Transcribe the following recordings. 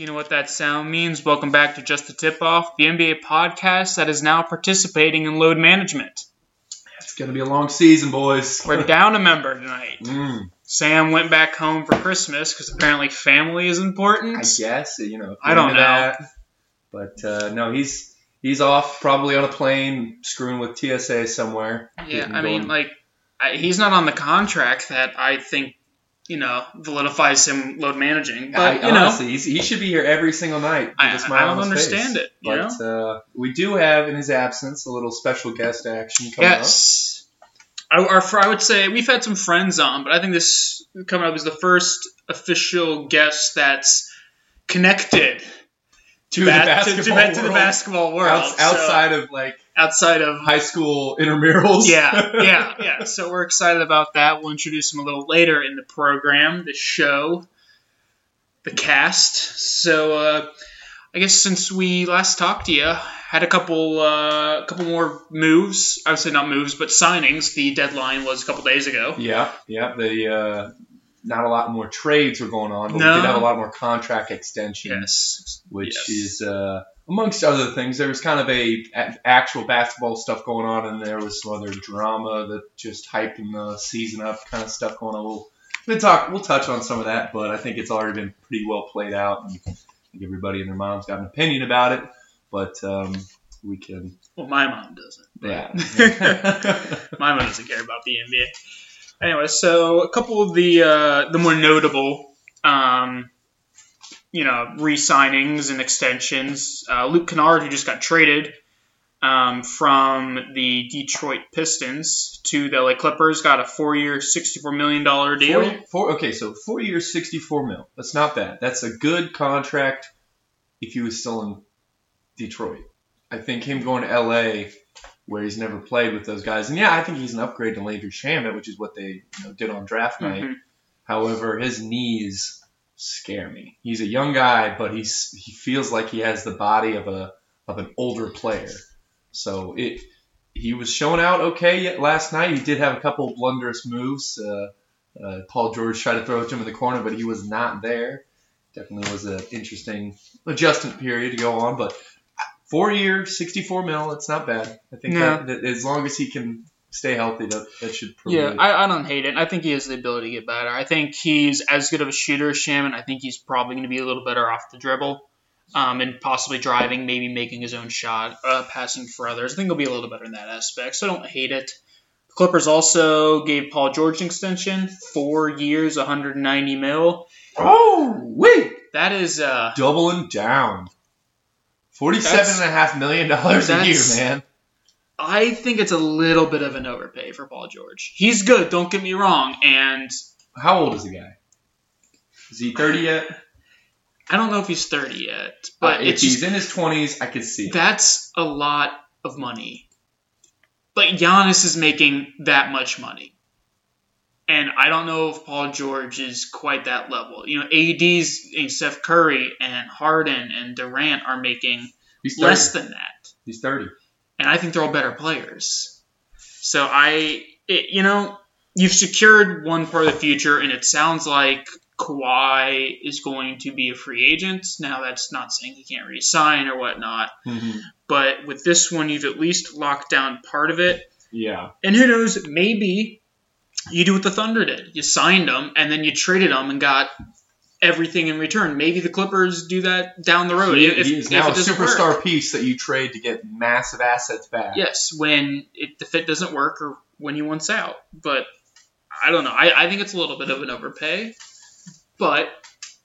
You know what that sound means? Welcome back to Just the Tip Off, the NBA podcast that is now participating in load management. It's gonna be a long season, boys. We're down a member tonight. Mm, Sam went back home for Christmas because apparently family is important. I guess you know. I don't know. That. But uh, no, he's he's off, probably on a plane, screwing with TSA somewhere. yeah, I mean, like, I, he's not on the contract that I think, you know, validifies him load managing. But, I, you know, honestly, he's, he should be here every single night. I, I don't on understand face. it. You know? But uh, we do have, in his absence, a little special guest action coming up. Yes. I, I would say we've had some friends on, but I think this coming up is the first official guest that's connected To ba- the basketball to, to, to the world. basketball world. Outs- So, outside of like outside of high school intramurals. yeah, yeah, yeah. So we're excited about that. We'll introduce him a little later in the program, the show, the cast. So uh, I guess since we last talked to you, had a couple, uh, couple more moves. I would say not moves, but signings. The deadline was a couple days ago. Yeah, yeah. The uh, not a lot more trades were going on, but No. we did have a lot more contract extensions, Yes. which Yes. is uh, amongst other things. There was kind of a, a- actual basketball stuff going on, and there was some other drama that just hyping the season up, kind of stuff going on. We'll we'll talk. We'll touch on some of that, but I think it's already been pretty well played out, and I think everybody and their mom's got an opinion about it. But um, we can, Well, my mom doesn't. yeah. My mom doesn't care about the NBA. Anyway, so a couple of the uh, the more notable, um, you know, re-signings and extensions. Uh, Luke Kennard, who just got traded um, from the Detroit Pistons to the LA Clippers, got a four-year, sixty-four million dollar deal. Four, four, okay, so four years, sixty-four mil. That's not bad. That's a good contract if he was still in Detroit. I think him going to LA, where he's never played with those guys, and yeah, I think he's an upgrade to Landry Shamet, which is what they you know, did on draft night. Mhm. However, his knees scare me. He's a young guy, but he's he feels like he has the body of a of an older player. So it he was showing out okay last night. He did have a couple of blunderous moves. Uh, uh, Paul George tried to throw it to him in the corner, but he was not there. Definitely was an interesting adjustment period to go on, but four year, 64 mil, it's not bad. I think Yeah. that, that as long as he can stay healthy, that, that should Yeah. I, I don't hate it. I think he has the ability to get better. I think he's as good of a shooter as Shamet. I think he's probably going to be a little better off the dribble, um, and possibly driving, maybe making his own shot, uh, passing for others. I think he'll be a little better in that aspect. So I don't hate it. The Clippers also gave Paul George an extension, four years, 190 mil. Oh, wait! That is uh, Doubling down. Forty-seven and a half million dollars a year, man. I think it's a little bit of an overpay for Paul George. He's good, don't get me wrong, and How old is the guy? Is he 30 yet? I don't know if he's 30 yet, but Uh, if he's in his 20s, I could see it. That's a lot of money. Like Giannis is making that much money. And I don't know if Paul George is quite that level. You know, AD's and Steph Curry and Harden and Durant are making less than that. He's 30. And I think they're all better players. So I, it, you know, you've secured one part of the future, and it sounds like Kawhi is going to be a free agent. Now, that's not saying he can't re-sign or whatnot. Mm-hmm. But with this one, you've at least locked down part of it. Yeah. And who knows, maybe you do what the Thunder did. You signed them, and then you traded them and got everything in return. Maybe the Clippers do that down the road. He, if, is now a doesn't work. superstar piece that you trade to get massive assets back. Yes, when it, the fit doesn't work or when he wants out. But I don't know. I, I think it's a little bit of an overpay. But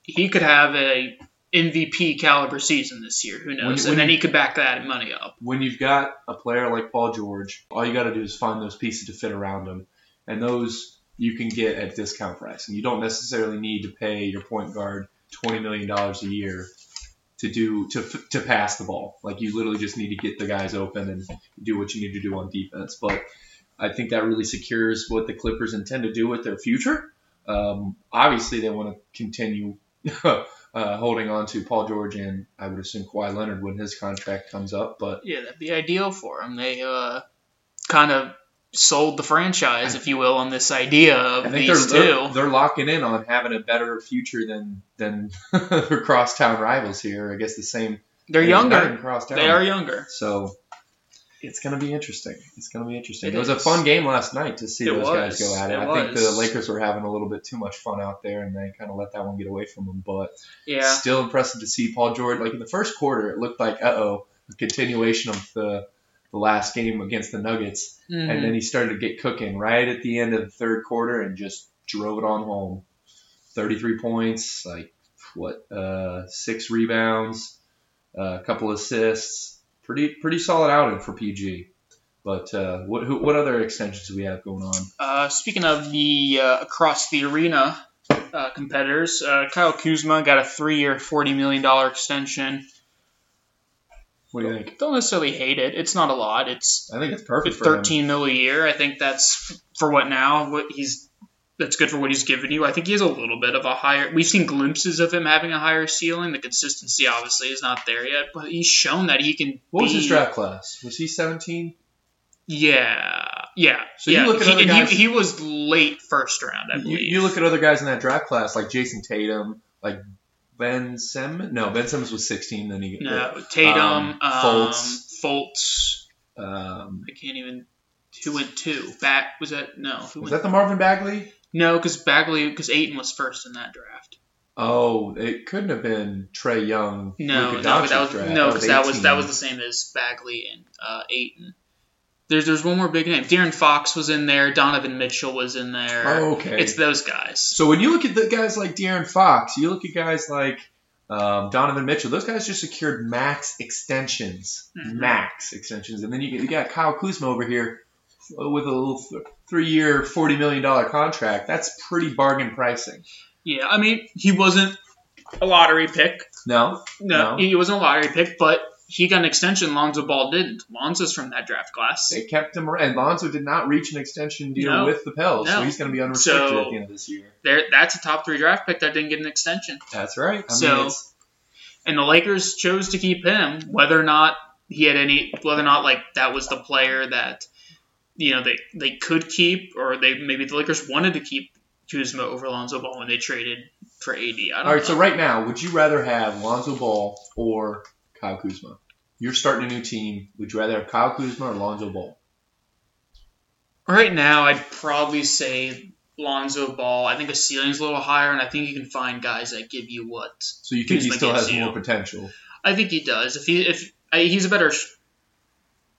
he could have a MVP caliber season this year. Who knows? when and then you- he could back that money up. When you've got a player like Paul George, all you got to do is find those pieces to fit around him. And those you can get at discount price. And you don't necessarily need to pay your point guard $20 million a year to do to, to pass the ball. Like you literally just need to get the guys open and do what you need to do on defense. But I think that really secures what the Clippers intend to do with their future. Um, obviously, they want to continue uh, holding on to Paul George and I would assume Kawhi Leonard when his contract comes up. But Yeah, that'd be ideal for him. They uh, kind of sold the franchise, if you will, on this idea of these they're, 2 they're, they're locking in on having a better future than than their crosstown rivals here. I guess the same. They're younger. crosstown. They are younger. So it's going to be interesting. It's going to be interesting. It It, was a fun game last night to see It those guys go at it. It I think the. Lakers were having a little bit too much fun out there, and they kind of let that one get away from them. But Yeah. still impressive to see Paul George. Like in the first quarter, it looked like, uh oh, a continuation of the the last game against the Nuggets, Mhm. and then he started to get cooking right at the end of the third quarter and just drove it on home. Thirty three points, like what, uh, six rebounds, uh, a couple assists. Pretty pretty solid outing for PG. But uh, what who, what other extensions do we have going on? Uh, speaking of the uh, across the arena uh, competitors, uh, Kyle Kuzma got a three-year, forty million dollar extension. What do you think? Don't necessarily hate it. It's not a lot. It's I think it's perfect for him. thirteen mil a year. I think that's for what now. What he's that's good for what he's given you. I think he has a little bit of a higher. We've seen glimpses of him having a higher ceiling. The consistency obviously is not there yet, but he's shown that he can. What was his draft class? Was he 17? Yeah, yeah. So you look at he, other guys- he, he was late first round, I You, you look at other guys in that draft class like Jayson Tatum, like Ben Simmons. No, Ben Simmons was 16. Then he No, Tatum, Um, um, Fultz. Fultz. Um, I can't even. Who went two? Back was that? No, who was that the Marvin Bagley? no, because Bagley, because Ayton was first in that draft. Oh, it couldn't have been Trae Young. No, no, that was draft. no, because that was that was the same as Bagley and uh, Ayton. There's there's one more big name. De'Aaron Fox was in there. Donovan Mitchell was in there. Oh, okay. It's those guys. So when you look at the guys like De'Aaron Fox, you look at guys like um, Donovan Mitchell. Those guys just secured max extensions, Mhm. max extensions, and then you, you got Kyle Kuzma over here with a little th- three-year, forty million dollar contract. That's pretty bargain pricing. Yeah, I mean he wasn't a lottery pick. No, No, No. he wasn't a lottery pick, but he got an extension. Lonzo Ball didn't. Lonzo's from that draft class. they kept him around. Lonzo did not reach an extension deal No. with the Pels, so he's going to be unrestricted So- at the end of this year. There, that's a top three draft pick that didn't get an extension. That's right. I So- mean, and the Lakers chose to keep him, whether or not he had any, whether or not like that was the player that you know they they could keep, or they maybe the Lakers wanted to keep Kuzma over Lonzo Ball when they traded for AD. I don't all right. know. So right now, would you rather have Lonzo Ball or Kyle Kuzma? You're starting a new team. Would you rather have Kyle Kuzma or Lonzo Ball? right now, I'd probably say Lonzo Ball. I think the ceiling's a little higher, and I think you can find guys that give you what So you think he still has you. more potential? I think he does. If he if I, he's a better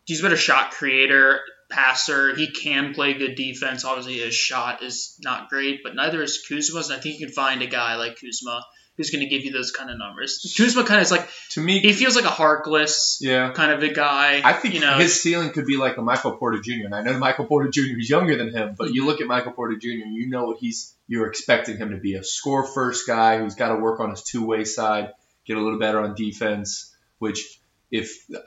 he's a better shot creator, passer. He can play good defense. Obviously, his shot is not great, but neither is Kuzma's. And I think you can find a guy like Kuzma who's going to give you those kind of numbers. Kuzma kind of is like To me, he feels like a heartless, yeah. kind of a guy. I think you know his ceiling could be like a Michael Porter Jr. And I know Michael Porter Jr. is younger than him, but you mm-hmm. look at Michael Porter Jr. you know what he's you're expecting him to be a score first guy who's got to work on his two way side, get a little better on defense. Which if uh,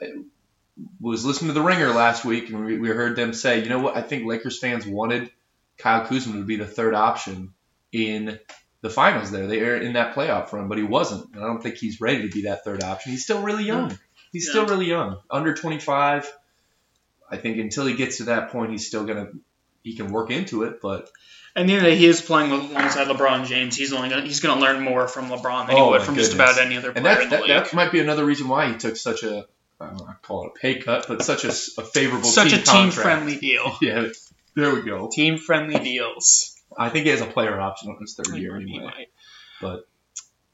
was listening to the Ringer last week and we, we heard them say, you know what, I think Lakers fans wanted Kyle Kuzma to be the third option in the finals there. They are in that playoff run, but he wasn't. And I don't think he's ready to be that third option. He's still really young. He's Yeah. still really young, under 25. I think until he gets to that point, he's still gonna he can work into it. But and the end of the day, he is playing alongside LeBron James. He's only gonna, he's going to learn more from LeBron than he Oh, would my from just about any other player and that in the that, league. that might be another reason why he took such a I don't know, I call it a pay cut, but such a favorable Such team a team contract. friendly deal. Yeah, there we go. Team friendly deals. I think he has a player option on his third year anyway. But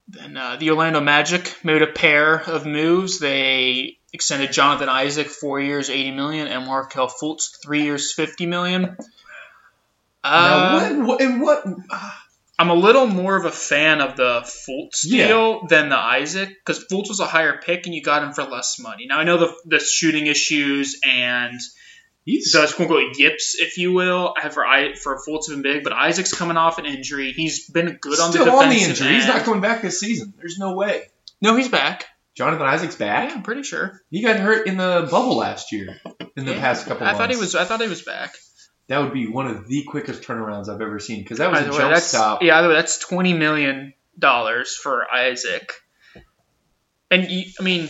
Then uh, the Orlando Magic made a pair of moves. They extended Jonathan Isaac four years, eighty million, and Markelle Fultz three years, fifty million. now, Uh, when, what, ah, I'm a little more of a fan of the Fultz Yeah. deal than the Isaac because Fultz was a higher pick and you got him for less money. Now I know the the shooting issues and he's the quote unquote yips, if you will, have for I for Fultz have been big, but Isaac's coming off an injury. He's been good on the still on the defensive injury. He's not coming back this season. There's no way. no, he's back. Jonathan Isaac's back. Yeah, I'm pretty sure. He got hurt in the bubble last year. In the Yeah. past couple I months. thought he was. I thought he was back. That would be one of the quickest turnarounds I've ever seen because that was Either a way, jump that's stop. yeah. Either way, that's twenty million dollars for Isaac. And you, I mean,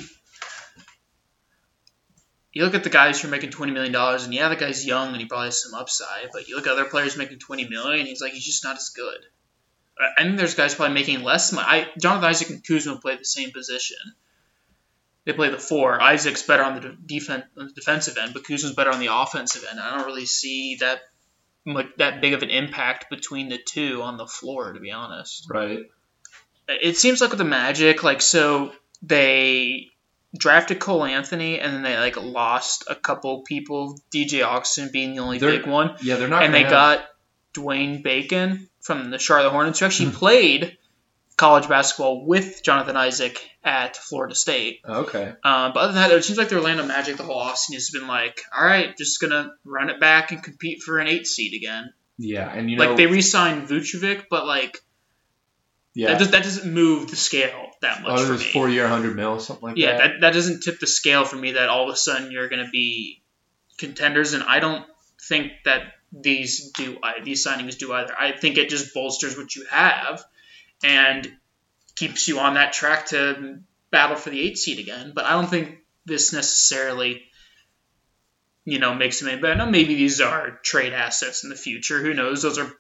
you look at the guys who are making twenty million dollars, and yeah, the guy's young and he probably has some upside. But you look at other players making twenty million, and he's like he's just not as good. I think there's guys probably making less money. I, Jonathan Isaac and Kuzma play the same position. They play the four. Isaac's better on the defense, on the defensive end, but Kuzma's better on the offensive end. I don't really see that much, that big of an impact between the two on the floor, to be honest. Right. It seems like with the Magic, like so they drafted Cole Anthony and then they like lost a couple people, DJ Augustin being the only They're- big one, Yeah, they're not. and they have- got Dwayne Bacon from the Charlotte Hornets, who actually played college basketball with Jonathan Isaac at Florida State. Okay. Um, but other than that, it seems like the Orlando Magic the whole offseason has been like, all right, just gonna run it back and compete for an eight seed again. Yeah, and you know, like they re-signed Vucevic, but like yeah, that, does, that doesn't move the scale that oh, much oh, it for was four year, hundred mil, something like yeah, that. that, that doesn't tip the scale for me that all of a sudden you're going to be contenders, and I don't think that these do I- these signings do either. I think it just bolsters what you have and keeps you on that track to battle for the eight seed again. But I don't think this necessarily, you know, makes them any better. Now, maybe these are trade assets in the future. Who knows? Those are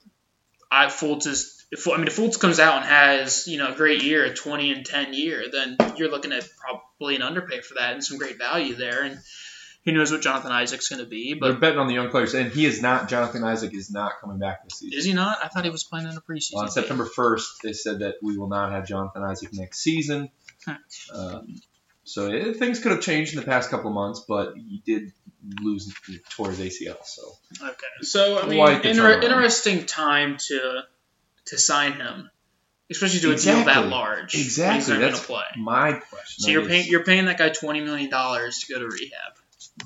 I Fultz is. If, I mean, if Fultz comes out and has you know a great year, a twenty and ten year, then you're looking at probably an underpay for that and some great value there. And who knows what Jonathan Isaac's going to be? But They're betting on the young players, and he is not. Jonathan Isaac is not coming back this season. is he not? I thought he was playing in a preseason. On game. September 1st, they said that we will not have Jonathan Isaac next season. Huh. Um, so it, things could have changed in the past couple of months, but he did lose towards ACL. So Okay, so I mean, inter- interesting time to to sign him, especially to a deal that large. exactly, not going to that's play. my question. So you're paying you're paying that guy twenty million dollars to go to rehab,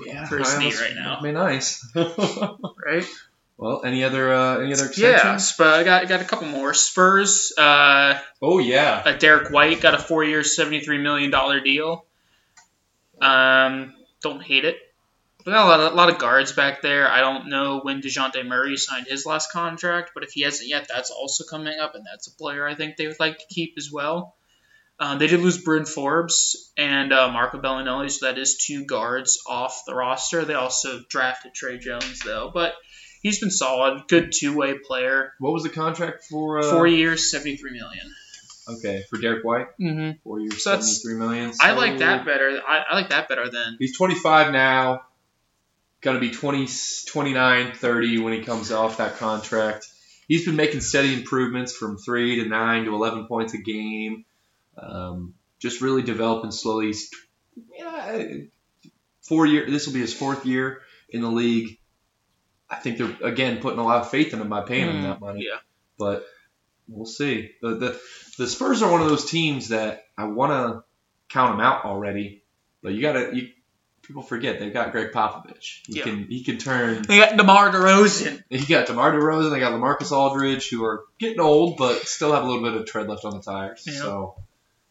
yeah, for his knee right now. That'd be nice. right? well, any other uh, any other Yeah, extensions? but I got got a couple more. Spurs, uh, Oh yeah. uh, Derrick White got a four year, seventy three million dollar deal. Um, don't hate it. We got a lot, of, a lot of guards back there. I don't know when Dejounte Murray signed his last contract, but if he hasn't yet, that's also coming up, and that's a player I think they would like to keep as well. Um, they did lose Bryn Forbes and uh, Marco Belinelli, so that is two guards off the roster. They also drafted Tre Jones though, but he's been solid, good two way player. What was the contract for? Uh, Four years, seventy three million. Okay, for Derrick White, Mm-hmm. four years, So that's- seventy-three million. I like that better. I, I like that better than He's 25 now. Going to be 20, 29, 30 when he comes off that contract. He's been making steady improvements from 3 to 9 to 11 points a game. Um, just really developing slowly. He's, yeah, four year. This will be his fourth year in the league. I think they're again putting a lot of faith in him by paying him Mm, that money. yeah. But we'll see. The, the the Spurs are one of those teams that I want to count them out already. But you gotta you people forget they've got Gregg Popovich. He Yeah. can he can turn. They got DeMar DeRozan. He got DeMar DeRozan. They got LaMarcus Aldridge, who are getting old but still have a little bit of tread left on the tires. Yeah. So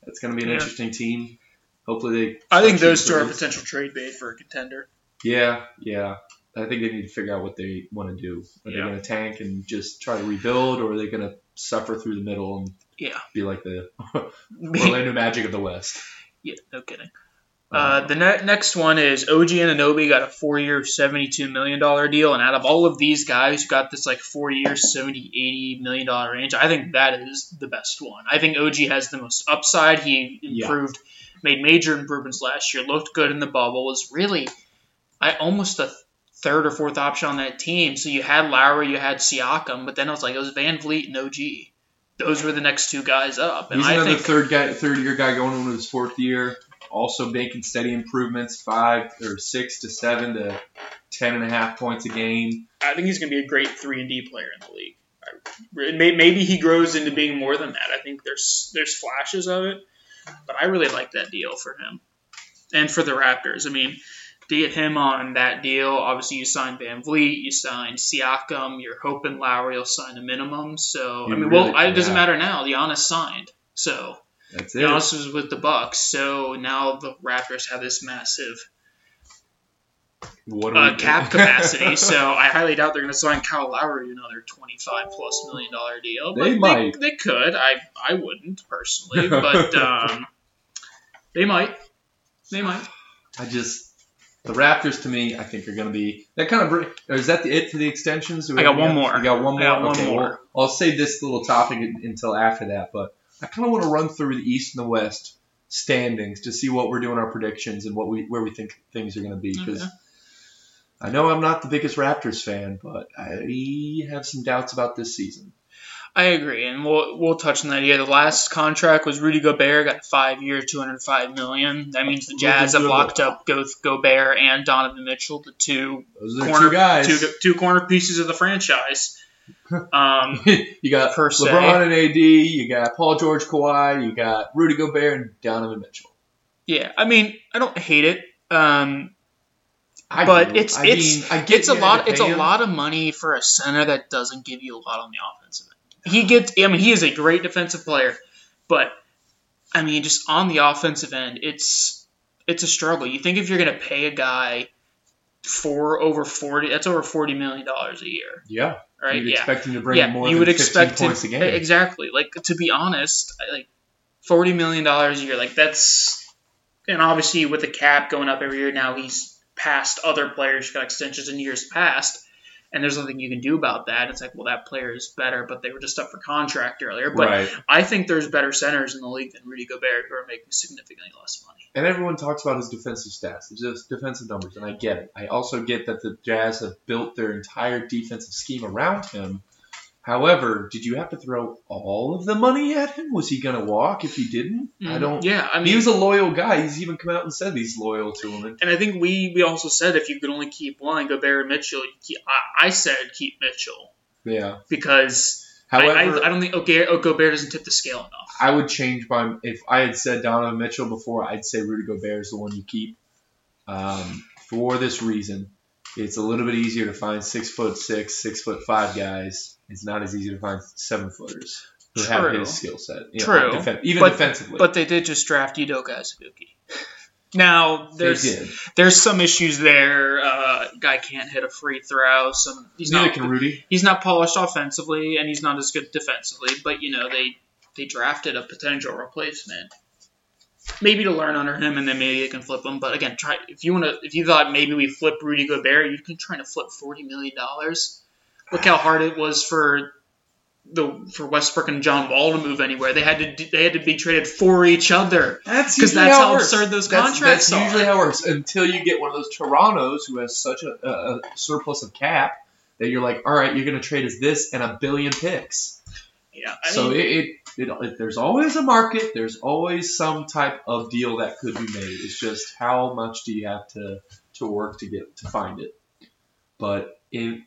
it's gonna be an Yeah. interesting team. Hopefully they. I think those two are a potential trade bait for a contender. Yeah, yeah. I think they need to figure out what they want to do. Are they going to tank and just try to rebuild, or are they going to suffer through the middle and Yeah. be like the Orlando Magic of the West? yeah, no kidding. Uh, the ne- next one is OG Anunoby got a four-year, seventy-two million dollar deal, and out of all of these guys who got this like four-year, 70, 80 million dollar range, I think that is the best one. I think OG has the most upside. He Yeah. improved, made major improvements last year, looked good in the bubble. Was really, I almost a third or fourth option on that team. So you had Lowry, you had Siakam, but then it was like it was VanVleet and OG. Those were the next two guys up, and He's I another think third guy, third year guy going into his fourth year. Also making steady improvements, five or six to seven to ten and a half points a game. I think he's going to be a great three and D player in the league. I, maybe he grows into being more than that. I think there's there's flashes of it, but I really like that deal for him and for the Raptors. I mean, to get him on that deal, obviously you signed VanVleet, you signed Siakam, you're hoping Lowry will sign a minimum. So You I mean, really- well, it doesn't matter now. Giannis signed, so That's it. Giannis was with the Bucks. So now the Raptors have this massive uh, cap capacity. so I highly doubt they're going to sign Kyle Lowry to another twenty-five plus million dollar deal. But They might. They, could. I I wouldn't personally, but um, they might. They might. I just The Raptors, to me, I think are going to be that kind of. Is that the, it for the extensions? I got one more. You got one I more. got one okay, more. well, I'll save this little topic until after that. But I kind of want to run through the East and the West standings to see what we're doing our predictions and what we where we think things are going to be because. Okay. I know I'm not the biggest Raptors fan, but I have some doubts about this season. I agree, and we'll we'll touch on that here. The last contract was Rudy Gobert, got a five year, two hundred five million. That means the Jazz have locked up both Gobert and Donovan Mitchell, the two corner two guys. two two corner pieces of the franchise. Um, you got per se. LeBron and AD, you got Paul George, Kawhi, you got Rudy Gobert and Donovan Mitchell. yeah, I mean, I don't hate it. Um, I but do. it's I it's mean, I get it's a lot it's pay a lot of money for a center that doesn't give you a lot on the offensive end. He gets I mean he is a great defensive player, but I mean just on the offensive end it's it's a struggle. You think if you're going to pay a guy for over 40 that's over 40 million dollars a year, Yeah, right? you'd yeah. expect him to bring yeah, more you than would 15 expect points to, a game. exactly. Like to be honest, like 40 million dollars a year like that's and obviously with the cap going up every year now he's past other players who got extensions in years past and there's nothing you can do about that it's like well that player is better but they were just up for contract earlier but right. i think there's better centers in the league than rudy gobert who are making significantly less money And everyone talks about his defensive stats, his just defensive numbers, and I get it. I also get that the Jazz have built their entire defensive scheme around him. However, did you have to throw all of the money at him? Was he going to walk if he didn't? I don't. yeah i mean, he was a loyal guy. He's even come out and said he's loyal to him. And I think we, we also said if you could only keep one, Gobert and Mitchell, you keep, I, I said keep Mitchell yeah. because However, I, I, I don't think okay, oh, Gobert doesn't tip the scale enough. I would change my if I had said Donovan Mitchell before, I'd say Rudy Gobert is the one you keep. Um, for this reason, it's a little bit easier to find six foot six, six foot five guys. It's not as easy to find seven footers who have True. his skill set. you know, True. defen- even But- defensively. But they did just draft Udoka Azubuike. Now there's there's some issues there. Uh, guy can't hit a free throw. Some he's Neither not can Rudy. he's not polished offensively, and he's not as good defensively. But you know they they drafted a potential replacement. Maybe to learn under him, and then maybe they can flip him. But again, try if you want to. If you thought maybe we flip Rudy Gobert, you can try to flip forty million dollars. Look how hard it was for the for Westbrook and John Wall to move anywhere. They had to they had to be traded for each other. That's 'Cause usually that's how, how it works. absurd those That's- contracts That's, are. usually how it works until you get one of those Torontos who has such a, a, a surplus of cap that you're like, all right, you're going to trade us this and a billion picks. Yeah, I so mean, it, it, it, there's always a market. There's always some type of deal that could be made. It's just how much do you have to to work to get to find it. But in,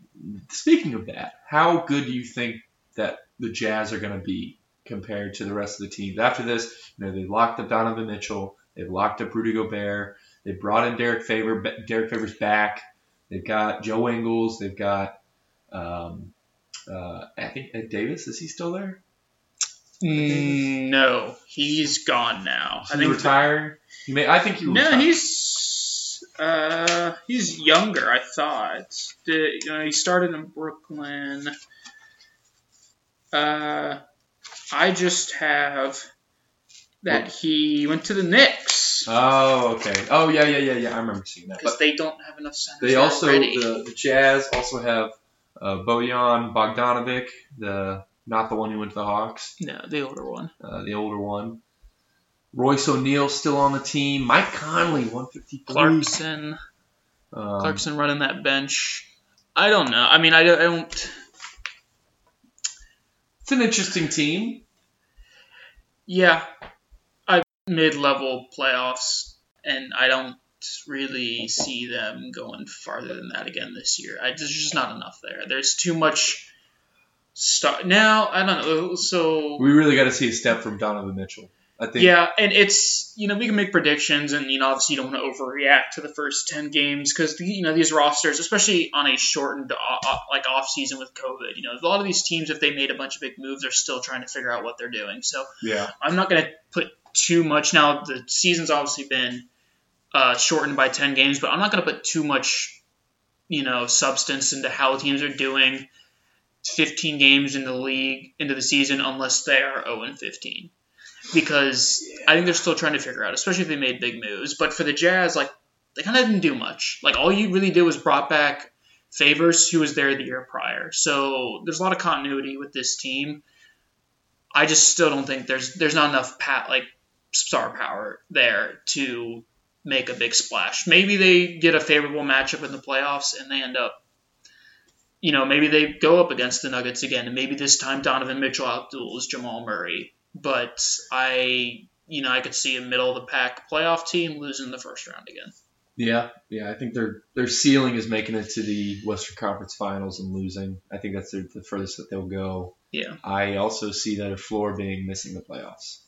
speaking of that, how good do you think that the Jazz are going to be compared to the rest of the teams after this? You know, they locked up Donovan Mitchell. They've locked up Rudy Gobert. They brought in Derrick Favor. Derrick Favor's back. They've got Joe Ingles. They've got. Um, uh, I think Ed Davis is he still there? Mm, no, he's gone now. Is I he think retired? He may. I think he no, retired. he's uh he's younger. I thought. The, you know, he started in Brooklyn. Uh, I just have that he went to the Knicks Oh, okay. Oh, yeah, yeah, yeah, yeah. I remember seeing that. because they don't have enough centers they also already. the, the Jazz also have uh, Bojan Bogdanovic, the not the one who went to the Hawks, no, the older one. uh, the older one. Royce O'Neale still on the team. Mike Conley, 150. Clarkson, Um, Clarkson running that bench. I don't know. I mean, I don't. I don't It's an interesting team. Yeah, I mid-level playoffs, and I don't really see them going farther than that again this year. I, there's just not enough there. There's too much stuff. Now I don't know. So We really got to see a step from Donovan Mitchell. I think. yeah, and it's you know we can make predictions, and you know obviously you don't want to overreact to the first ten games because you know these rosters, especially on a shortened uh, uh, like off season with COVID, you know a lot of these teams if they made a bunch of big moves, are still trying to figure out what they're doing. So Yeah. I'm not going to put too much. Now the season's obviously been uh, shortened by ten games, but I'm not going to put too much, you know, substance into how teams are doing. 15 games in the league into the season unless they are 0 and 15 because I think they're still trying to figure out, especially if they made big moves. But for the Jazz, like they kind of didn't do much. Like all you really did was brought back Favors, who was there the year prior. So there's a lot of continuity with this team. I just still don't think there's there's not enough pat like star power there to make a big splash. Maybe they get a favorable matchup in the playoffs and they end up you know, maybe they go up against the Nuggets again, and maybe this time Donovan Mitchell outduels Jamal Murray. But I, you know, I could see a middle of the pack playoff team losing the first round again. Yeah, yeah. I think their their ceiling is making it to the Western Conference Finals and losing. I think that's the, the furthest that they'll go. Yeah, I also see their floor being missing the playoffs.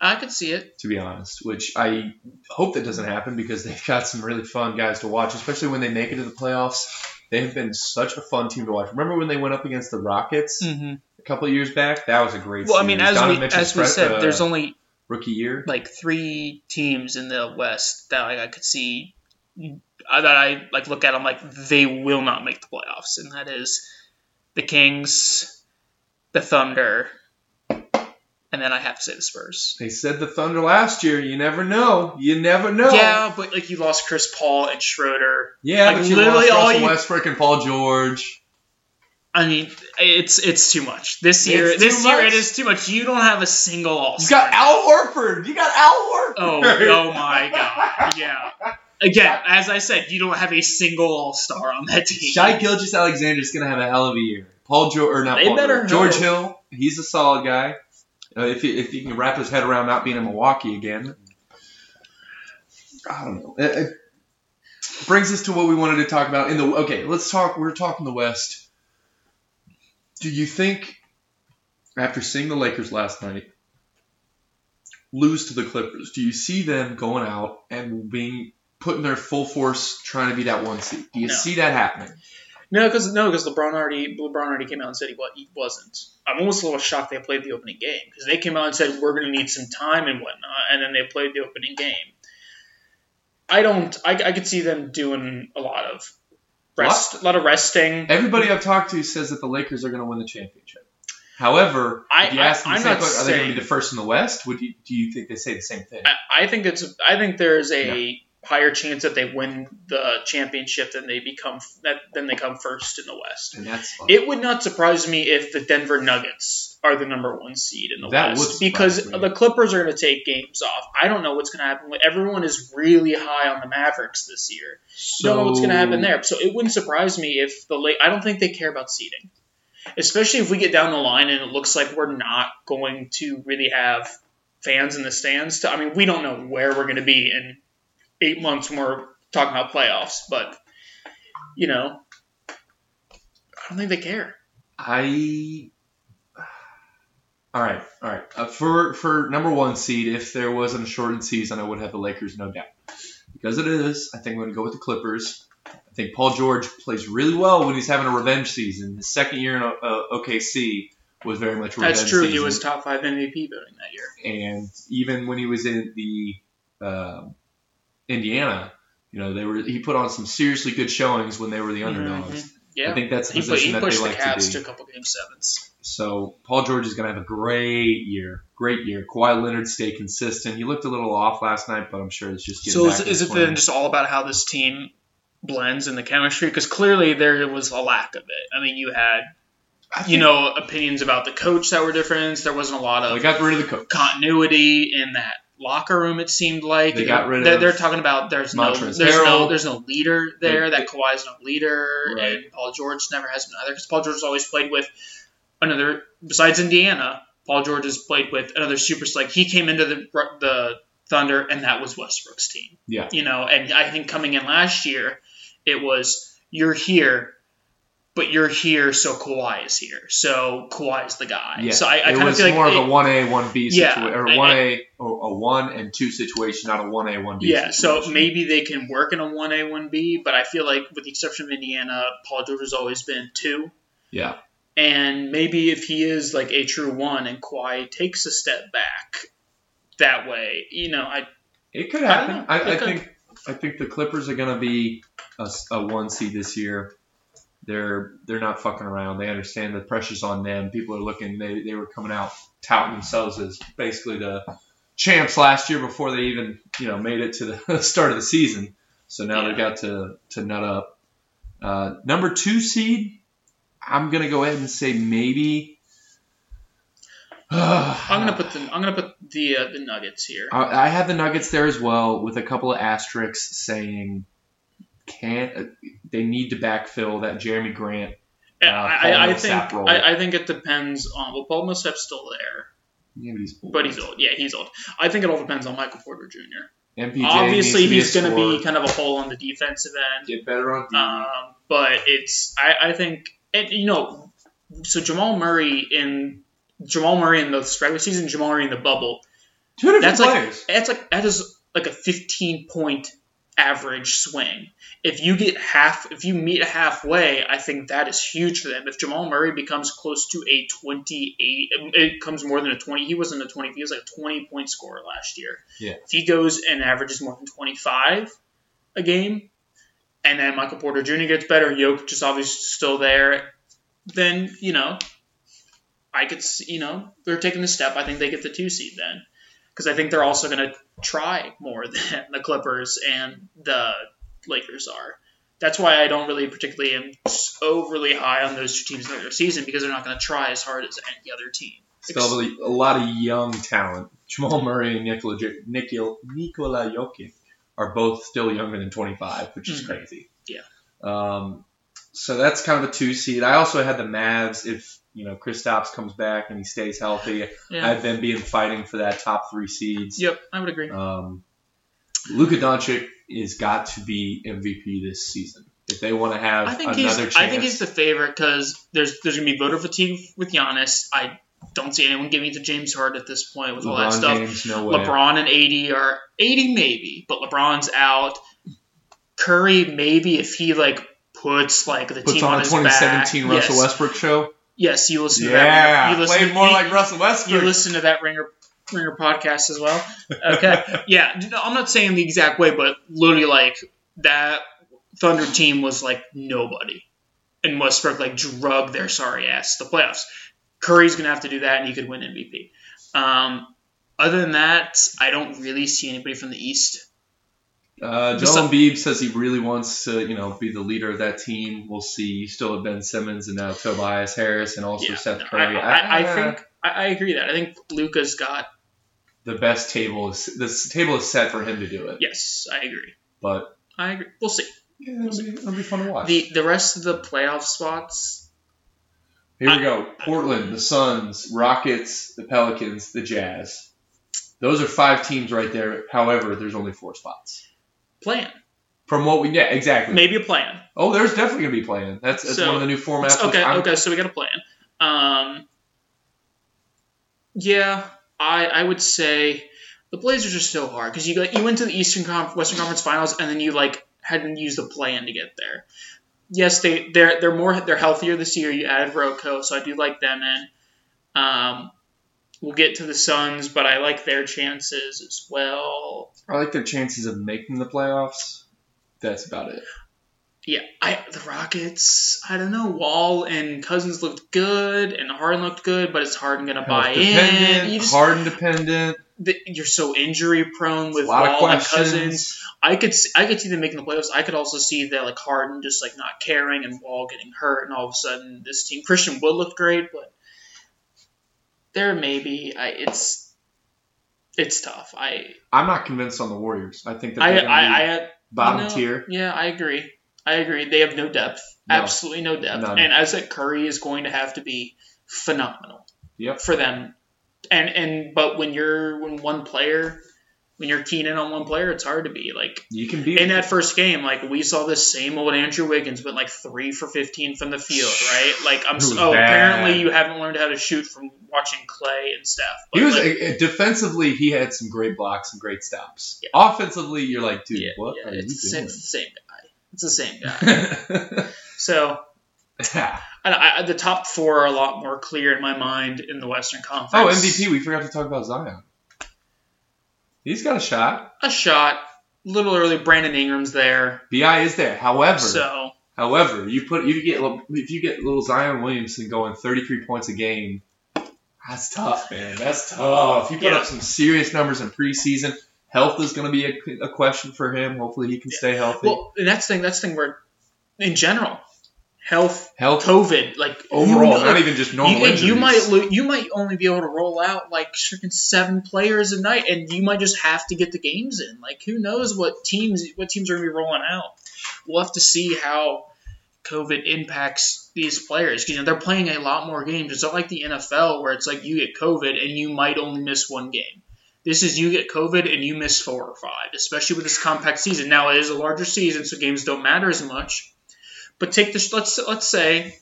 I could see it. To be honest, which I hope that doesn't happen because they've got some really fun guys to watch, especially when they make it to the playoffs. They have been such a fun team to watch. Remember when they went up against the Rockets Mm-hmm. a couple of years back? That was a great. Well, I mean, as Donovan we Mitchell's as we pre- said, uh, there's only rookie year. like three teams in the West that like, I could see uh, that I like look at them like they will not make the playoffs, and that is the Kings, the Thunder, and then I have to say the Spurs. They said the Thunder last year. You never know. You never know. Yeah, but like you lost Chris Paul and Schroeder. Yeah, Like, but you literally lost all you- Westbrook and Paul George. I mean, it's it's too much this year. It's this year much? it is too much. You don't have a single All star. You got Al Horford. You got Al Horford. Oh, oh my God! Yeah. Again, as I said, you don't have a single All Star on that team. Shai Gilgeous-Alexander is going to have a hell of a year. Paul George, or not They Paul better George, George. Hill, he's a solid guy. Uh, if, he, if he can wrap his head around not being in Milwaukee again, I don't know. It, it brings us to what we wanted to talk about in the. Okay, let's talk. We're talking the West. Do you think, after seeing the Lakers last night lose to the Clippers, do you see them going out and being putting their full force trying to be that one seed? Do you No. see that happening? No, because no, because LeBron already LeBron already came out and said he, he wasn't. I'm almost a little shocked they played the opening game because they came out and said we're going to need some time and whatnot, and then they played the opening game. I don't. I, I could see them doing a lot of rest, a lot of resting. Everybody I've talked to says that the Lakers are going to win the championship. However, I- if you ask them I- the I'm same not question, are they going to be the first in the West? Would you, do you think they say the same thing? I, I think it's. I think there's a higher chance that they win the championship than they become that than they come first in the West. and. It would not surprise me if the Denver Nuggets are the number one seed in the That West because me. the Clippers are going to take games off. I don't know what's going to happen. Everyone is really high on the Mavericks this year. don't know what's going to happen there. So it wouldn't surprise me if the late. I don't think they care about seeding, especially if we get down the line and it looks like we're not going to really have fans in the stands. To, I mean, we don't know where we're going to be in eight months when we're talking about playoffs, but you know, I don't think they care. I. All right, all right. Uh, for for number one seed, if there wasn't a shortened season, I would have the Lakers, no doubt. Because it is, I think I'm going to go with the Clippers. I think Paul George plays really well when he's having a revenge season. His second year in uh, OKC was very much a revenge season. That's true. season. He was top five MVP voting that year. and even when he was in the um Indiana, you know, they were he put on some seriously good showings when they were the underdogs. Mhm. Yeah, I think that's the he, put, position he that they pushed the like to Cavs be. to a couple game sevens. So Paul George is going to have a great year, great year. Kawhi Leonard stay consistent. He looked a little off last night, but I'm sure it's just getting So back is, in is it then just all about how this team blends in the chemistry? Because clearly there was a lack of it. I mean, you had I you know opinions about the coach that were different. There wasn't a lot they of got rid of the coach. continuity in that locker room. It seemed like They got rid they're, of they're talking about there's no there's Harrell. no there's no leader there. That Kawhi's no leader, Right. and Paul George never has been either because Paul George has always played with another besides Indiana. Paul George has played with another super like he came into the the Thunder and that was Westbrook's team. Yeah. you know, and I think coming in last year, it was you're here. But you're here, so Kawhi is here. So Kawhi's the guy. Yeah, So I, I it kind of was feel like more it- of a one A, one B Yeah, situation, or one A, or a one and two situation, not a one A, one B. Yeah, so maybe they can work in a one A one B, but I feel like with the exception of Indiana, Paul George has always been two, yeah, and maybe if he is like a true one and Kawhi takes a step back, that way, you know, I it could happen. I, It I, think I think the Clippers are going to be a one seed this year. They're they're not fucking around. They understand the pressure's on them. People are looking. They they were coming out touting themselves as basically the champs last year before they even you know made it to the start of the season. So now Yeah. they've got to to nut up. Uh, number two seed, I'm gonna go ahead and say maybe. I'm gonna put the I'm gonna put the uh, the Nuggets here. I I have the Nuggets there as well, with a couple of asterisks saying can't they need to backfill that Jerami Grant. Uh, I, I think role. I, I think it depends on well, Paul Millsap's still there, Yeah, but he's old. but he's old. Yeah, he's old. I think it all depends on Michael Porter Jr. MPJ Obviously, he's going to be kind of a hole on the defensive end. get better on. Um, but it's I, I think and you know so Jamal Murray in Jamal Murray in the regular season, Jamal Murray in the bubble. Two different That's like players. that's like that is like a 15 point average swing. If you get half, if you meet halfway, I think that is huge for them. If Jamal Murray becomes close to a 28, um, it comes more than a 20. He wasn't a 20. He was like a 20 point scorer last year. Yeah. If he goes and averages more than 25 a game, and then Michael Porter Jr. gets better, Jokic is obviously still there, then you know, I could, see, you know, they're taking the step. I think they get the two seed then, because I think they're also going to try more than the Clippers and the Lakers are. That's why I don't really particularly am overly high on those two teams in their season because they're not going to try as hard as any other team. Still really a lot of young talent. Jamal Murray and Nikola, Nikola, Nikola Jokic are both still younger than 25, which is Mhm. crazy. Yeah. Um, so that's kind of a two seed. I also had the Mavs if you know Kristaps comes back and he stays healthy. Yeah. I've been being fighting for that top three seeds. Yep, I would agree. Um, Luka Doncic has got to be MVP this season if they want to have I think another he's. chance. I think he's the favorite because there's there's gonna be voter fatigue with Giannis. I don't see anyone giving it to James Harden at this point with all that stuff. James, no way. LeBron and AD are 80 maybe, but LeBron's out. Curry maybe if he like puts like the Puts team on on a his 2017 back. Russell yes. Westbrook show. Yes, you listen to Yeah, that. You listen, played more you, like Russell Westbrook. you listen to that Ringer Ringer podcast as well. Okay, yeah, I'm not saying the exact way, but literally like that Thunder team was like nobody, and Westbrook like drug their sorry ass to the playoffs. Curry's gonna have to do that, and he could win MVP. Um, other than that, I don't really see anybody from the East. Uh, Joel a- Embiid says he really wants to, you know, be the leader of that team. We'll see. You still have Ben Simmons and now Tobias Harris and also Yeah, Seth Curry. I, I, I Ah, think I, I agree that I think Luka's got the best table is this table is set for him to do it. yes, I agree. But I agree. We'll see. yeah, it'll be, it'll be fun to watch. The the rest of the playoff spots Here we go. Portland, the Suns, Rockets, the Pelicans, the Jazz. Those are five teams right there. However, there's only four spots. Plan. From what we yeah, exactly. Maybe a plan. Oh, there's definitely gonna be playing. That's, that's So- one of the new formats. Okay, okay, so we got a plan. Um, yeah, I I would say the Blazers are so hard because you got you went to the Eastern Conf- Western Conference Finals and then you like hadn't used the plan to get there. Yes, they they're they're more they're healthier this year. You added Roko, so I do like them in. Um, we'll get to the Suns, but I like their chances as well. I like their chances of making the playoffs. That's about it. Yeah, I the Rockets. I don't know. Wall and Cousins looked good, and Harden looked good, but is Harden gonna buy in? You just, Harden dependent. the, you're so injury prone with Wall and. Cousins. I could see, I could see them making the playoffs. I could also see that like Harden just like not caring and Wall getting hurt, and all of a sudden this team Christian Wood looked great, but there maybe I it's it's tough. I I'm not convinced on the Warriors. I think that I I, I bottom you know, tier. Yeah, I agree. I agree. They have no depth. No. Absolutely no depth. None. And as said, Curry is going to have to be phenomenal. Yep. For them. And and but when you're when one player when you're keen in on one player, it's hard to be like You can be in that first game. Like we saw this same old Andrew Wiggins, but like three for fifteen from the field, right? Like I'm so oh apparently you haven't learned how to shoot from watching Clay and Steph. But He was like, uh, defensively. He had some great blocks and great stops. Yeah. Offensively, you're like, dude, yeah, what yeah, are it's, the same, it's the same guy. It's the same guy. So I, I, the top four are a lot more clear in my mind in the Western Conference. oh, MVP. We forgot to talk about Zion. He's got a shot. A shot. A little early. Brandon Ingram's there. Bi is there. However, So however, you put you get if you get little Zion Williamson going 33 points a game, that's tough, man. That's tough. If you put Yeah. up some serious numbers in preseason. Health is going to be a, a question for him. Hopefully, he can stay healthy. Well, and that's the thing. That's the thing where, in general, health, Health COVID, like overall, not even just normal you, injuries. you might lo- you might only be able to roll out like freaking seven players a night, and you might just have to get the games in. Like who knows what teams what teams are gonna be rolling out. We'll have to see how COVID impacts these players. 'Cause, You know they're playing a lot more games. It's not like the NFL where it's like you get COVID and you might only miss one game. This is you get COVID and you miss four or five, especially with this compact season. Now it is a larger season, so games don't matter as much. But take this. Let's let's say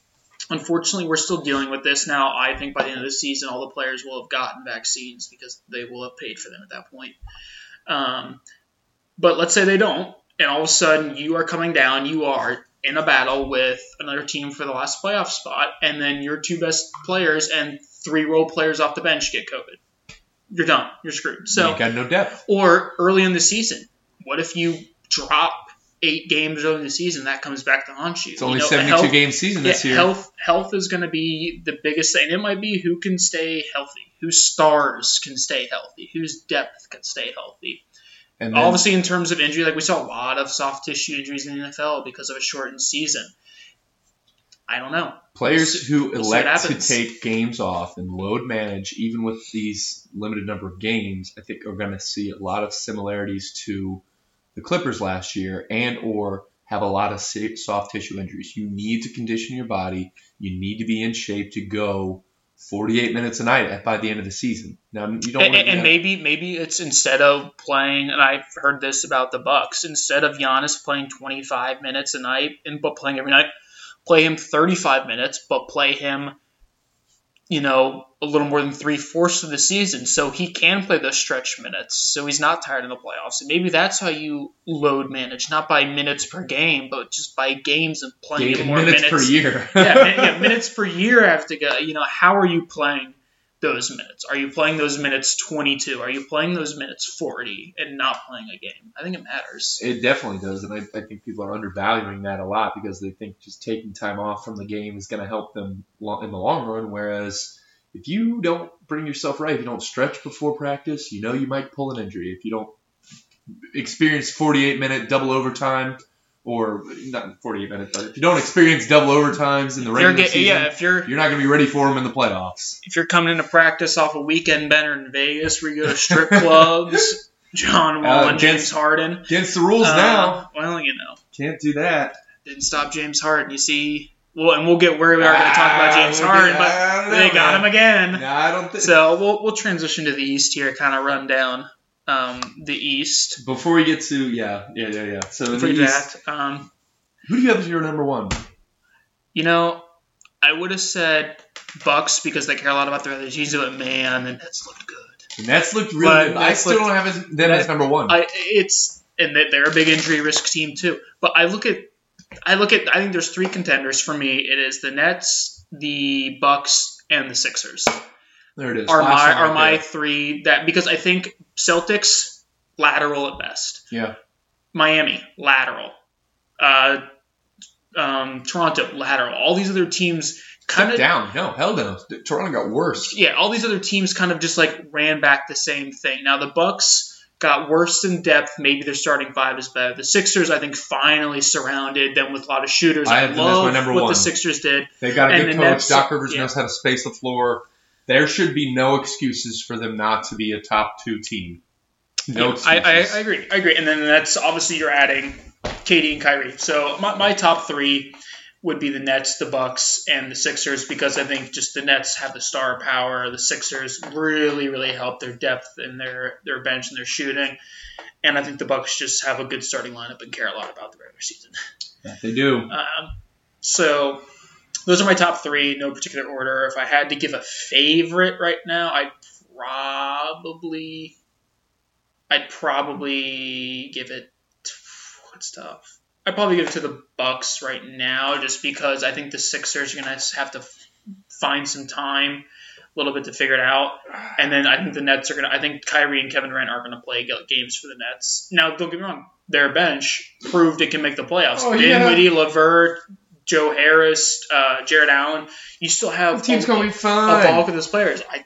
unfortunately, we're still dealing with this now. I think by the end of the season, all the players will have gotten vaccines because they will have paid for them at that point. Um, but let's say they don't, and all of a sudden you are coming down, you are in a battle with another team for the last playoff spot, and then your two best players and three role players off the bench get COVID. You're done. You're screwed. So, you got no depth. or early in the season, what if you drop eight games early in the season? That comes back to haunt you. It's only You know, 72 health- game season yeah, this year. health health is going to be the biggest thing. It might be who can stay healthy, whose stars can stay healthy, whose depth can stay healthy. And then, Obviously, in terms of injury, like we saw a lot of soft tissue injuries in the NFL because of a shortened season. I don't know. players we'll who we'll elect to take games off and load manage, even with these limited number of games, I think are going to see a lot of similarities to the Clippers last year, and or have a lot of soft tissue injuries. You need to condition your body. You need to be in shape to go 48 minutes a night at, by the end of the season. Now you don't. And, do and maybe maybe it's instead of playing, and I've heard this about the Bucks, instead of Giannis playing 25 minutes a night and but playing every night, play him 35 minutes, but play him, you know, a little more than three fourths of the season, so he can play those stretch minutes, so he's not tired in the playoffs. And maybe that's how you load manage, not by minutes per game, but just by games and playing Game- more minutes, minutes per year. yeah, yeah, minutes per year have to go. You know, how are you playing those minutes? Are you playing those minutes 22? Are you playing those minutes 40 and not playing a game? I think it matters. It definitely does, and I, I think people are undervaluing that a lot because they think just taking time off from the game is going to help them in the long run. Whereas if you don't bring yourself right, if you don't stretch before practice, you know you might pull an injury. If you don't experience 48 minute double overtime, or not 48 minute, but if you don't experience double overtimes in the regular get, season, yeah, if you're you're not going to be ready for them in the playoffs. if you're coming into practice off a weekend bender in Vegas where you go to strip clubs, John Wall Uh, and James against- Harden. Against the rules Uh, now, Well, you know, can't do that. didn't stop James Harden. You see, well, and we'll get where we are going to talk about James Ah, Harden, but they got him again. No, I don't think. So we'll, we'll transition to the East here, kind of run down um, the East. Before we get to yeah, yeah, yeah, yeah. So For the East, that, um, who do you have as your number one? you know, I would have said Bucks because they care a lot about their other teams, but man, the Nets looked good. The Nets looked really But good. I still looked- don't have them as number one. I it's and they're a big injury risk team too. But I look at I look at I think there's three contenders for me. It is the Nets, the Bucks, and the Sixers. there it is. Are Last my are my there. three that because I think Celtics lateral at best. Yeah. Miami lateral. Uh, um, Toronto lateral. All these other teams kind of down? No, hell no. Toronto got worse. yeah, all these other teams kind of just like ran back the same thing. Now the Bucks got worse in depth. Maybe their starting five is better. The Sixers, I think, finally surrounded them with a lot of shooters. I I, love what one. the Sixers did. They got a And good coach. Nets- Doc Rivers yeah. knows how to space the floor. There should be no excuses for them not to be a top two team. No I, I, I agree. I agree. And then that's obviously you're adding Katie and Kyrie. So my, my top three would be the Nets, the Bucks, and the Sixers because I think just the Nets have the star power. The Sixers really, really help their depth and their their bench and their shooting. And I think the Bucks just have a good starting lineup and care a lot about the regular season. Yeah, they do. Um, so those are my top three, no particular order. If I had to give a favorite right now, I'd probably, I'd probably give it. What's tough? I'd probably give it to the Bucks right now, just because I think the Sixers are gonna have to find some time, a little bit to figure it out, and then I think the Nets are gonna. I think Kyrie and Kevin Durant are gonna play games for the Nets. Now, don't get me wrong, their bench proved it can make the playoffs. Oh, yeah. Dinwiddie, Levert, Joe Harris, uh, Jarrett Allen. You still have The team's a, going to be fine. a bulk of those players. I,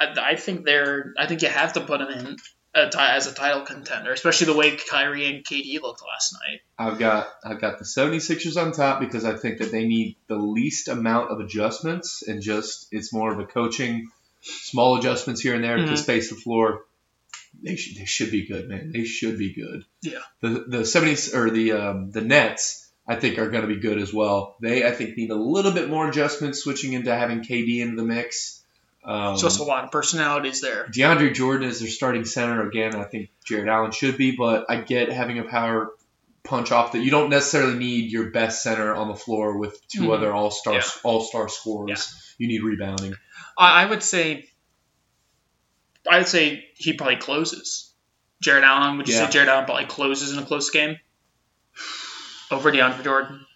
I, I think they're. I think you have to put them in. A as a title contender, especially the way Kyrie and KD looked last night. I've got I've got the 76ers on top because I think that they need the least amount of adjustments and just it's more of a coaching small adjustments here and there to Mhm. space the floor. They should they should be good, man. They should be good. Yeah. The the 70s or the um, the Nets I think are going to be good as well. They I think need a little bit more adjustments switching into having KD into the mix. Um, So it's a lot of personalities there. DeAndre Jordan is their starting center again. I think Jarrett Allen should be, but I get having a power punch off that you don't necessarily need your best center on the floor with 2 Mhm. other all star Yeah. all star scorers. You need rebounding. I, I would say, I would say he probably closes. Jarrett Allen. Would you Yeah. say Jarrett Allen probably closes in a close game over DeAndre Jordan?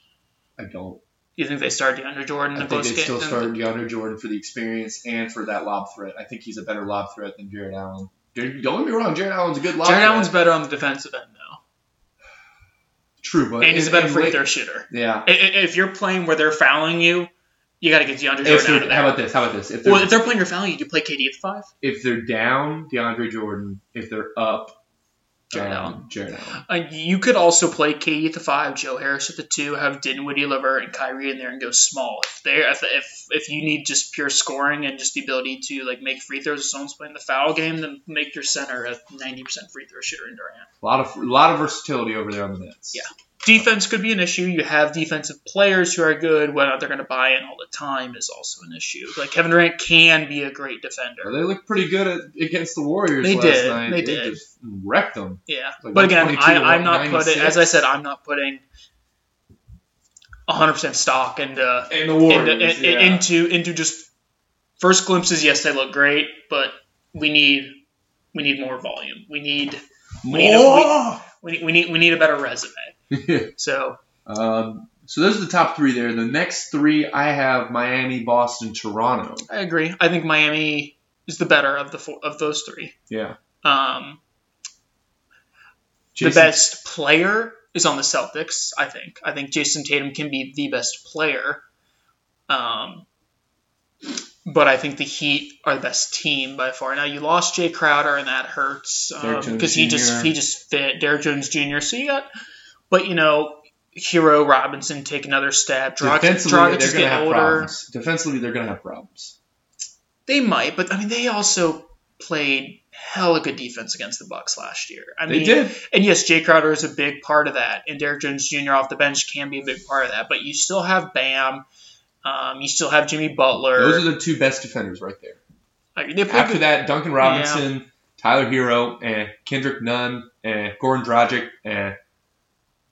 I don't. You think they start DeAndre Jordan I think they still start DeAndre Jordan for the experience and for that lob threat. I think he's a better lob threat than Jarrett Allen. Don't get me wrong, Jarrett Allen's a good lob Jarrett threat. Allen's better on the defensive end though, true, but and he's a better free throw shooter. Yeah. If you're playing where they're fouling you, you got to get DeAndre Jordan out of there. how about this? How about this? If they're, well, if they're playing your foul, you do you play KD at the five. if they're down, DeAndre Jordan. If they're up, Jarrett um, Allen. Jarrett Allen. Uh, you could also play KD at the five, Joe Harris at the two, have Dinwiddie, Levert, and Kyrie in there, and go small. If they if, if if you need just pure scoring and just the ability to like make free throws if someone's playing the foul game, then make your center a ninety percent free throw shooter in Durant. A lot of a lot of versatility over there on the Nets. Yeah. Defense could be an issue. You have defensive players who are good. Whether they're going to buy in all the time is also an issue. Like Kevin Durant can be a great defender. They looked pretty good at, against the Warriors They last did. night. They did. just wrecked them. Yeah, Like but again, I, I'm not putting. As I said, I'm not putting 100 percent stock into And the into, in- into into just first glimpses. Yes, they look great, but we need we need more volume. We need we need, a, we, need we need we need a better resume. So um, so those are the top three there. The next three, I have Miami, Boston, Toronto. I agree. I think Miami is the better of the four, of those three. Yeah. Um, Jayson- the best player is on the Celtics. I think. I think Jayson Tatum can be the best player. Um, but I think the Heat are the best team by far. Now you lost Jae Crowder, and that hurts because he just he just fit Derrick Jones Jr. So you got, but you know, Herro Robinson take another step. Defensively, Dragic they're going to have older. problems. Defensively, they're going to have problems. They might, but I mean, they also played hella good defense against the Bucks last year. I They mean, did. And yes, Jae Crowder is a big part of that, and Derrick Jones Jr. off the bench can be a big part of that. But you still have Bam, um, you still have Jimmy Butler. Those are the two best defenders right there. Like, they play After that, Duncan Robinson, Tyler Herro, and Kendrick Nunn, and Gordon Dragic, and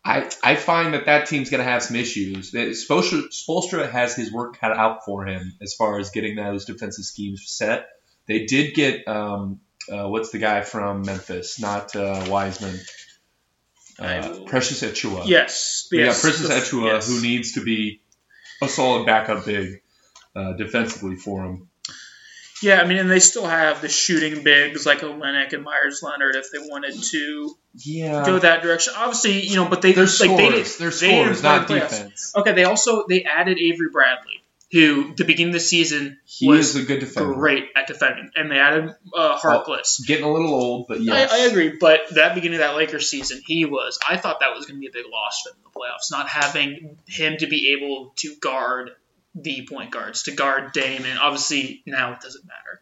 I I find that that team's going to have some issues. That Spoelstra, Spoelstra has his work cut out for him as far as getting those defensive schemes set. They did get um, uh, what's the guy from Memphis? Not uh, Wiseman. Uh, Precious Achiuwa. Yes, We got yes, Precious the- yes. who needs to be a solid backup big uh, defensively for him. Yeah, I mean, and they still have the shooting bigs like Olynyk and Meyers Leonard if they wanted to Yeah, go that direction. Obviously, you know, but they they're like they did, scores. They're they scores, not play playoffs. defense. Okay, they also they added Avery Bradley, who the beginning of the season He was is a good defender. great at defending, and they added uh, Harkless. Getting a little old, but yes. I, I agree, but that beginning of that Lakers season, he was. I thought that was going to be a big loss for them in the playoffs, not having him to be able to guard the point guards, to guard Dame, and obviously now it doesn't matter.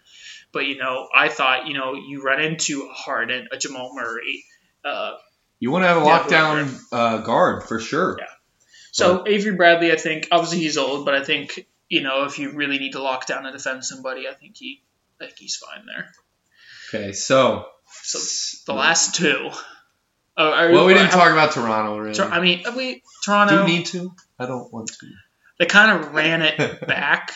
But you know, I thought you know you run into a Harden, a Jamal Murray. Uh, You want to have a lockdown uh, guard for sure. Yeah. so Avery Bradley, I think obviously he's old, but I think you know if you really need to lock down and defend somebody, I think he, I think he's fine there. Okay, so So the last two. Are- well, we didn't talk about Toronto really. I mean, we Do Toronto. we need to? I don't want to. They kind of ran it back,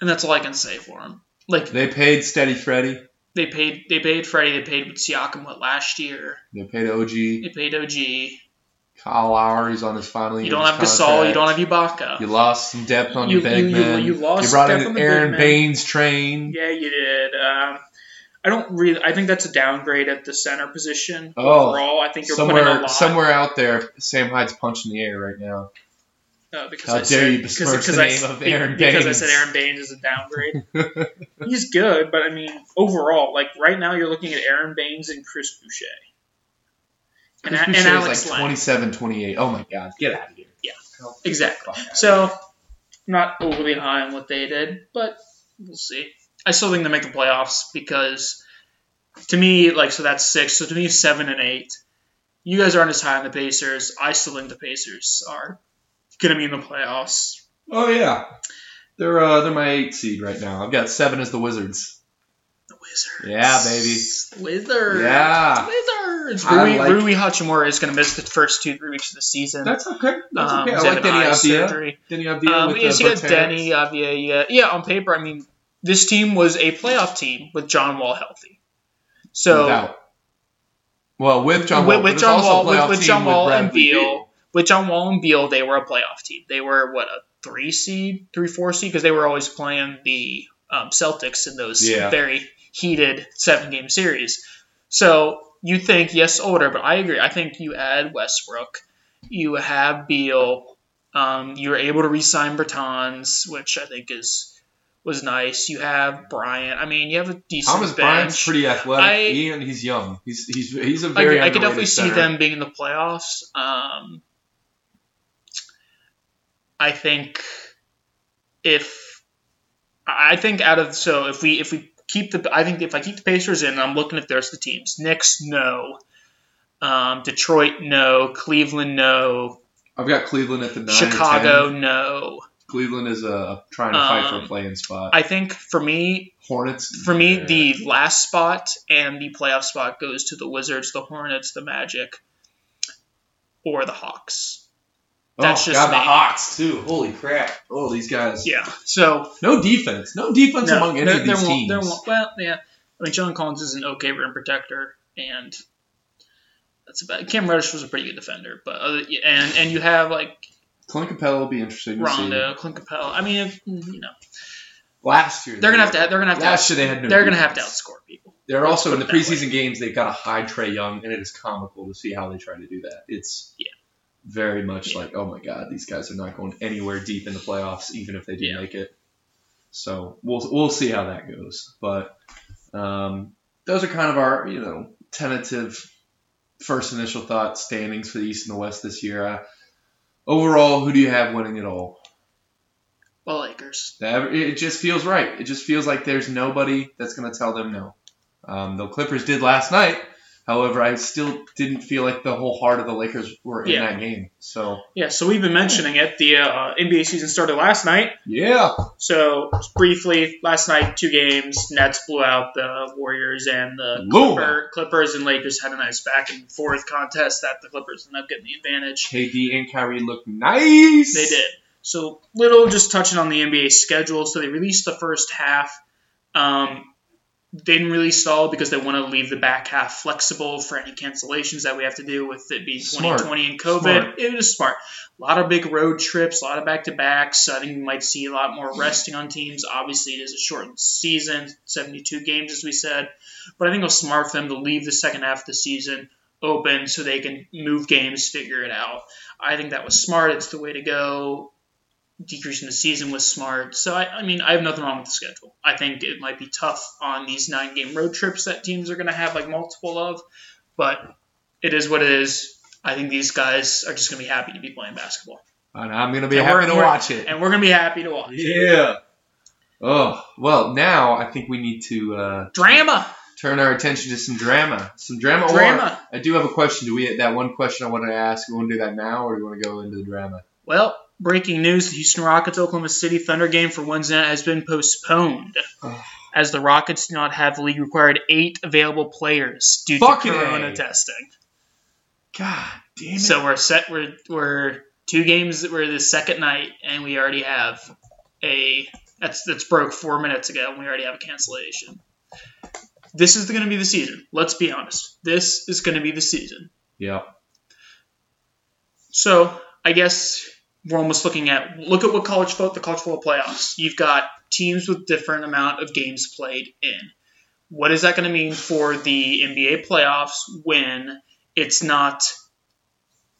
and that's all I can say for them. Like They paid Steady Freddy. they paid, they paid Freddie, they paid Siakam what last year. They paid OG. They paid OG. Kyle Lowry's on his final year. You don't have Gasol. You don't have Ibaka. You lost some depth on You- your big you- you- you lost brought depth in on the Aron. Baynes train. Yeah, you did. Um, I don't really. I think that's a downgrade at the center position Oh, overall. I think you're putting a Somewhere, lot. somewhere out there, Sam Hyde's punching the air right now. Uh, because How I dare said, you besmirch because the I, name of be- Aron because I said Aron Baynes is a downgrade. He's good, but I mean, overall, like right now, you're looking at Aron Baynes and Chris Boucher. And, Chris and Boucher's Alex like 27, 28. Oh my God, get out of here. Yeah. Oh, Exactly. fuck outta So, not overly high on what they did, but we'll see. I still think they make the playoffs because, to me, like, so that's six. So to me, seven and eight. You guys aren't as high on the Pacers. I still think the Pacers are going to be in the playoffs. Oh yeah, they're uh, they're my eight seed right now. I've got seven as the Wizards. The Wizards. Yeah, baby. Wizards. Yeah. Wizards. Rui, like- Rui Hachimura is going to miss the first two, three weeks of the season. That's okay. That's Um, okay. I like Deni Avdija. surgery. Deni Avdija Um, with yes, the you got Denny, Avia, yeah, yeah. On paper, I mean, this team was a playoff team with John Wall healthy. So Without. Well, with John With- Wall, with it's John also Wall- with- with John Wall and Beal. With John Wall and Beal, they were a playoff team. They were what a three seed, three four seed because they were always playing the um, Celtics in those Yeah. very heated seven game series. So you think yes older, but I agree. I think you add Westbrook, you have Beal, um, you're able to re-sign Bertans, which I think is was nice. You have Bryant. I mean, you have a decent Thomas bench. Bryant's pretty athletic I- and he's young. He's he's he's a I, very I could underrated definitely see them being in the playoffs. Um, I think if I think out of so if we if we keep the I think if I keep the Pacers in, I'm looking at there's the teams. Knicks, no. Um, Detroit, no. Cleveland, no. I've got Cleveland at the nine. Chicago, Or 10. no. Cleveland is uh, trying to fight for Um, a playing spot. I think for me, Hornets. for me, yeah. the last spot and the playoff spot goes to the Wizards, the Hornets, the Magic, or the Hawks. That's oh, just God, the me. Hawks too. Holy crap! Oh, these guys. Yeah. So No defense. No defense no, among any there- of these won't- teams. won't- well, yeah. I mean, John Collins is an okay rim protector, and that's about. Cam Reddish was a pretty good defender, but other, and and you have like Clint Capela will be interesting to Rondo, Clint Capela. I mean, if, you know. Last year they're gonna have to. They're gonna have to. Last year they had no. they're gonna have to outscore people. They're Let's also in the it that way. preseason games. They've got a high Trae Young, and it is comical to see how they try to do that. It's Yeah. Very much like, oh my god, these guys are not going anywhere deep in the playoffs, even if they do Yeah. make it. So we'll we'll see how that goes. But um, those are kind of our you know tentative first initial thoughts standings for the East and the West this year. Uh, overall, who do you have winning it all? Well, Lakers. It just feels right. It just feels like there's nobody that's going to tell them no. Um, the Clippers did last night. However, I still didn't feel like the whole heart of the Lakers were in Yeah. that game. So Yeah. So we've been mentioning it. The uh, NBA season started last night. yeah, So briefly, last night, two games. Nets blew out the Warriors, and the Clipper, Clippers and Lakers had a nice back and forth contest that the Clippers ended up getting the advantage. KD and Kyrie looked nice. They did. So little just touching on the NBA schedule. So they released the first half. Um, they didn't release it all because they want to leave the back half flexible for any cancellations that we have to do with it being Smart. 2020 and COVID. Smart. It was smart. A lot of big road trips, a lot of back to backs. I think we might see a lot more resting on teams. Obviously, it is a shortened season, 72 games, as we said. But I think it was smart for them to leave the second half of the season open so they can move games, figure it out. I think that was smart. It's the way to go. Decreasing the season was smart. So, I, I mean, I have nothing wrong with the schedule. I think it might be tough on these nine game road trips that teams are going to have like multiple of, but it is what it is. I think these guys are just going to be happy to be playing basketball. And I'm gonna be And happy to watch it. And we're going to be happy to watch. Yeah. Oh well, now I think we need to uh, Drama! turn our attention to some drama. Some drama. Or Drama! I do have a question. Do we that one question I wanted to ask? We want to do that now, or do you want to go into the drama? Well, breaking news the Houston Rockets Oklahoma City Thunder game for Wednesday night has been postponed. As the Rockets do not have the league required eight available players due Fucking to Corona A. testing. God damn it! So we're set. We're we're two games. We're the second night, and we already have a that's that's broke four minutes ago, and we already have a cancellation. This is going to be the season. Let's be honest. This is going to be the season. yeah. So I guess we're almost looking at look at what college football the college football playoffs. You've got teams with different amount of games played in. What is that going to mean for the NBA playoffs when it's not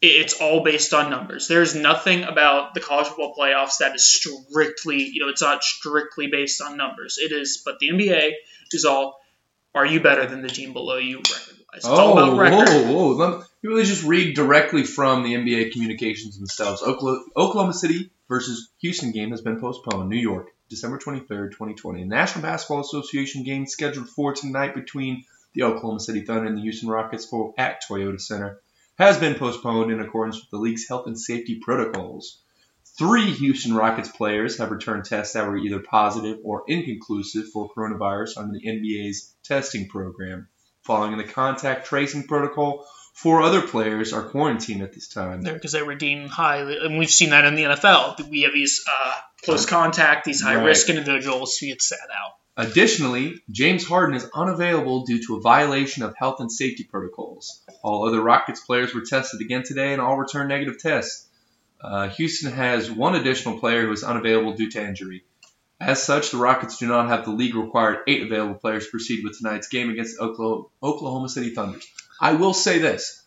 it's all based on numbers. There's nothing about the college football playoffs that is strictly, you know, it's not strictly based on numbers. It is, but the NBA is all, are you better than the team below you record wise? It's all about oh, record. whoa, whoa. Let really just read directly from the NBA communications themselves. Oklahoma, Oklahoma City versus Houston game has been postponed. New York, December 23rd, 2020. The National Basketball Association game scheduled for tonight between the Oklahoma City Thunder and the Houston Rockets for at Toyota Center has been postponed in accordance with the league's health and safety protocols. Three Houston Rockets players have returned tests that were either positive or inconclusive for coronavirus under the NBA's testing program. Following the contact tracing protocol, four other players are quarantined at this time. because they were deemed high, and we've seen that in the NFL. We have these uh, close contact, these high risk individuals who get sat out. Additionally, James Harden is unavailable due to a violation of health and safety protocols. All other Rockets players were tested again today and all returned negative tests. Uh, Houston has one additional player who is unavailable due to injury. As such, the Rockets do not have the league required eight available players to proceed with tonight's game against Oklahoma, Oklahoma City Thunders. I will say this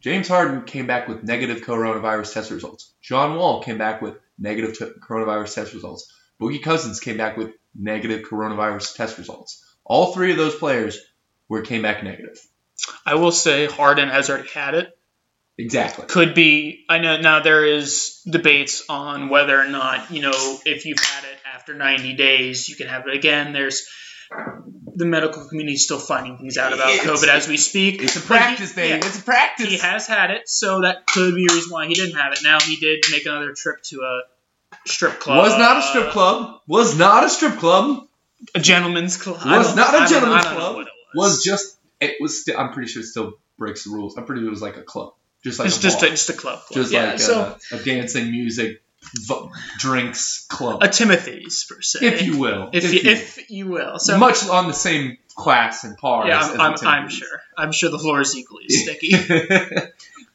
James Harden came back with negative coronavirus test results. John Wall came back with negative t- coronavirus test results. Boogie Cousins came back with negative coronavirus test results. All three of those players were came back negative. I will say Harden has already had it. Exactly. Could be. I know now there is debates on whether or not you know if you've had it after 90 days you can have it again. There's the medical community is still finding things out about It's- COVID as we speak. It's a But he- practice, baby. yeah, It's a practice. he has had it, so that could be a reason why he didn't have it. Now he did make another trip to a strip club. Was not a strip club. Was not a strip club. A gentleman's club. Was don't- a gentleman's I don't know club. it was. Was just. It was. Still, I'm pretty sure it still breaks the rules. I'm pretty sure it was like a club, just like it's a just a, just a club. club. just yeah, like so a, a dancing, music, v- drinks club, a Timothy's per se, if you will. if, you, if you will. So much on the same class and par. yeah, as, I'm, as I'm, I'm sure. I'm sure the floor is equally sticky.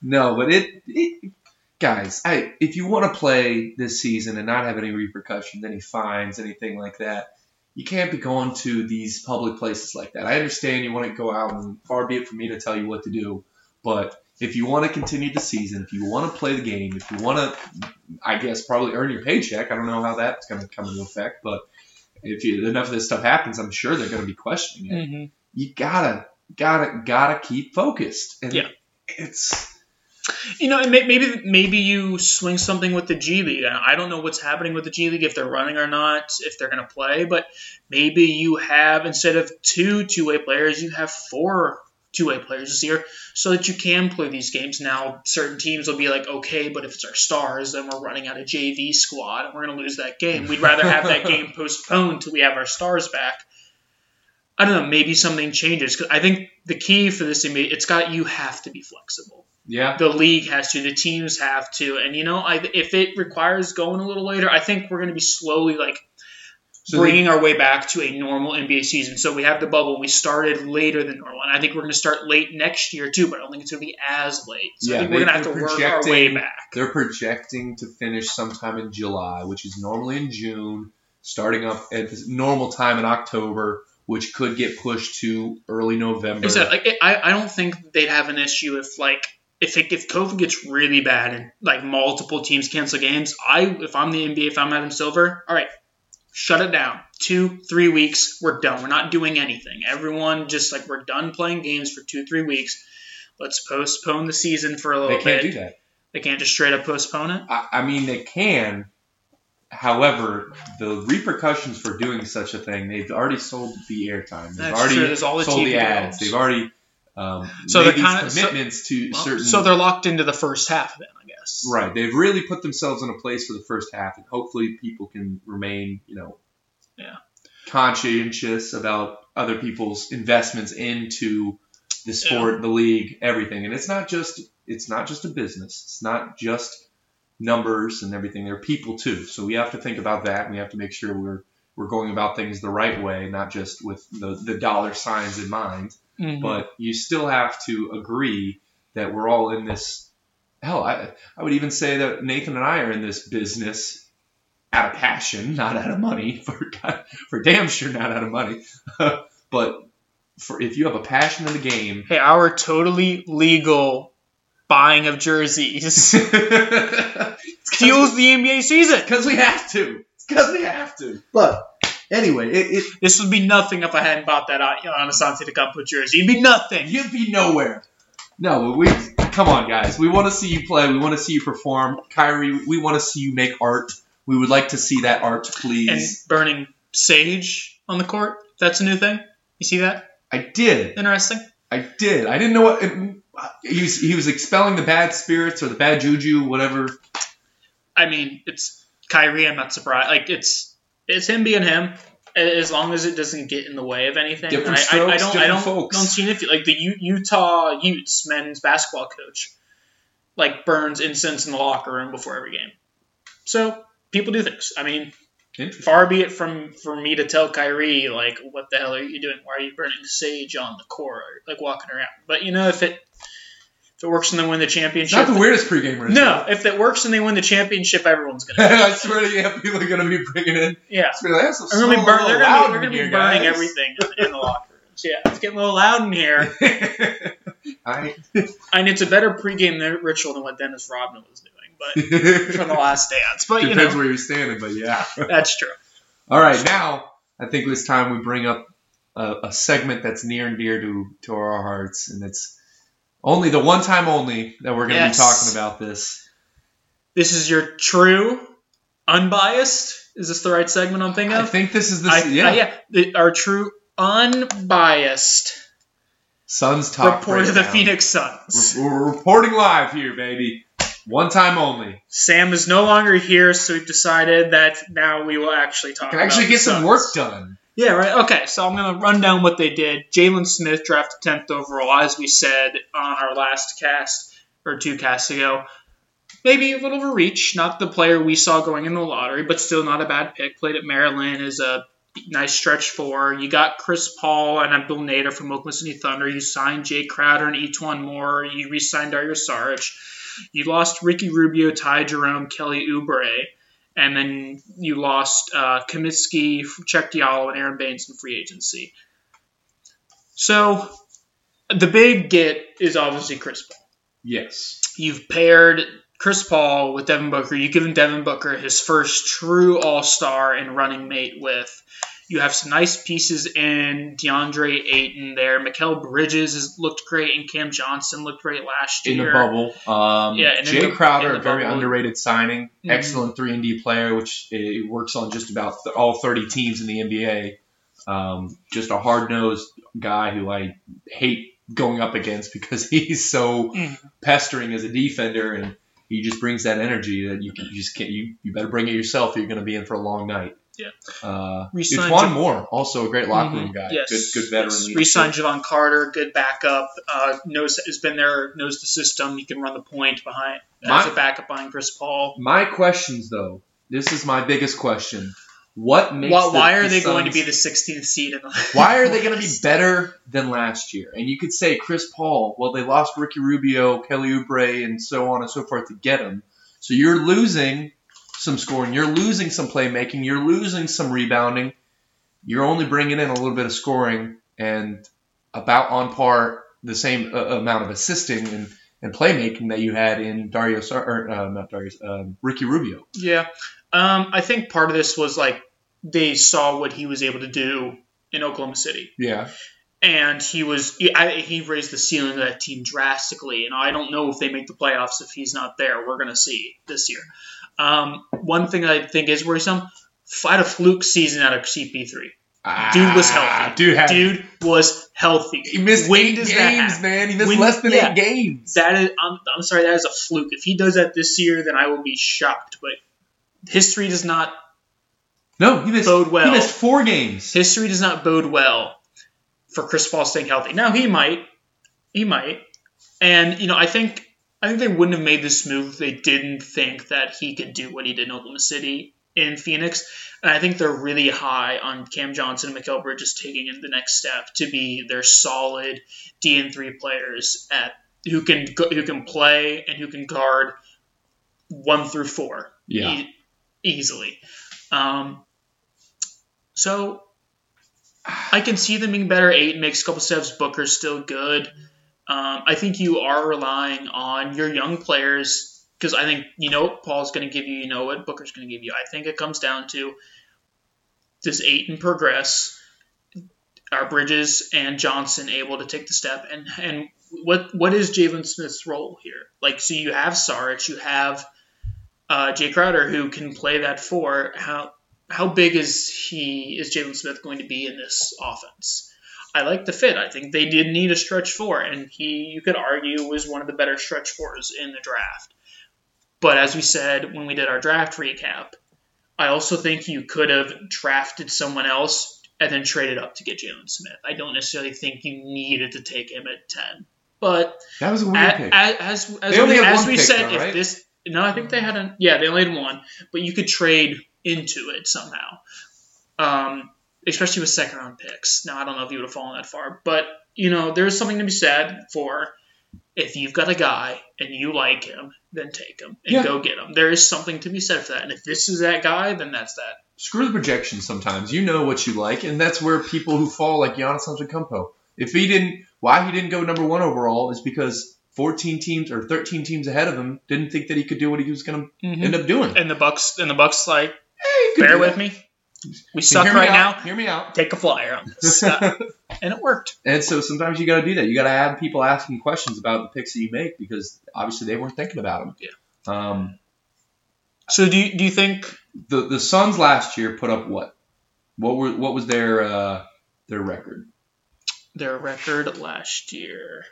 no, but it, it guys, I, if you want to play this season and not have any repercussions, any fines, anything like that, you can't be going to these public places like that. I understand you want to go out and far be it for me to tell you what to do, but if you want to continue the season, if you want to play the game, if you want to, I guess probably earn your paycheck. I don't know how that's going to come into effect, but if you, enough of this stuff happens, I'm sure they're going to be questioning it hmm you gotta gotta gotta keep focused and Yeah. it's You know, and maybe maybe you swing something with the G League. I I don't know what's happening with the G League if they're running or not, if they're going to play. But maybe you have instead of two two way players, you have four two way players this year, so that you can play these games. Now, certain teams will be like, okay, but if it's our stars, then we're running out of JV squad and we're going to lose that game. We'd rather have that game postponed till we have our stars back. I don't know. Maybe something changes. 'Cause I think the key for this it's got you have to be flexible yeah the league has to, the teams have to, and you know, I, if it requires going a little later, I think we're going to be slowly like so bringing our way back to a normal NBA season. So we have the bubble. We started later than normal, and I think we're going to start late next year too. But I don't think it's going to be as late. So Yeah, I think we're going to have to work our way back. they're projecting to finish sometime in july which is normally in june starting up at this normal time in october which could get pushed to early november Except, like, I, I don't think they'd have an issue if like if it, if COVID gets really bad and like multiple teams cancel games. I if I'm the NBA, if I'm Adam Silver, all right, shut it down. Two, three weeks, we're done. We're not doing anything. Everyone just like we're done playing games for two, three weeks. Let's postpone the season for a little bit. they can't bit. do that They can't just straight up postpone it. I, I mean they can however the repercussions for doing such a thing they've already sold the airtime they've That's already true. There's all the sold TV the ads deals. they've already um, So made these kinda- so- commitments to Well, certain so they're locked into the first half then, I guess. Right. They've really put themselves in a place for the first half, and hopefully people can remain, you know, Yeah. conscientious about other people's investments into the sport, the league, everything. And it's not just it's not just a business. It's not just numbers and everything. They're people too. So we have to think about that. And we have to make sure we're we're going about things the right way, not just with the, the dollar signs in mind Mhm. but you still have to agree that we're all in this. Hell, I, I would even say that Nathan and I are in this business out of passion, not out of money. For for damn sure, not out of money. but for if you have a passion in the game, Hey, our totally legal buying of jerseys fuels the NBA season. Because we have to. Because we have to. But anyway, it, it This would be nothing if I hadn't bought that on Giannis Antetokounmpo jersey. It'd be nothing. you'd be nowhere. No, we come on, guys. We want to see you play. We want to see you perform. Kyrie, we want to see you make art. We would like to see that art, please. And burning sage on the court. That's a new thing. You see that? I did. Interesting. I did. I didn't know what. It, he was he was expelling the bad spirits or the bad juju, whatever. I mean, it's Kyrie. I'm not surprised. Like it's it's him being him. As long as it doesn't get in the way of anything. Different I, I, I don't. I don't. folks. Don't see anything like the U- Utah Utes men's basketball coach, like burns incense in the locker room before every game. So people do things. I mean, far be it from for me to tell Kyrie like, what the hell are you doing? Why are you burning sage on the court, like walking around? But you know, if it if it works and they win the It's championship, not the weirdest pregame routine. no, if it works and they win the championship, everyone's gonna. I swear to you, people are gonna be bringing in. Yeah, It's gonna be like, "That's a they're gonna be, burn, they're gonna be, they're gonna be here, burning guys." everything in the locker rooms. Yeah, it's getting a little loud in here, I, and it's a better pregame ritual than what Dennis Rodman was doing, but from the last dance. But you Depends know, where you're standing, but yeah. that's true. All right, now I think it's time we bring up a, a segment that's near and dear to to our hearts, and it's only the one time only that we're going to Yes. be talking about this. This is your true, unbiased. Is this the right segment I'm thinking of? I think this is the I- yeah. uh, yeah, the, our true unbiased Suns talk report of the breakdown. Phoenix Suns. We're, we're reporting live here, baby. One time only. Sam is no longer here, so we've decided that now we will actually talk. Can actually get some work done. Yeah, right. Okay, so I'm gonna run down what they did. Jalen Smith drafted 10th overall, as we said on our last cast or two casts ago. Maybe a little of a reach, not the player we saw going in the lottery, but still not a bad pick. Played at Maryland is a nice stretch four. You got Chris Paul and Abdel Nader from Oklahoma City Thunder. You signed Jae Crowder and E'Twaun Moore. You re-signed Dario Saric. You lost Ricky Rubio, Ty Jerome, Kelly Oubre and then you lost uh, Kaminsky, Cheick Diallo, and Aron Baynes in free agency. So the big get is obviously Chris Paul. Yes. You've paired Chris Paul with Devin Booker. You've given Devin Booker his first true All Star and running mate with. You have some nice pieces in DeAndre Ayton there. Mikal Bridges has looked great, and Cam Johnson looked great last In year. In the bubble. Um, Yeah, and Jae the- Crowder, a very bubble. underrated signing. Mhm. Excellent 3 and D player, which uh, works on just about th- all 30 teams in the NBA. Um, just a hard nosed guy who I hate going up against because he's so Mhm. pestering as a defender and he just brings that energy that you, you just can't you, you better bring it yourself or you're going to be in for a long night. Yeah. Uh, Re-signed Juan Ja- Moore, also a great locker room Mhm. guy. Yes. Good, good veteran Yes. Re-signed Jevon Carter, good backup. Uh, knows has been there, knows the system. He can run the point behind as My- a backup behind Chris Paul. My questions, though, this is my biggest question. What makes Why, the- are the they going to be the 16th seed? In the Why are they going to be better than last year? And you could say Chris Paul. Well, they lost Ricky Rubio, Kelly Oubre, and so on and so forth to get him. So you're losing some scoring. You're losing some playmaking. You're losing some rebounding. You're only bringing in a little bit of scoring and about on par the same uh, amount of assisting and, and playmaking that you had in Dario Sar- or uh, not Dario, um, Ricky Rubio. Yeah, um, I think part of this was like they saw what he was able to do in Oklahoma City, Yeah. and he was he, I, he raised the ceiling of that team drastically. And I don't know if they make the playoffs if he's not there. We're gonna see this year. Um, one thing I think is worrisome: fight a fluke season out of CP3. Dude was healthy. Ah, Dude had Dude was healthy. He missed When eight games, man. He missed When- less than yeah. eight games. That is, I'm, I'm sorry, that is a fluke. If he does that this year, then I will be shocked. But history does not no, he missed. bode well. He missed four games. history does not bode well for Chris Paul staying healthy. Now he might, he might, and you know I think I think they wouldn't have made this move if they didn't think that he could do what he did in Oklahoma City in Phoenix. And I think they're really high on Cam Johnson and Mikal Bridges taking the next step to be their solid D and three players at who can who can play and who can guard one through four Yeah. e- easily. Um, so I can see them being better. Eight makes a couple steps. Booker's still good. Um, I think you are relying on your young players because I think you know what Paul's going to give you, you know what Booker's going to give you. I think it comes down to does Ayton progress? Are Bridges and Johnson able to take the step? And and what what is Jalen Smith's role here? Like, so you have Saric, you have uh, Jae Crowder who can play that four. How how big is he? Is Jalen Smith going to be in this offense? I like the fit. I think they did need a stretch four, and he, you could argue, was one of the better stretch fours in the draft. But as we said when we did our draft recap, I also think you could have drafted someone else and then traded up to get Jalen Smith. I don't necessarily think you needed to take him at ten. But That was a weird a- pick. as as, only we, as we pick, said, though, if this no, I think they had a yeah, they only had one, but you could trade into it somehow. Um, especially with second round picks. Now I don't know if you would have fallen that far, but you know there's something to be said for if you've got a guy and you like him, then take him and Yeah. go get him. There is something to be said for that, and if this is that guy, then that's that. Screw the projections sometimes. You know what you like, and that's where people who fall like Giannis Antetokounmpo. If he didn't, why he didn't go number one overall is because 14 teams or 13 teams ahead of him didn't think that he could do what he was going to mm-hmm. end up doing. And the Bucks and the Bucks like Hey, bear with me. We suck right out, now. Hear me out. Take a flyer on this, Uh, and it worked. And so sometimes you got to do that. You got to have people asking questions about the picks that you make because obviously they weren't thinking about them. Yeah. Um, So do you, do you think the the Suns last year put up what? What were what was their uh, their record? their record last year?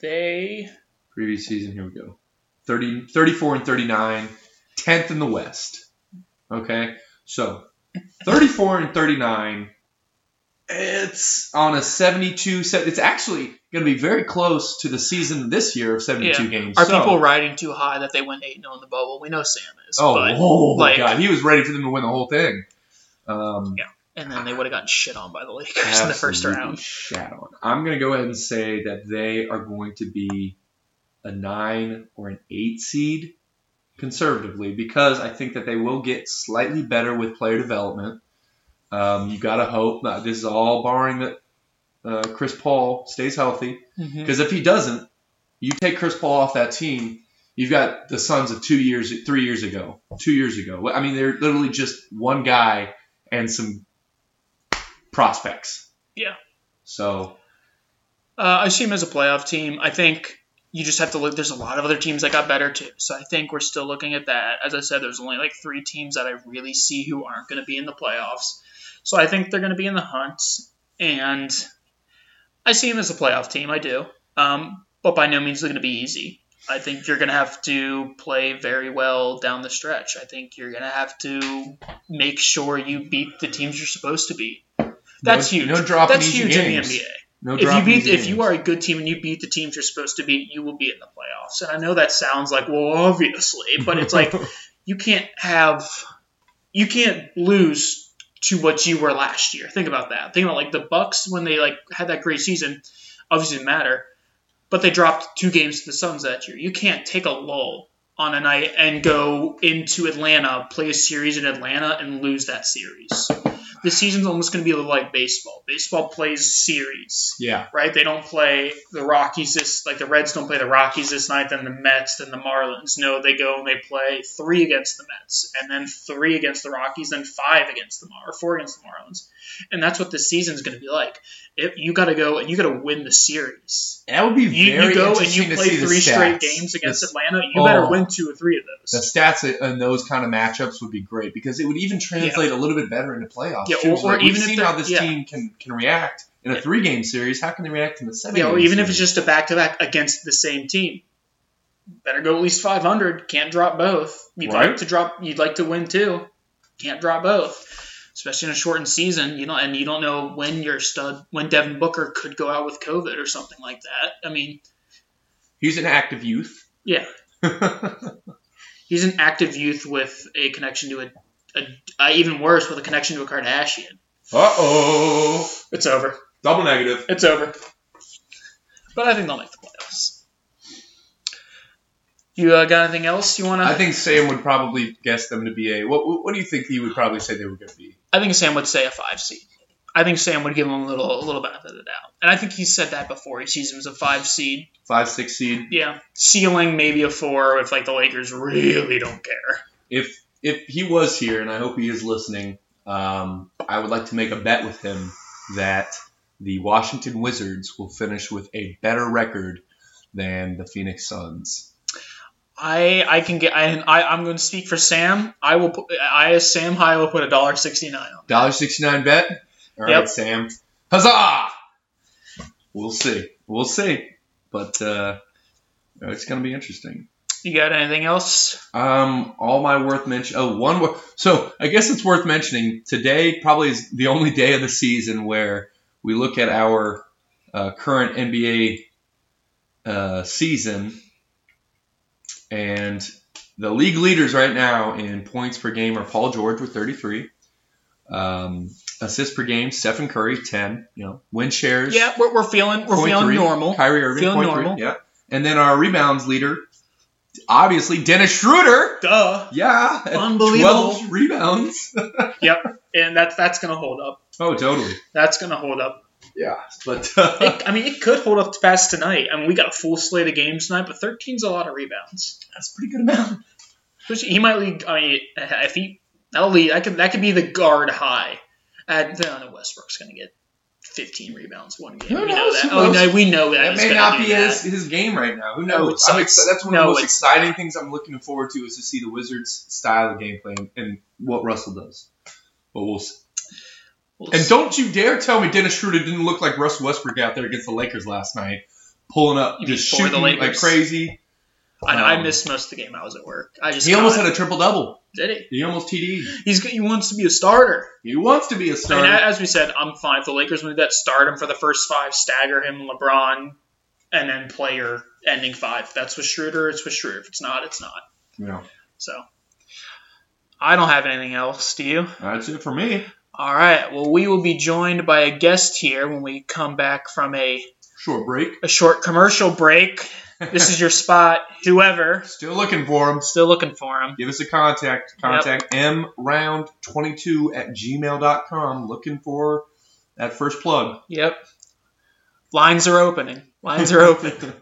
They Previous season, here we go. 30, 34 and 39, 10th in the West. Okay? So, 34 and 39, it's on a 72 set. It's actually going to be very close to the season this year of 72 Yeah. games. are So- people riding too high that they went eight 0 in the bubble. We know Sam is. Oh, but, oh like- God. He was ready for them to win the whole thing. Um, Yeah. and then they would have gotten shit on by the Lakers in the first round. Shat on. I'm going to go ahead and say that they are going to be a nine or an eight seed conservatively because I think that they will get slightly better with player development. Um, you got to hope that this is all barring that uh, Chris Paul stays healthy. Mhm. Because if he doesn't, you take Chris Paul off that team, you've got the Suns of two years, three years ago, two years ago. I mean, they're literally just one guy and some prospects. Yeah. So Uh, I see him as a playoff team. I think you just have to look. There's a lot of other teams that got better too. So I think we're still looking at that. As I said, there's only like three teams that I really see who aren't going to be in the playoffs. So I think they're going to be in the hunt, and I see him as a playoff team. I do, um, but by no means they're going to be easy. I think you're going to have to play very well down the stretch. I think you're going to have to make sure you beat the teams you're supposed to beat. That's no, huge. No dropping That's huge games. in the NBA No if you beat if you are a good team and you beat the teams you're supposed to beat, you will be in the playoffs. And I know that sounds like well, obviously, but it's like you can't have you can't lose to what you were last year. Think about that. Think about like the Bucks when they like had that great season. Obviously, didn't matter, but they dropped two games to the Suns that year. You can't take a lull on a night and go into Atlanta, play a series in Atlanta, and lose that series. The season's almost going to be a little like baseball. Baseball plays series yeah. right? They don't play the Rockies this like the Reds don't play the Rockies this night, then the Mets, then the Marlins. No, they go and they play three against the Mets, and then three against the Rockies, then five against the Mar or four against the Marlins, and that's what this season's going to be like. If you got to go and you got to win the series. That would be You, very you go and you play three straight games against Atlanta. You better Oh. win two or three of those. The stats in those kind of matchups would be great because it would even translate a little bit better into playoffs. Yeah, too. or- So, or like, even if seen how this yeah. team can, can react in a Yeah. three game series. How can they react in a seven? Yeah, or even if it's just a back to back against the same team. Better go at least 500. Can't drop both. You'd Right. like to drop. You'd like to win two Can't drop both, especially in a shortened season. You know, and you don't know when your stud, when Devin Booker could go out with COVID or something like that. I mean, he's an active youth. Yeah. he's an active youth with a connection to a, a, uh, even worse with a connection to a Kardashian. Uh oh. It's over. Double negative. It's over. But I think they'll make the playoffs. You uh, got anything else you want to? I think Sam would probably guess them to be a. What, what do you think he would probably say they were going to be? I think Sam would say a five seed. I think Sam would give him a little a little benefit of the doubt, and I think he said that before. He sees him as a five seed. Five, six seed. Yeah, ceiling maybe a four if like the Lakers really don't care. If if he was here, and I hope he is listening, um, I would like to make a bet with him that the Washington Wizards will finish with a better record than the Phoenix Suns. I I can get I, I I'm going to speak for Sam. I will put I as Sam High will put a dollar sixty nine on. Dollar sixty nine bet. All right, Yep. Sam. Huzzah! We'll see. We'll see. But uh, it's going to be interesting. You got anything else? Um, all my worth mention. Oh, one. Wor- so I guess it's worth mentioning. Today probably is the only day of the season where we look at our uh, current NBA uh, season, and the league leaders right now in points per game are Paul George with 33. Um, assists per game, Stephen Curry 10. You know, win shares. Yeah, we're, we're feeling we're feeling three. normal. Kyrie Irving, Feeling point three. Yeah. And then our rebounds leader, obviously Dennis Schroeder. Duh. Yeah. Unbelievable. 12 rebounds. Yep. And that's that's gonna hold up. oh, totally. That's gonna hold up. Yeah. But uh, It, I mean, it could hold up past tonight. I mean, we got a full slate of games tonight, but 13's a lot of rebounds. that's a pretty good amount. Especially- He might lead. I mean, if he that'll lead, that could that could be the guard high. I don't know Westbrook's gonna get 15 rebounds one game. Who we know knows? that. Who Oh knows? no, we know that. That may not do be that. his, his game right now. Who No, knows? it's- I'm exci- that's one no, of the most exciting things I'm looking forward to is to see the Wizards' style of gameplay and, and what Russell does. But we'll see. We'll And don't you dare tell me Dennis Schroeder didn't look like Russell Westbrook out there against the Lakers last night, pulling up, just for the shooting like crazy. I, I um, missed most of the game. I was at work. I just He almost had a triple double. did he? He almost TD. He's he wants to be a starter. He wants to be a starter. as we said, I'm fine if the Lakers move that, start him for the first five, stagger him, LeBron, and then play your ending five. If that's with Schroeder, it's with Schroeder. If it's not, it's not. yeah. So I don't have anything else. Do you? That's it for me. All right. Well, we will be joined by a guest here when we come back from a, Short break. a short commercial break. This is your spot. Whoever, Still looking for him. still looking for him. Give us a contact. Contact mround22 at gmail.com. Looking for that first plug. Yep. Lines are opening. Lines are open.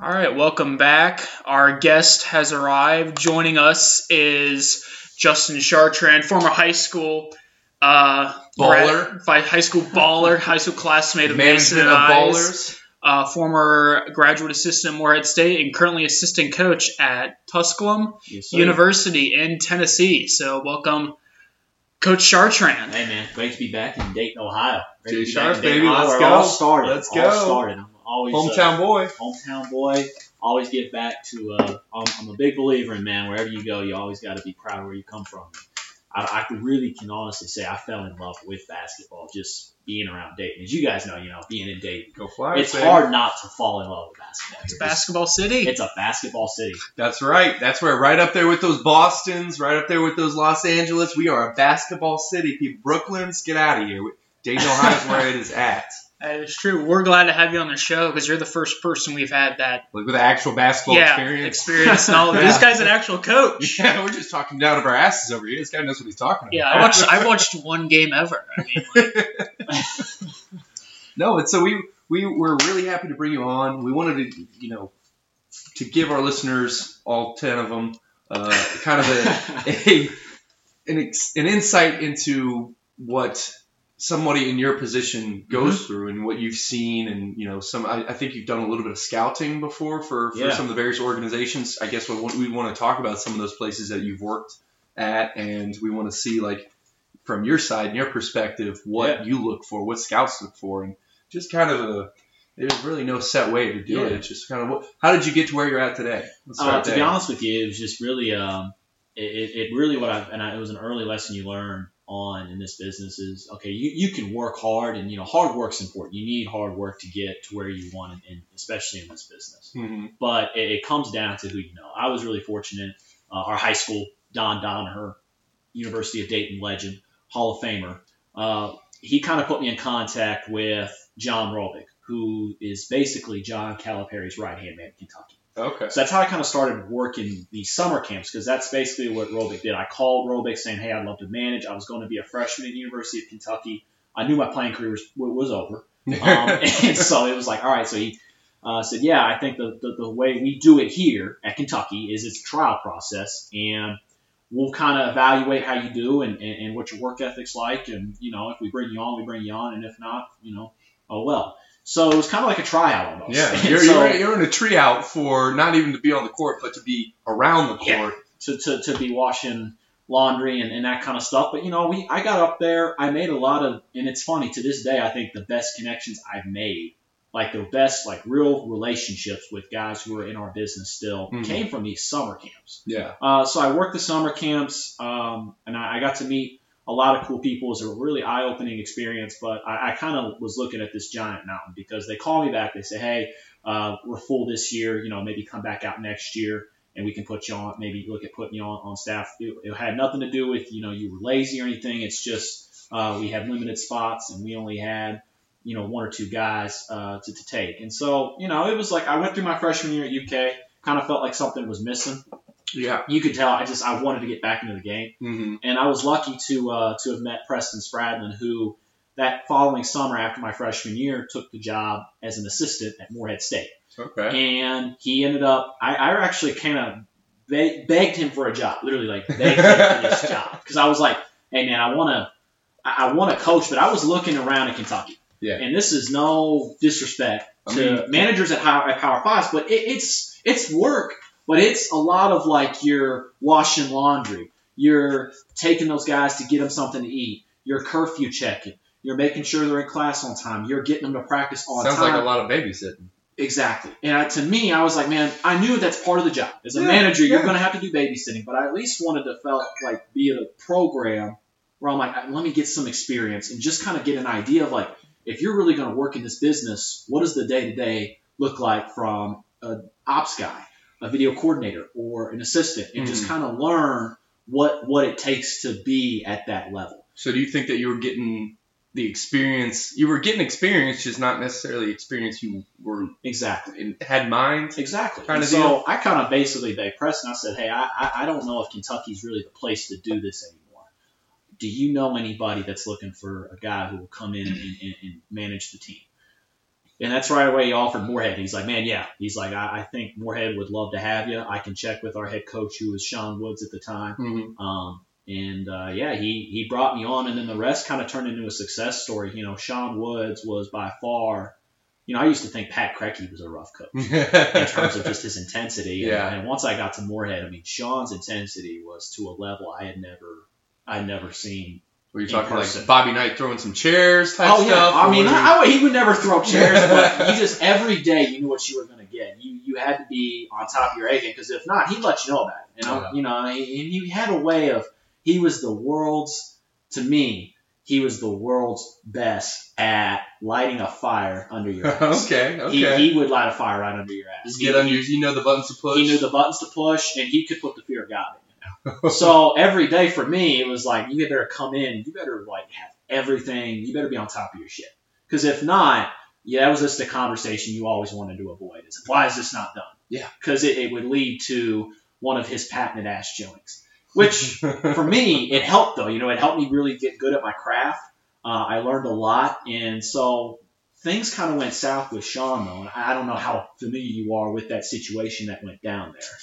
All right, welcome back. Our guest has arrived. Joining us is Justin Chartrand, former high school uh, Baller. grad- high school baller, high school classmate of Mason Management and of I's, ballers. uh, former graduate assistant at Morehead State, and currently assistant coach at Tusculum Yes. University in Tennessee. So, welcome, Coach Chartrand. Hey man, great to be back in Dayton, Ohio. Great Jay to be back Sharp, in Dayton, baby, Ohio, let's where it all go. started. Let's all go. started. I'm always uh, Hometown boy. hometown boy. Always get back to. Uh, I'm, I'm a big believer in man. Wherever you go, you always got to be proud of where you come from. I, I really can honestly say I fell in love with basketball just being around Dayton. As you guys know, you know, being in Dayton, Go Flyers. it's baby. hard not to fall in love with basketball. It's It's- basketball city. It's a basketball city. That's right. That's where right up there with those Boston's, right up there with those Los Angeles. We are a basketball city. People, Brooklyn's, get out of here. Dayton, Ohio is where it is at. That is true. We're glad to have you on the show because you're the first person we've had that Like with actual basketball yeah experience. experience knowledge. Yeah. This guy's an actual coach. Yeah, we're just talking down of our asses over here. This guy knows what he's talking about. Yeah, I watched. I watched one game ever. I mean, like, No, and so we we were really happy to bring you on. We wanted to, you know, to give our listeners, all ten of them, uh, kind of a, a an, an insight into what somebody in your position goes through and what you've seen, and you know, some. I, I think you've done a little bit of scouting before for, for Yeah. some of the various organizations. I guess we want, we want to talk about some of those places that you've worked at, and we want to see like from your side and your perspective what Yeah. you look for, what scouts look for, and just kind of a. There's really no set way to do it. It's just kind of. How did you get to where you're at today? Uh, to there. be honest with you, it was just really, um, it, it, it really what I and I, it was an early lesson you learn on in this business is okay, you, you can work hard and you know hard work's important. You need hard work to get to where you want, and especially in this business. Mhm. But it, it comes down to who you know. I was really fortunate. Uh, our high school, Don Donoher, University of Dayton legend, Hall of Famer. Uh, he kind of put me in contact with John Robic, who is basically John Calipari's right hand man in Kentucky. Okay. So that's how I kind of started working these summer camps because that's basically what Robic did. I called Robic saying, "Hey, I'd love to manage." I was going to be a freshman at the University of Kentucky. I knew my playing career was, was over, um, and so it was like, all right. So he uh, said, "Yeah, I think the, the the way we do it here at Kentucky is it's a trial process, and we'll kind of evaluate how you do and, and, and what your work ethic's like, and you know, if we bring you on, we bring you on, and if not, you know, oh well." So it was kind of like a tryout almost. yeah, you're, so- you're, you're in a tree out for not even to be on the court, but to be around the court. Yeah. to, to, to be washing laundry and, and that kind of stuff. But you know, we I got up there, I made a lot of and it's funny, to this day I think the best connections I've made, like the best like real relationships with guys who are in our business still Mhm. came from these summer camps. Yeah. Uh, so I worked the summer camps, um, and I, I got to meet a lot of cool people. It was a really eye-opening experience. But I, I kind of was looking at this giant mountain because they call me back. They say, "Hey, uh, we're full this year. You know, maybe come back out next year, and we can put you on. Maybe look at putting you on, on staff." It, it had nothing to do with you know you were lazy or anything. It's just uh, we had limited spots, and we only had you know one or two guys uh, to, to take. And so you know it was like I went through my freshman year at UK. Kind of felt like something was missing Yeah. you could tell I just I wanted to get back into the game, hmm and I was lucky to uh, to have met Preston Spradlin, who that following summer after my freshman year took the job as an assistant at Morehead State, Okay. and he ended up I, I actually kind of be- begged him for a job, literally like begged him for this job because I was like, hey man, I want to I, I want to coach, but I was looking around in Kentucky, Yeah. and this is no disrespect I to managers at, Power, at Power Fives, but it, it's it's work, but it's a lot of like you're washing laundry, you're taking those guys to get them something to eat, you're curfew checking, you're making sure they're in class on time, you're getting them to practice on Sounds time. Sounds like a lot of babysitting. Exactly. And I, to me, I was like, man, I knew that's part of the job. As a Yeah, manager, you're going to have to do babysitting, but I at least wanted to felt like be at a program where I'm like, uh, let me get some experience and just kind of get an idea of like, if you're really going to work in this business, what does the day to day look like from an ops guy, a video coordinator, or an assistant, and just Mhm. kind of learn what what it takes to be at that level. So do you think that you were getting the experience? You were getting experience, just not necessarily experience you were Exactly. in, had in mind. Exactly. Kinda And so I kind of basically begged Preston. I said, "Hey, I, I I don't know if Kentucky's really the place to do this anymore. Do you know anybody that's looking for a guy who will come in and, and, and manage the team?" And that's right away he offered Morehead. He's like, "Man, yeah." He's like, I, "I think Morehead would love to have you. I can check with our head coach, who was Sean Woods at the time." Mm-hmm. Um, and uh, yeah, he, he brought me on, and then the rest kind of turned into a success story. You know, Sean Woods was by far, you know, I used to think Pat Crecky was a rough coach in terms of just his intensity. And- Yeah. And, once I got to Morehead, I mean, Sean's intensity was to a level I had never, I had never seen. Were you In talking like. Bobby Knight throwing some chairs type oh yeah, stuff? I mean, I, I- he would never throw chairs, but you just every day you knew what you were going to get. You you had to be on top of your A game because if not, he'd let you know about it. You know, Yeah. you know, and he, he had a way of. He was the world's, to me, he was the world's best at lighting a fire under your ass. okay, okay. He, he would light a fire right under your ass. Just He- get on your, you know the buttons to push. he knew the buttons to push, and he could put the fear of God in. so every day for me, it was like you better come in, you better like have everything, you better be on top of your shit. Because if not, yeah, that was just the conversation you always wanted to avoid. Is why is this not done? Yeah. Because it, it would lead to one of his patented ass showings. Which for me, it helped though. You know, it helped me really get good at my craft. Uh, I learned a lot, and so things kind of went south with Sean though. And I don't know how familiar you are with that situation that went down there.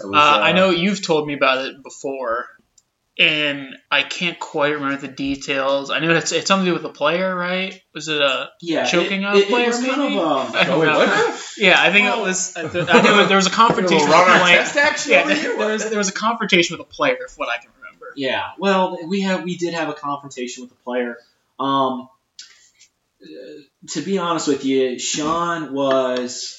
That was, Uh, I uh, know you've told me about it before, and I can't quite remember the details. I know it's it's something to do with a player, right? Was it a Yeah, Choking it, a it, player, it was kind of um, I don't Oh, wait, know. Yeah, I think Well- it was. I th- I knew there was a confrontation with a player. Artest action Yeah, there, there was there was a confrontation with a player, if what I can remember. Yeah, well, we have we did have a confrontation with a player. Um, uh, to be honest with you, Sean was.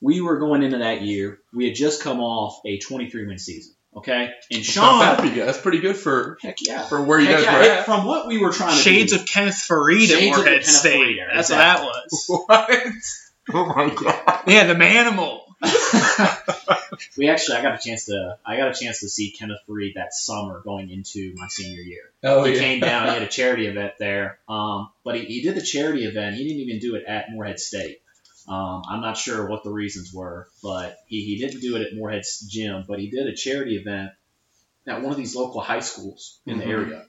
We were going into that year. We had just come off a 23 win season. Okay, and That's bad Sean, for you. That's pretty good for heck yeah, for where you Heck guys yeah, were at. from what we were trying to Shades do. of Kenneth Faried at Shades of the Morehead Kenneth State. Faried era, That's exactly. what that was. What? Oh my god. Yeah, the manimal. we actually, I got a chance to, I got a chance to see Kenneth Faried that summer going into my senior year. Oh he yeah. came down. He had a charity event there. Um, but he, he did the charity event. He didn't even do it at Morehead State. Um, I'm not sure what the reasons were, but he, he didn't do it at Morehead's gym, but he did a charity event at one of these local high schools in Mhm. the area.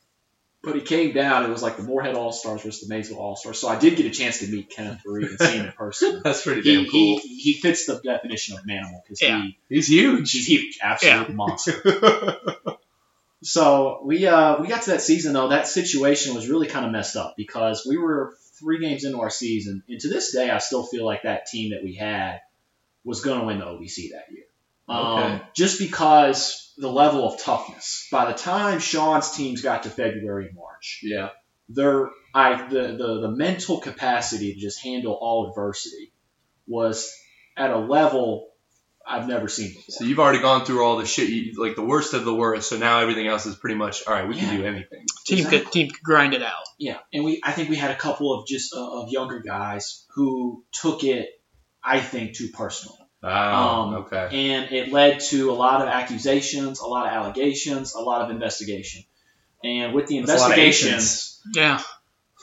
But he came down. It was like the Morehead All Stars versus the Maysville All Stars. So I did get a chance to meet Kenneth Reed and see him in person. That's pretty he, damn cool. he, he fits the definition of an animal because Yeah. he, He's huge. he's huge, absolute monster. So we uh, we got to that season though. That situation was really kind of messed up because we were three games into our season, and to this day, I still feel like that team that we had was going to win the OVC that year. Um, just because the level of toughness. By the time Sean's teams got to February and March, yeah. their I the, the the mental capacity to just handle all adversity was at a level I've never seen before. So you've already gone through all the shit, you, like the worst of the worst. So now everything else is pretty much all right. We can do anything. Team Exactly. could team could grind it out. Yeah, and we I think we had a couple of just uh, of younger guys who took it, I think, too personal, Ah, Um, okay. and it led to a lot of accusations, a lot of allegations, a lot of investigation, and with the That's a lot of investigation, Asians. Yeah,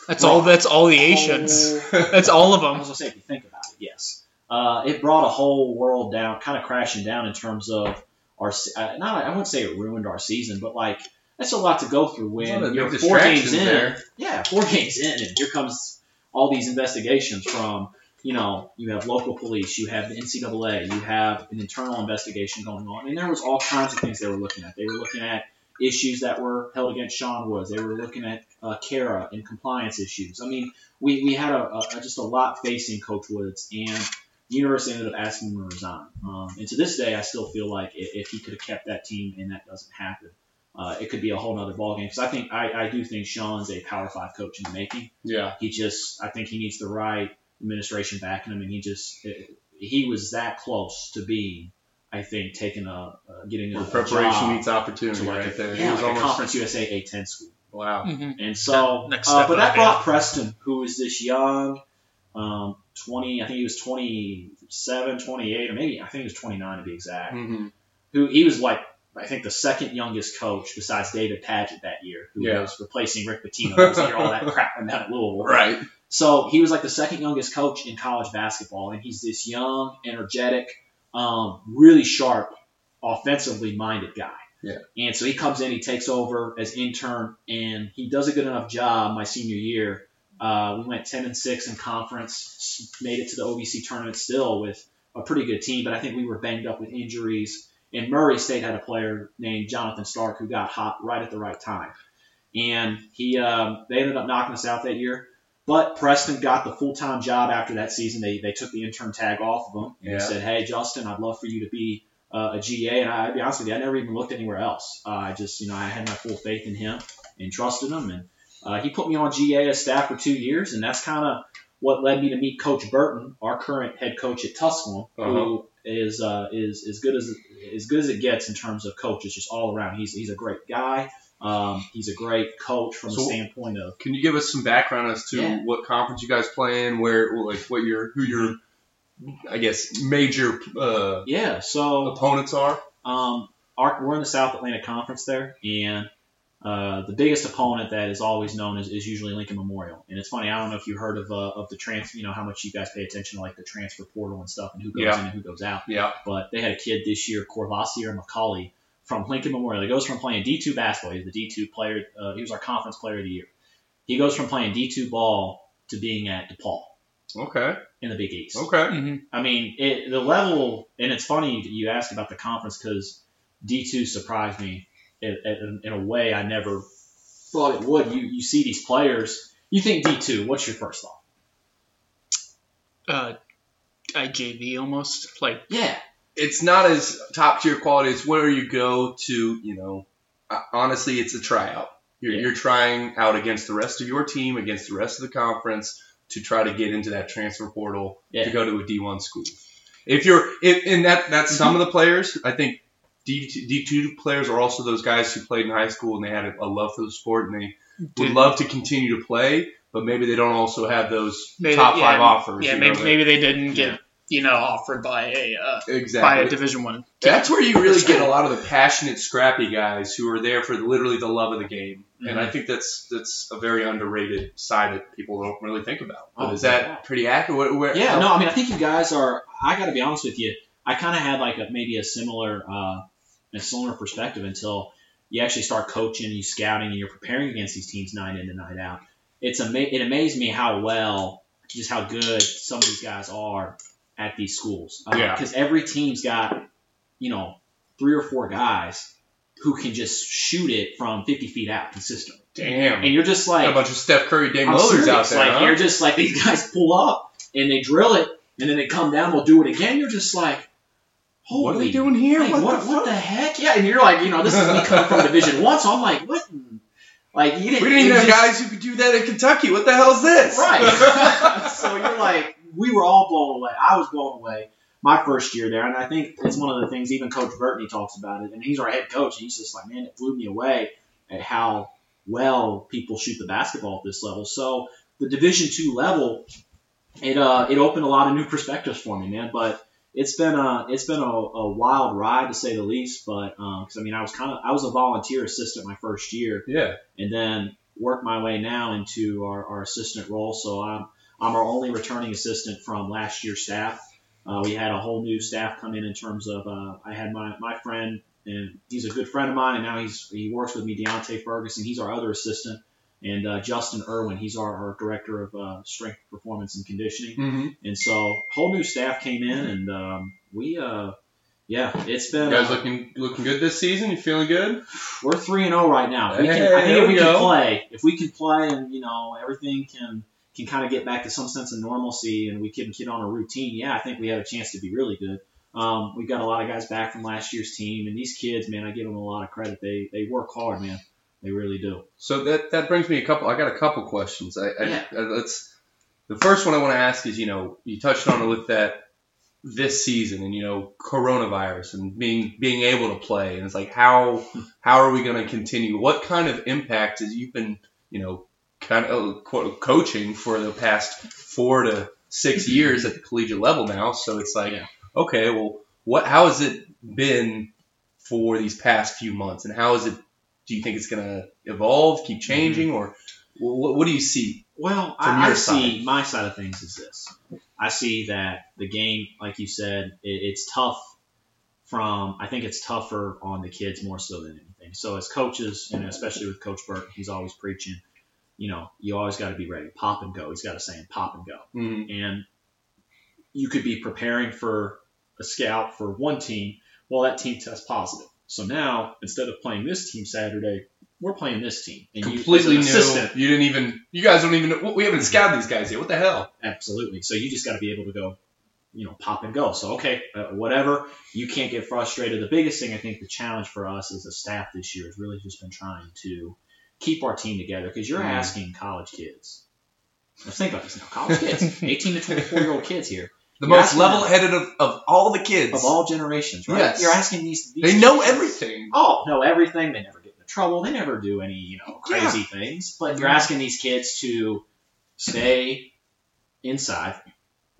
that's Well, all. That's all the Asians. whole- That's all of I them. was gonna say, if you think about it, yes, uh, it brought a whole world down, kind of crashing down in terms of our. Uh, not, I wouldn't say it ruined our season, but like that's a lot to go through There's a lot when you're four games in. there. Yeah, four games in, and here comes all these investigations from. You know, you have local police, you have the NCAA, you have an internal investigation going on, and there was all kinds of things they were looking at. They were looking at issues that were held against Sean Woods. They were looking at uh, Kara and compliance issues. I mean, we, we had a, a, just a lot facing Coach Woods, and the university ended up asking him to resign. Um, and to this day, I still feel like if, if he could have kept that team and that doesn't happen, uh, it could be a whole other ballgame. Because I think I, I do think Sean's a Power Five coach in the making. Yeah. He just I think he needs the right administration backing him, and he just he was that close to being. I think taking a uh, getting a, Where a preparation job meets opportunity to like right a, there. yeah, it was like a almost Conference USA A10 school. wow. hmm And so, Next uh, but that brought Preston, who is this young, um, 20, I think he was 27, 28, or maybe, I think he was 29 to be exact, hmm who he was like, I think the second youngest coach besides David Padgett that year, who Yeah. was replacing Rick Pitino. Was hearing all that crap from down at Louisville. Right. So he was like the second youngest coach in college basketball, and he's this young, energetic, um, really sharp, offensively minded guy. Yeah. And so he comes in, he takes over as intern, and he does a good enough job my senior year. Uh, we went 10 and 6 in conference, made it to the OVC tournament still with a pretty good team, but I think we were banged up with injuries. And Murray State had a player named Jonathan Stark who got hot right at the right time. And he, um, they ended up knocking us out that year. But Preston got the full time job after that season. They, they took the intern tag off of him and Yeah. said, "Hey, Justin, I'd love for you to be uh, a GA." And I, I'd be honest with you, I never even looked anywhere else. Uh, I just, you know, I had my full faith in him and trusted him, and uh, he put me on GA as staff for two years, and that's kind of what led me to meet Coach Burton, our current head coach at Tusculum, who is uh, is as good as as good as it gets in terms of coaches, just all around. He's he's a great guy. Um, he's a great coach from the standpoint of Can you give us some background as to Yeah. what conference you guys play in, where, like, what your, who your, I guess, major uh, yeah. So opponents are? Um, our, we're in the South Atlantic Conference there, and uh, the biggest opponent that is always known is, is usually Lincoln Memorial. And it's funny, I don't know if you heard of uh, of the trans, you know, how much you guys pay attention to like the transfer portal and stuff, and who goes Yeah. in and who goes out. Yeah. But they had a kid this year, Courvoisier McCauley, from Lincoln Memorial. He goes from playing D2 basketball. He's the D2 player. Uh, he was our conference player of the year. He goes from playing D2 ball to being at DePaul Okay. in the Big East. Okay. hmm I mean, it, the level, and it's funny that you ask about the conference because D2 surprised me in, in, in a way I never thought it would. You, you see these players, you think D2, what's your first thought? Uh, IJV almost like Yeah. It's not as top tier quality. It's where you go to, you know, uh, honestly, it's a tryout. You're, Yeah. you're trying out against the rest of your team, against the rest of the conference to try to get into that transfer portal Yeah. to go to a D1 school. If you're, if, and that that's some of the players. I think D2, D2 players are also those guys who played in high school and they had a, a love for the sport and they would love to continue to play, but maybe they don't also have those Maybe- top yeah, five offers. yeah, maybe know, maybe they didn't get you know, offered by a uh, by a Division One. That's where you really get a lot of the passionate, scrappy guys who are there for literally the love of the game, and I think that's that's a very underrated side that people don't really think about. But Oh, is that yeah. pretty accurate? Where, where, Yeah, how- no, I mean, I think you guys are. I got to be honest with you. I kind of had like a, maybe a similar, uh, a similar perspective until you actually start coaching, you scouting, and you're preparing against these teams night in and night out. It's ama- It amazed me how well, just how good some of these guys are at these schools. Uh, Yeah. Because every team's got, you know, three or four guys who can just shoot it from 50 feet out consistently, Damn. and you're just like Got a bunch of Steph Curry, Dame Lillards out there. Like huh? you're just like these guys pull up and they drill it, and then they come down, they'll do it again. You're just like, holy, what are they doing here? like, what, what, the what the heck? Yeah, and you're like, you know, this is me coming from Division One, so I'm like, what? Like you didn't. We didn't even have just- guys who could do that in Kentucky. What the hell is this? Right. so you're like, we were all blown away. I was blown away my first year there, and I think it's one of the things even Coach Burton talks about it, and he's our head coach, and he's just like, man, it blew me away at how well people shoot the basketball at this level. So the Division two level, it uh it opened a lot of new perspectives for me, man. But it's been a it's been a, a wild ride to say the least. But because I mean, I was kind of I was a volunteer assistant my first year, Yeah. and then work my way now into our, our assistant role. So I'm I'm our only returning assistant from last year's staff. Uh, we had a whole new staff come in in terms of uh, I had my, my friend and he's a good friend of mine and now he's he works with me Deontay Ferguson he's our other assistant and uh, Justin Irwin he's our, our director of uh, strength performance and conditioning Mm-hmm. and so whole new staff came in and um, we uh, yeah it's been You guys looking looking good this season? You feeling good? we're three and zero right now. We can, Hey, I think if we we can play, if we can play, and you know everything can can kind of get back to some sense of normalcy, and we can get on a routine. Yeah, I think we have a chance to be really good. Um, we've got a lot of guys back from last year's team, and these kids, man, I give them a lot of credit. They they work hard, man. They really do. So that that brings me a couple. I got a couple questions. I, I, Yeah. I let's. The first one I want to ask is, you know, you touched on it with that this season, and you know, coronavirus and being being able to play, and it's like how how are we going to continue? What kind of impact has you been, you know, kind of quote, coaching for the past four to six years at the collegiate level now? So it's like, Yeah. okay, well, what how has it been for these past few months, and how has it? Do you think it's going to evolve, keep changing, or what, what do you see? Well, I, I see my side of things is this. I see that the game, like you said, it, it's tough. From I think it's tougher on the kids more so than anything. So as coaches, and especially with Coach Burke, he's always preaching. You know, you always got to be ready, pop and go. He's got a saying, pop and go. Mm-hmm. And you could be preparing for a scout for one team, well, that team tests positive. So now instead of playing this team Saturday, we're playing this team. And Completely you, new. as an assistant, You didn't even. You guys don't even. know We haven't scouted these guys yet. What the hell? Absolutely. So you just got to be able to go, you know, pop and go. So okay, uh, whatever. You can't get frustrated. The biggest thing I think the challenge for us as a staff this year has really just been trying to keep our team together because you're Mm. asking college kids. Let's think about this now. College kids, 18 to 24 year old kids here The You're most asking level-headed of, of all the kids. of all generations, right? Yes. You're asking these. these they know kids- everything. Oh, know everything. They never get into trouble. They never do any, you know, Yeah. crazy things. But you're asking these kids to stay inside,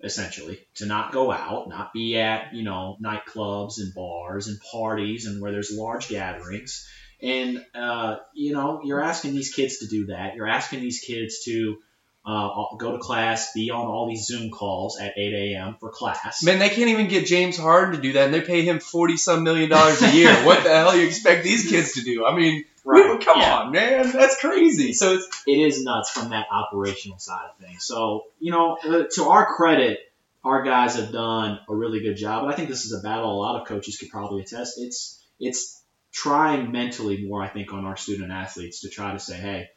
essentially, to not go out, not be at, you know, nightclubs and bars and parties and where there's large gatherings. And, uh, you know, you're asking these kids to do that. You're asking these kids to uh, go to class, be on all these Zoom calls at 8 a.m. for class. Man, they can't even get James Harden to do that, and they pay him forty some million dollars a year. what the hell do you expect these kids to do? I mean, Right. come Yeah. on, man, that's crazy. So it's it is nuts from that operational side of things. So, you know, uh, to our credit, our guys have done a really good job. And I think this is a battle a lot of coaches could probably attest. It's it's trying mentally more, I think, on our student athletes to try to say, hey,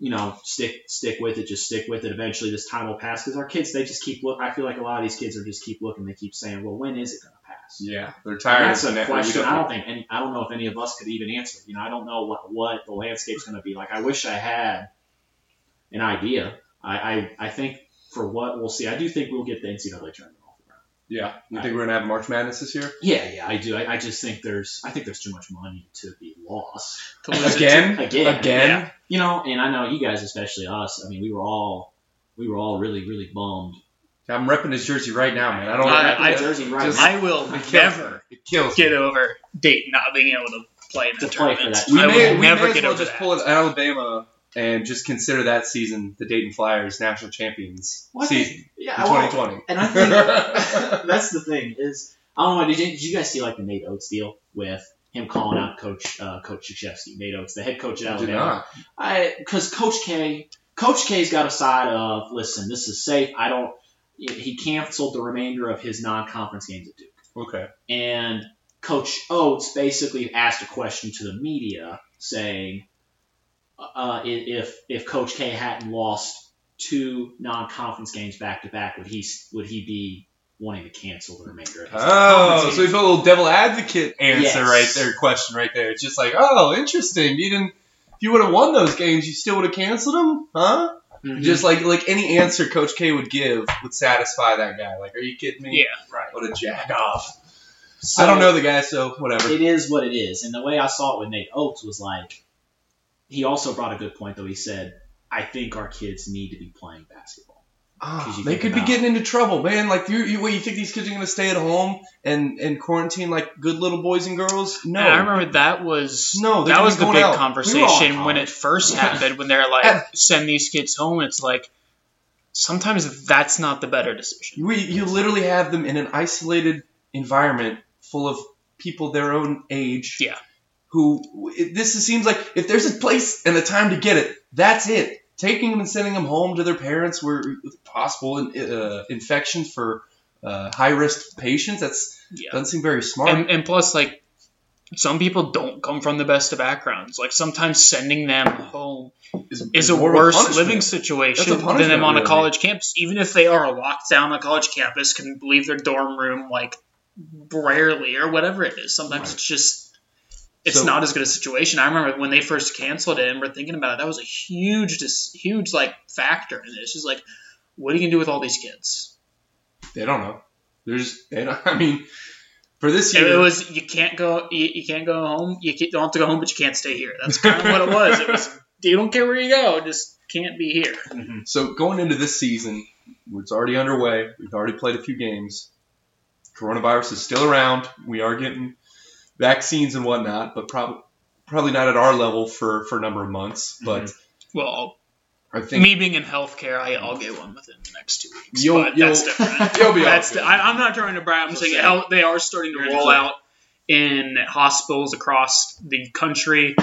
you know, stick stick with it, just stick with it. Eventually, this time will pass because our kids they just keep look. I feel like a lot of these kids are just keep looking. They keep saying, well, when is it going to pass? yeah, they're And tired. that's a question I don't- think any, I don't know if any of us could even answer. You know, I don't know what what the landscape's going to be like. I wish I had an idea. I, I I think for what we'll see, I do think we'll get the NCAA tournament off the ground. Yeah, you think we're gonna have March Madness this year Yeah, yeah, I do. I, I just think there's I think there's too much money to be lost. To lose it again? Again, Again? Yeah. You know, and I know you guys, especially us. I mean, we were all we were all really really bummed I'm repping his jersey right now, man. I don't. I- I- jersey right just- now. I will it never. It kills me. get over Dayton not being able to play in the To play for tournament. that. We I may, will we never may as get well over just that. pull it Alabama and just consider that season the Dayton Flyers national champions Well, I think- season Yeah, in well, 2020. And I think that's the thing is I don't know. Did you, did you guys see like the Nate Oats deal with him calling out Coach uh, Coach Krzyzewski, Nate Oats, the head coach at Alabama? not. I because Coach K, Coach K's got a side of listen, this is safe. I don't. He canceled the remainder of his non-conference games at Duke, Okay. and Coach Oats basically asked a question to the media saying, uh, if if Coach K hadn't lost two non-conference games back to back, would he would he be wanting to cancel the remainder of his Oh, so we games? put a little devil advocate answer Yes. right there, question right there. It's just like, oh, interesting. You didn't. If you would have won those games, you still would have canceled them, huh? Mhm. Just like like any answer Coach K would give would satisfy that guy. Like, are you kidding me? Yeah. right. What a jack off. So- I don't know the guy, so whatever. it is what it is. And the way I saw it with Nate Oats was like, he also brought a good point though. He said, I think our kids need to be playing basketball. Ah, 'Cause they think could be getting into trouble, man. Like you, you, what you think these kids are gonna stay at home and and quarantine like good little boys and girls? No, And I remember that was No, that was the big out. We were all in conversation when it first happened. When they're like, send these kids home. It's like sometimes that's not the better decision. You, you literally have them in an isolated environment full of people their own age. Yeah. Who it, this is- seems like if there's a place and a time to get it, that's it. Taking them and sending them home to their parents where possible uh, infections for uh, high risk patients. That's Yeah. doesn't seem very smart. And, and plus, like, some people don't come from the best of backgrounds. Like, sometimes sending them home is a more a worse punishment. living situation than them on a college campus. Even if they are locked down on a college campus, can leave their dorm room, like, rarely or whatever it is. Sometimes it's just. It's So- not as good a situation. I remember when they first canceled it and we're thinking about it, that was a huge, huge like factor in it. It's just like, what are you gonna do with all these kids? They don't know. There's, they don't, I mean, for this year, it was you can't go you, you can't go home. You can't, don't have to go home, but you can't stay here. That's kind of what it was. It was you don't care where you go, just can't be here. Mm-hmm. so going into this season, it's already underway. We've already played a few games. Coronavirus is still around. We are getting vaccines and whatnot, but probably probably not at our level for for a number of months. But Well, I think me being in healthcare, I, I'll get one within the next two weeks. You'll- but that's you'll- different. you'll be that's di- I, I'm not trying to brag. I'm saying say- how they are starting to roll out in hospitals across the country.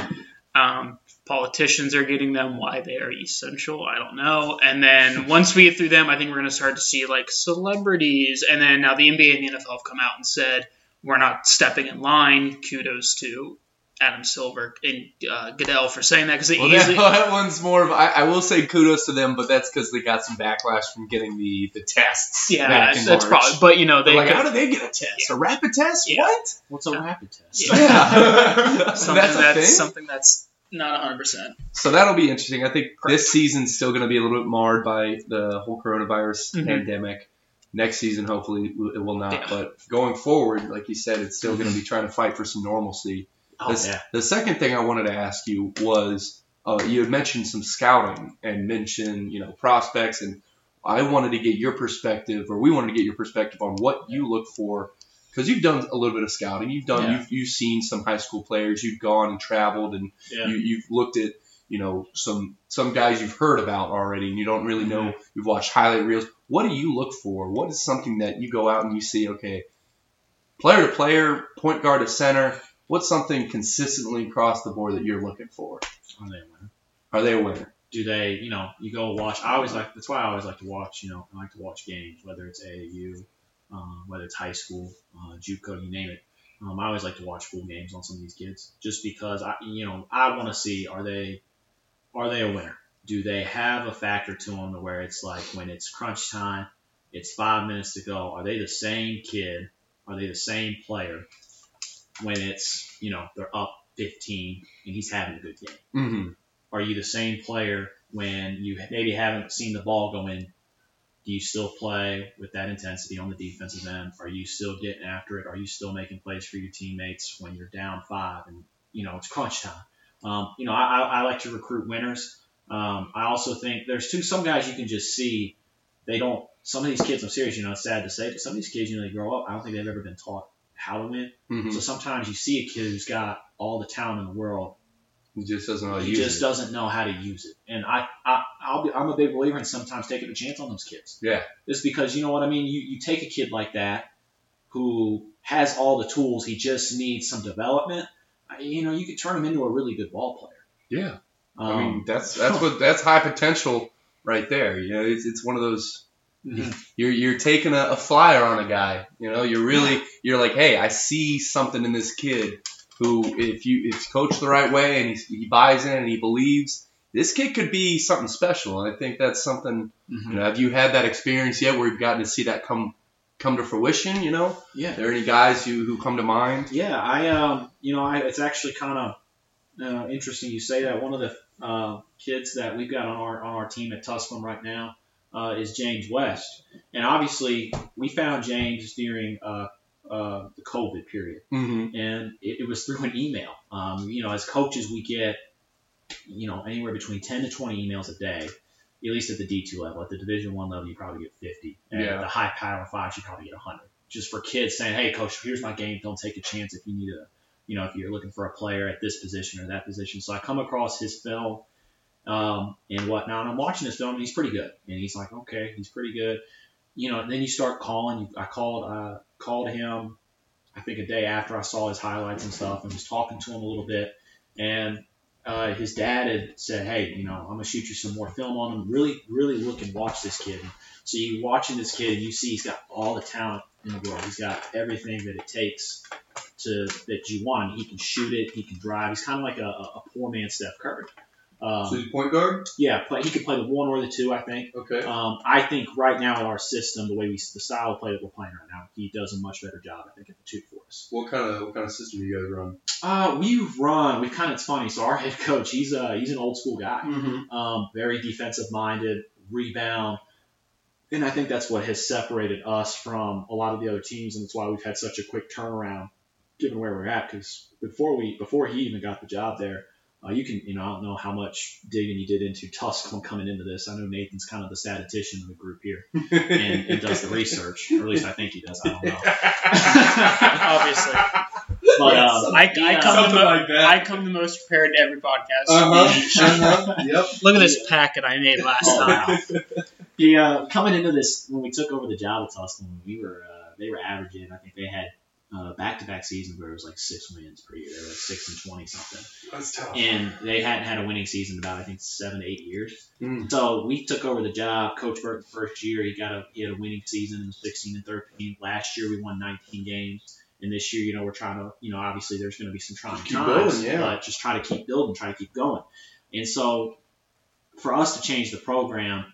Um, politicians are getting them. Why they are essential, I don't know. And then once we get through them, I think we're going to start to see like celebrities. And then now the NBA and the NFL have come out and said we're not stepping in line. Kudos to Adam Silver and uh, Goodell for saying that because they well, that, easily. that one's more of I, I will say kudos to them, but that's because they got some backlash from getting the the tests. Yeah, back that's, in that's March. probably. But you know, They're like, could- how do they get a test? A rapid test? Yeah. What? What's a rapid test? Yeah. Yeah. something that's that's, thing. something that's not 100. percent So that'll be interesting. I think this season's still going to be a little bit marred by the whole coronavirus Mhm. pandemic. Next season, hopefully, it will not. Yeah. But going forward, like you said, it's still going to be trying to fight for some normalcy. Oh This- yeah. The second thing I wanted to ask you was uh, you had mentioned some scouting and mentioned you know prospects, and I wanted to get your perspective, or we wanted to get your perspective on what you look for because you've done a little bit of scouting. You've done Yeah. you've, you've seen some high school players. You've gone and traveled, and Yeah. you, you've looked at you know some some guys you've heard about already, and you don't really know. You've watched highlight reels. What do you look for? What is something that you go out and you see? Okay, player to player, point guard to center. What's something consistently across the board that you're looking for? Are they a winner? Are they a winner? Do they, you know, you go watch? I always like. That's why I always like to watch. You know, I like to watch games, whether it's AAU, um, whether it's high school, uh, JUCO, you name it. Um, I always like to watch full games on some of these kids, just because I, you know, I want to see are they, are they a winner? Do they have a factor to them to where it's like when it's crunch time, it's five minutes to go. Are they the same kid? Are they the same player? When it's you know they're up 15 and he's having a good game. Mm-hmm. Are you the same player when you maybe haven't seen the ball go in? Do you still play with that intensity on the defensive end? Are you still getting after it? Are you still making plays for your teammates when you're down five and you know it's crunch time? Um, you know, I, I, like to recruit winners. Um, I also think there's two some guys you can just see they don't some of these kids, I'm serious, you know, it's sad to say, but some of these kids, you know, they grow up, I don't think they've ever been taught how to win. Mhm. So sometimes you see a kid who's got all the talent in the world, He just doesn't know how to he use just it. doesn't know how to use it. And I, I I'll be, I'm a big believer in sometimes taking a chance on those kids. Yeah. Just because you know what I mean. You you take a kid like that who has all the tools, he just needs some development. I- You know, you could turn him into a really good ball player. Yeah. Um, I mean, that's that's what that's high potential right there. You know, it's it's one of those. mhm. You're you're taking a, a flyer on a guy. You know, you're really you're like, hey, I see something in this kid who, if you if coached the right way and he, he buys in and he believes, this kid could be something special. And I think that's something. Mhm. You know, have you had that experience yet where you've gotten to see that come come to fruition? You know, Yeah. are there any guys you who come to mind? Yeah, I um, you know, I, it's actually kind of uh, interesting you say that. One of the uh, kids that we've got on our on our team at Tusculum right now uh, is James West, and obviously we found James during uh, uh, the COVID period, Mm-hmm. and it, it was through an email. Um, you know, as coaches, we get you know anywhere between ten to twenty emails a day. At least at the D two level, at the Division one level, you probably get fifty, and Yeah. at the high Power five, you probably get hundred. Just for kids saying, "Hey, coach, here's my game. Don't take a chance if you need a, you know, if you're looking for a player at this position or that position." So I come across his film um, and whatnot. And I'm watching this film, and he's pretty good. And he's like, "Okay, he's pretty good." You know, and then you start calling. I called, uh, called him. I think a day after I saw his highlights and stuff, and was talking to him a little bit. And uh, his dad had said, "Hey, you know, I'm gonna shoot you some more film on him. Really, really look and watch this kid." So you watching this kid, and you see he's got all the talent in the world. He's got everything that it takes to that you want. He can shoot it. He can drive. He's kind of like a a poor man Steph Curry. Um, So he's point guard. yeah, play, he could play the one or the two. I think. Okay. Um, I think right now in our system, the way we the style of play that we're playing right now, he does a much better job. I think at the two for us. What kind of what kind of system do you guys run? Uh, we've run. We kind of it's funny. So our head coach, he's a he's an old school guy. Mm-hmm. Um, very defensive minded, rebound, and I think that's what has separated us from a lot of the other teams, and it's why we've had such a quick turnaround, given where we're at. Because before we before he even got the job there. Uh, you can, you know, I don't know how much digging you did into Tusculum coming into this. I know Nathan's kind of the statistician of the group here and, and does the research, or at least I think he does. I don't know. Obviously. But um, I, I come the like. I come the most prepared to every podcast. uh-huh. Yep. Look at this packet I made last Oh, time. wow. He uh, coming into this when we took over the job at Tusculum, we were uh, they were averaging. I think they had uh, back-to-back seasons where it was like six wins per year. They were like six and twenty something, That's tough. and they hadn't had a winning season in about I think seven to eight years. Mm. So we took over the job. Coach Burton first year he got a he had a winning season in 16 and 13. Last year we won 19 games. And this year, you know, we're trying to, you know, obviously there's going to be some trying to Keep times, going, yeah. but just try to keep building, try to keep going. And so, for us to change the program,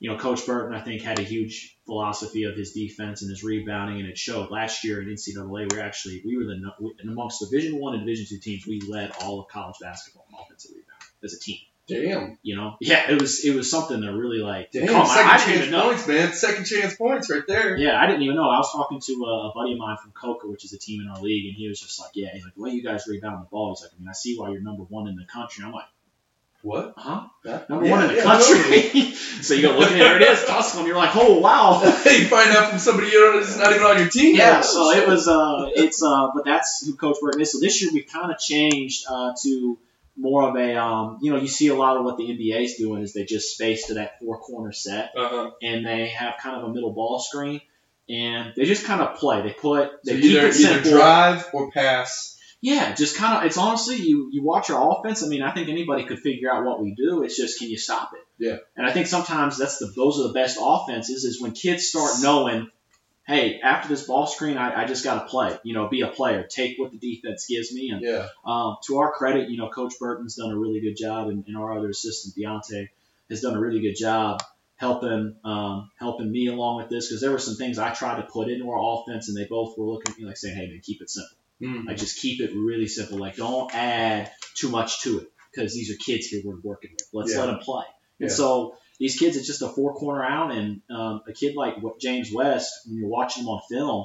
you know, Coach Burton, I think, had a huge philosophy of his defense and his rebounding, and it showed. Last year in NCAA, we were actually we were the amongst Division One and Division Two teams, we led all of college basketball in offensive rebound as a team. Damn. You know, yeah, it was it was something that really like. Damn. come on, second I, I didn't chance points, man. Second chance points right there. Yeah, I didn't even know. I was talking to a, a buddy of mine from Coker, which is a team in our league, and he was just like, "Yeah, he's like the way you guys rebound the ball." He's like, "I mean, I see why you're number one in the country." I'm like, What? "Huh? That- Number yeah, one in the yeah, country?" so you go look at it, there it is, Tusculum. You're like, "Oh wow." you find out from somebody you don't, not even on your team. Yeah, so it was uh it's uh but that's who Coach Burton is. So this year we've kind of changed uh to more of a um you know you see a lot of what the NBA is doing is they just space to that four corner set Uh-huh. and they have kind of a middle ball screen and they just kind of play. They put So they keep either, it either drive or pass. Yeah, just kind of it's honestly you you watch our offense. I mean, I think anybody could figure out what we do. It's just can you stop it? Yeah. And I think sometimes that's the those are the best offenses is when kids start knowing, hey, after this ball screen, I, I just got to play. You know, be a player, take what the defense gives me. And Yeah. um, to our credit, you know, Coach Burton's done a really good job, and, and our other assistant Deontay has done a really good job helping um, helping me along with this because there were some things I tried to put into our offense, and they both were looking at me like saying, hey man, keep it simple. Mm. Like just keep it really simple. Like don't add too much to it because these are kids here we're working with. Let's Yeah. let them play. And so these kids, it's just a four corner out, and um, a kid like James West, when you're watching him on film,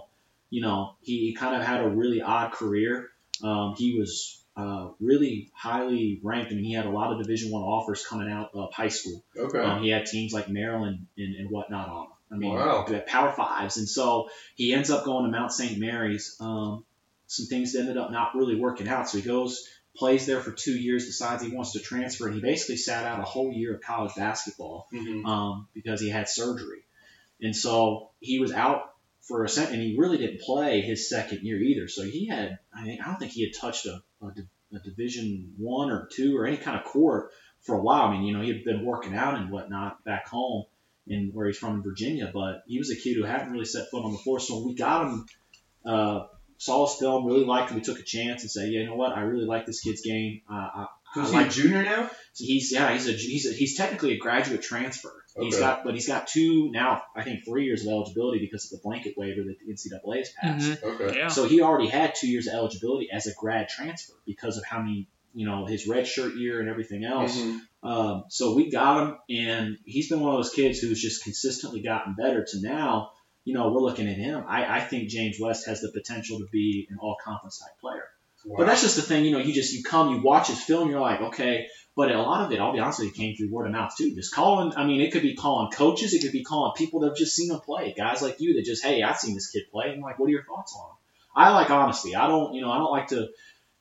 you know he kind of had a really odd career. Um, he was uh, really highly ranked. I mean, he had a lot of Division One offers coming out of high school. Okay. Um, he had teams like Maryland and, and whatnot on him. I mean, Wow. Power Fives, and so he ends up going to Mount St. Mary's. Um, some things that ended up not really working out, so he goes, plays there for two years, decides he wants to transfer, and he basically sat out a whole year of college basketball Mhm. um, because he had surgery, and so he was out for a second, and he really didn't play his second year either. So he had, I think, I don't think he had touched a, a, a Division one or two or any kind of court for a while. I mean, you know, he had been working out and whatnot back home in where he's from in Virginia, but he was a kid who hadn't really set foot on the floor. So when we got him, uh, saw his film, really liked him. We took a chance and said, yeah, you know what, I really like this kid's game. Uh, I, So is I he like a junior now? so he's yeah he's a he's a, he's technically a graduate transfer. He's Okay. got but he's got two now I think three years of eligibility because of the blanket waiver that the NCAA has passed. Mhm. Okay. Yeah. So he already had two years of eligibility as a grad transfer because of how many you know his red shirt year and everything else. Mhm. Um, so we got him, and he's been one of those kids who's just consistently gotten better to now. You know, we're looking at him. I, I think James West has the potential to be an all conference type player. Wow. But that's just the thing, you know, you just you come, you watch his film, you're like, okay. But a lot of it, I'll be honest with you, came through word of mouth too. Just calling, I mean, it could be calling coaches, it could be calling people that have just seen him play, guys like you that just, hey, I've seen this kid play. I'm like, what are your thoughts on him? I like honesty. I don't, you know, I don't like to.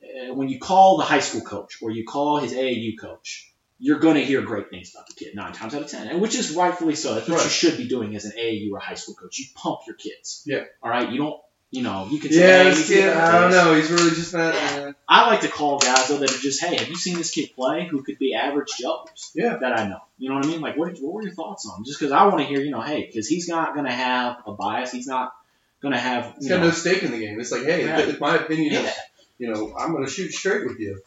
Uh, when you call the high school coach or you call his AAU coach, you're going to hear great things about the kid nine times out of ten, and which is rightfully so. That's what you should be doing as an AAU or high school coach. You pump your kids. Yeah. All right. You don't. You know, you can say, Yeah, this kid, I don't know. He's really just not. Uh, I like to call guys though that are just, hey, have you seen this kid play? Who could be average Joes? Yeah. That I know. You know what I mean? Like, what, what were your thoughts on? him? Just because I want to hear, you know, hey, because he's not going to have a bias. He's not going to have. he's got know, no stake in the game. It's like, hey, Right. if my opinion yeah. is, you know, I'm going to shoot straight with you.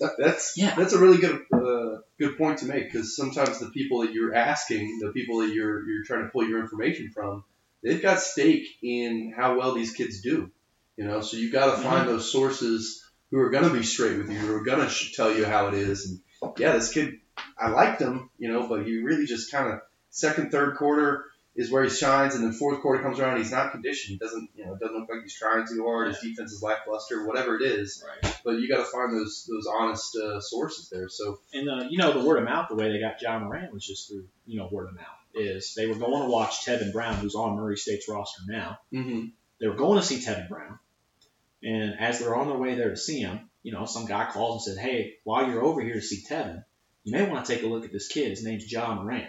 That- That's Yeah. that's a really good uh, good point to make because sometimes the people that you're asking, the people that you're you're trying to pull your information from, they've got stake in how well these kids do. You know, so you've got to Mm-hmm. find those sources who are going to be straight with you, who are going to sh- tell you how it is. And yeah, this kid, I liked him, you know, but he really just kind of second, third quarter is where he shines, and then fourth quarter comes around, he's not conditioned. He doesn't, you know, doesn't look like he's trying too hard. His defense is lackluster, whatever it is. Right. But you got to find those those honest uh, sources there. So And uh, you know, the word of mouth, the way they got Ja Morant was just through, you know, word of mouth. Is they were going to watch Tevin Brown, who's on Murray State's roster now. mm-hmm. They were going to see Tevin Brown, and as they're on their way there to see him, you know, some guy calls and said, "Hey, while you're over here to see Tevin, you may want to take a look at this kid. His name's Ja Morant."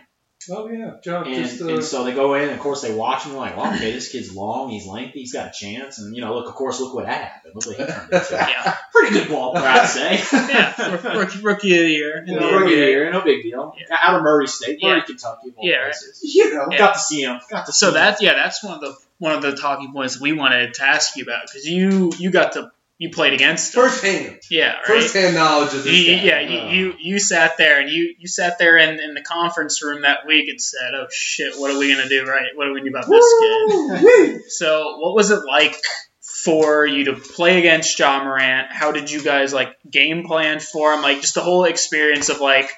Oh yeah, John, And, just uh, and so they go in, and of course they watch him. They're like, "Well, okay, this kid's long, he's lengthy, he's got a chance." And you know, look, of course, look what happened. Look what he turned into. Yeah. Pretty good ball I'd say. yeah. Rookie, rookie of the year. in You the know, rookie NBA. year, no big deal. Out of Murray State, Murray, Yeah. Kentucky, of all Yeah, right. you know, Yeah. Got to see him. Got to see So him. that yeah, that's one of the one of the talking points we wanted to ask you about because you you got to you played against him. firsthand, Yeah, right. firsthand knowledge of this You- guy. yeah, Uh. you, you you sat there and you you sat there in, in the conference room that week and said, "Oh shit, what are we gonna do right? What are we gonna do about this kid?" So, what was it like for you to play against Ja Morant? How did you guys like game plan for him? Like just the whole experience of like.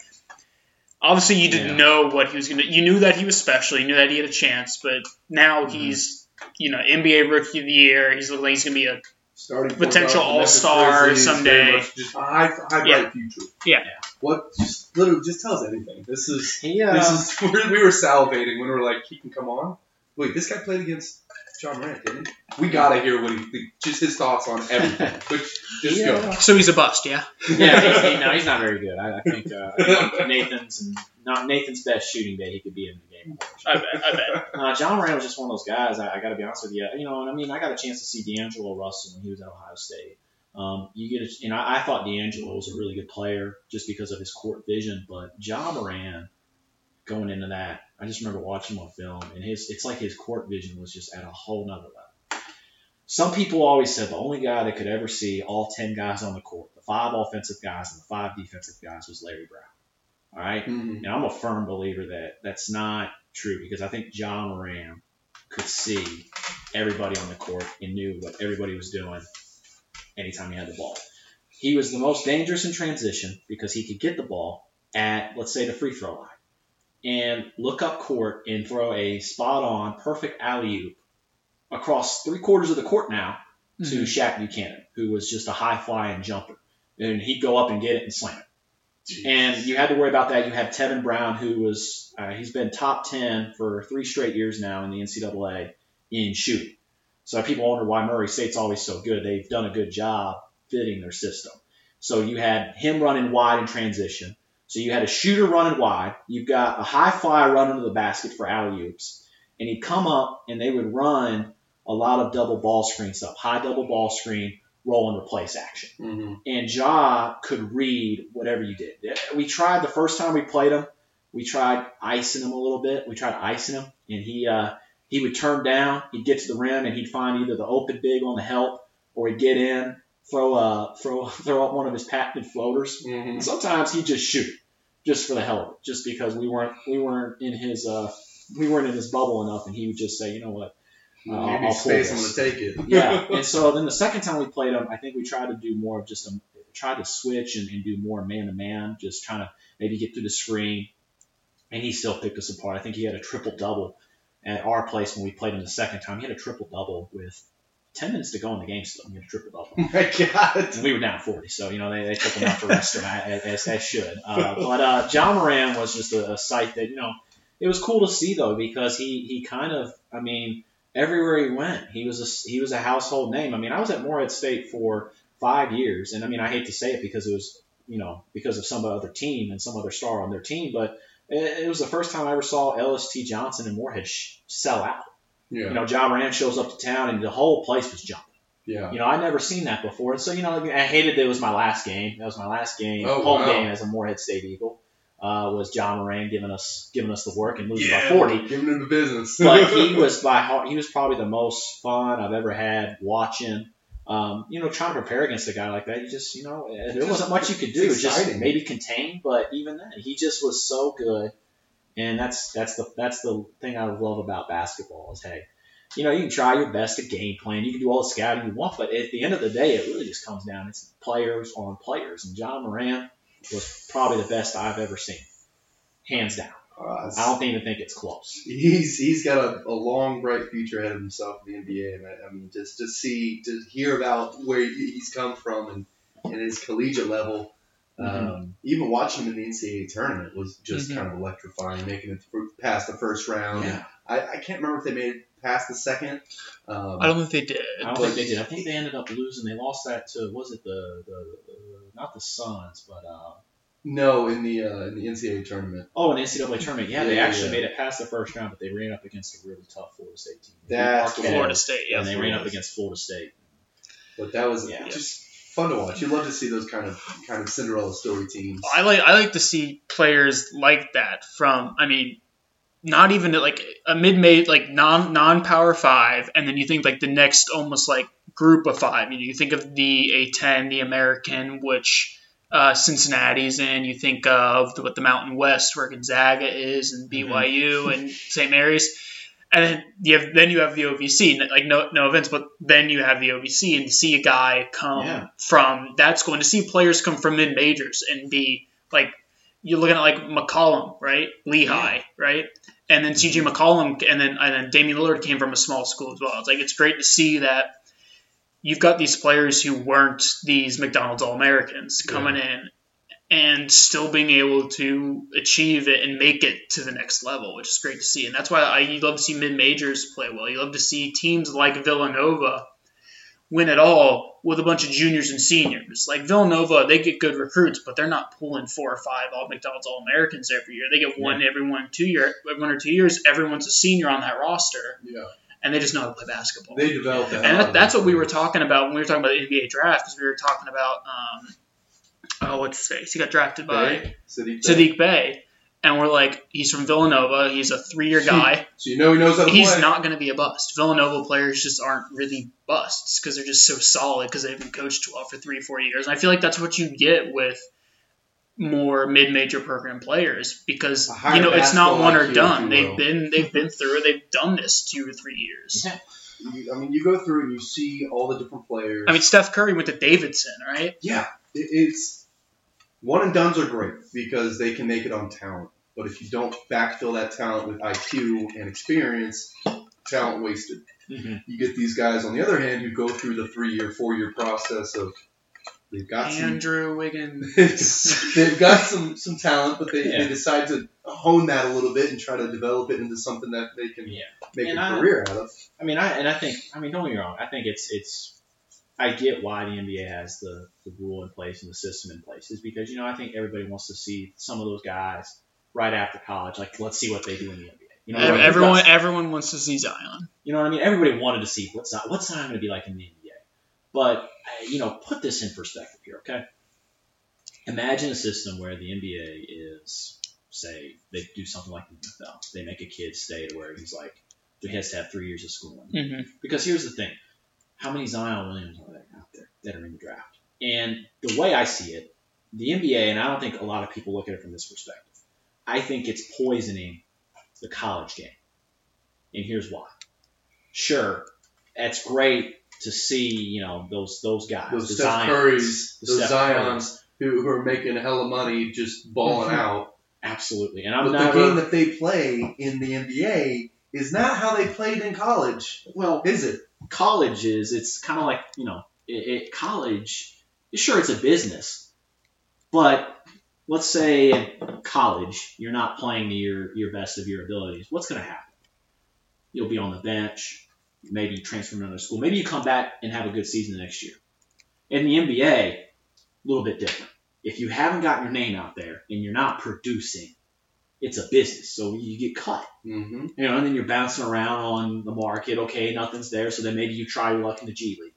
Obviously, you didn't Yeah. know what he was gonna. You knew that he was special. You knew that he had a chance, but now Mhm. he's, you know, NBA Rookie of the Year. He's looking like he's gonna be a Starting Potential point guard for the Memphis all-star someday. very much Just a high, high Yeah. bright future. Yeah. What? Just literally, just tell us anything. This is He, uh, this is we we were salivating when we were like, he can come on. Wait, this guy played against Ja Morant, didn't he? We gotta hear what he just his thoughts on everything. Which just Yeah. go. so he's a bust, yeah. yeah, he's, he, no, he's not very good. I, I think uh, I Nathan's and not Nathan's best shooting day. He could be in game. I bet. I bet. Uh, Ja Morant was just one of those guys. I, I got to be honest with you. You know, and I mean, I got a chance to see D'Angelo Russell when he was at Ohio State. Um, you get, a, know, I, I thought D'Angelo was a really good player just because of his court vision, but Ja Morant going into that, I just remember watching him on film, and his it's like his court vision was just at a whole nother level. Some people always said the only guy that could ever see all ten guys on the court, the five offensive guys and the five defensive guys, was Larry Brown. All right. Mhm. And I'm a firm believer that that's not true because I think Ja Morant could see everybody on the court and knew what everybody was doing anytime he had the ball. He was the most dangerous in transition because he could get the ball at, let's say, the free throw line and look up court and throw a spot on, perfect alley oop across three quarters of the court now to Mhm. Shaq Buchanan, who was just a high flying jumper. And he'd go up and get it and slam it. And you had to worry about that. You had Tevin Brown, who was uh, he's been top ten for three straight years now in the NCAA in shooting. So people wonder why Murray State's always so good. They've done a good job fitting their system. So you had him running wide in transition. So you had a shooter running wide. You've got a high flyer running to the basket for alley oops, and he'd come up and they would run a lot of double ball screen stuff, high double ball screen, roll and replace action. Mm-hmm. And Ja could read whatever you did. We tried the first time we played him. We tried icing him a little bit. We tried icing him, and he uh, he would turn down. He'd get to the rim, and he'd find either the open big on the help, or he'd get in, throw a throw throw up one of his patented floaters. Mm-hmm. Sometimes he'd just shoot, just for the hell of it, just because we weren't we weren't in his uh, we weren't in his bubble enough, and he would just say, you know what, uh, I'll, Give me I'll space. I'm gonna take it. yeah. And so then the second time we played him, I think we tried to do more of just a try to switch and, and do more man to man, just trying to maybe get through the screen. And he still picked us apart. I think he had a triple double at our place when we played him the second time. He had a triple double with 10 minutes to go in the game still. He had a triple double. Oh my god. And we were down 40, so you know they, they took him out to rest him as, as, as should. Uh, but uh, Ja Morant was just a, a sight that you know it was cool to see though because he he kind of I mean everywhere he went he was a he was a household name. I mean I was at Morehead State for five years, and I mean I hate to say it because it was you know because of some other team and some other star on their team, but it, it was the first time I ever saw Ellis T. Johnson and Morehead sh- sell out. Yeah. You know Ja Morant shows up to town and the whole place was jumping. yeah. You know, I'd never seen that before. And so, you know, I hated that it was my last game. That was my last game, Oh, home wow. game as a Morehead State Eagle. Uh, was Ja Morant giving us giving us the work and losing Yeah, by 40. Giving him the business. But he was by heart, he was probably the most fun I've ever had watching. Um, you know, trying to prepare against a guy like that, you just, you know, eh, there wasn't much you could do. Just maybe contain, but even then, he just was so good. And that's that's the that's the thing I love about basketball is hey, you know, you can try your best to game plan, you can do all the scouting you want, but at the end of the day, it really just comes down it's players on players. And Ja Morant was probably the best I've ever seen, hands down. Uh, I don't even think it's close. he's he's got a, a long bright future ahead of himself in the NBA, and I, I mean just to see to hear about where he's come from and, and his collegiate level. Um, even watching him in the NCAA tournament was just Mhm. kind of electrifying, making it past the first round. Yeah. I, I can't remember if they made it past the second. Um, I don't think they did. I don't think they did. I think they ended up losing. They lost that to was it the the, the not the Suns, but uh, no, in the uh, in the NCAA tournament. oh, an NCAA tournament. Yeah, they actually yeah. made it past the first round, but they ran up against a really tough Florida State team. That's Marquette, Florida State, yeah. and they ran up against Florida State. But that was Yeah. just fun to watch. You love to see those kind of kind of Cinderella story teams. I like I like to see players like that from I mean not even like a mid made like non non power five and then you think like the next almost like group of five. You know you think of the A10 the American which uh, Cincinnati's in. You think of the, what the Mountain West where Gonzaga is and BYU and St Mary's. And then you have then you have the OVC like no no offense but then you have the OVC and to see a guy come Yeah. from that's going to see players come from mid majors and be like you're looking at like McCollum, right? Lehigh, right? And then CJ McCollum, and then and then Damian Lillard came from a small school as well. It's like it's great to see that you've got these players who weren't these McDonald's All Americans coming in and still being able to achieve it and make it to the next level, which is great to see. And that's why I you love to see mid majors play well. You love to see teams like Villanova win at all with a bunch of juniors and seniors. Like Villanova, they get good recruits, but they're not pulling four or five all McDonald's All Americans every year. They get one every one two year one or two years. Everyone's a senior on that roster, Yeah, and they just know how to play basketball. they developed that. and that, that's what we were talking about when we were talking about the NBA draft, because we were talking about um, oh what's his face? He got drafted by Sadiq. Sadiq Bey, and we're like, he's from Villanova. He's a three year guy. So you know he knows how to He's play. not going to be a bust. Villanova players just aren't really busts because they're just so solid because they've been coached well for three four years. And I feel like that's what you get with more mid-major program players because you know it's not one or done. They've been they've been through. They've done this two or three years. Yeah. You- I mean, you go through and you see all the different players. I mean, Steph Curry went to Davidson, right? yeah, it, it's one and duns are great because they can make it on talent. But if you don't backfill that talent with IQ and experience, talent wasted. Mm-hmm. You get these guys on the other hand who go through the three year, four year process of they've got some Andrew Wiggins. they've got some some talent, but they, Yeah. they decide to hone that a little bit and try to develop it into something that they can Yeah. make And a I- career out of. I mean, I and I think, I mean, don't get me wrong. I think it's it's. I get why the NBA has the, the rule in place and the system in place is because you know I think everybody wants to see some of those guys right after college. Like, let's see what they do in the NBA. You know, Ev- like, everyone, everyone wants to see Zion. You know what I mean? Everybody wanted to see what's Zion, what's Zion going to be like in the NBA. But you know, put this in perspective here, okay? Imagine a system where the NBA is, say, they do something like the NFL. They make a kid stay to where he's like, he has to have three years of schooling. Mm-hmm. Because here's the thing: how many Zion Williams are there out there that are in the draft? And the way I see it, the NBA, and I don't think a lot of people look at it from this perspective. I think it's poisoning the college game, and here's why. Sure, that's great to see, you know, those those guys, Those the Steph Zions, Currys, the those Steph Zions, who, who are making a hell of money just balling Mhm. out. absolutely. And I'm But never the game that they play in the NBA is not how they played in college, well. is it? College is it's kind of like you know it, it, college sure it's a business but let's say college you're not playing to your, your best of your abilities what's going to happen? You'll be on the bench maybe transfer to another school maybe you come back and have a good season the next year. In the nba a little bit different. If you haven't got your name out there and you're not producing it's a business so you get cut Mm-hmm. you know, and then you're bouncing around on the market. Okay, nothing's there, so then maybe you try your luck in the G League.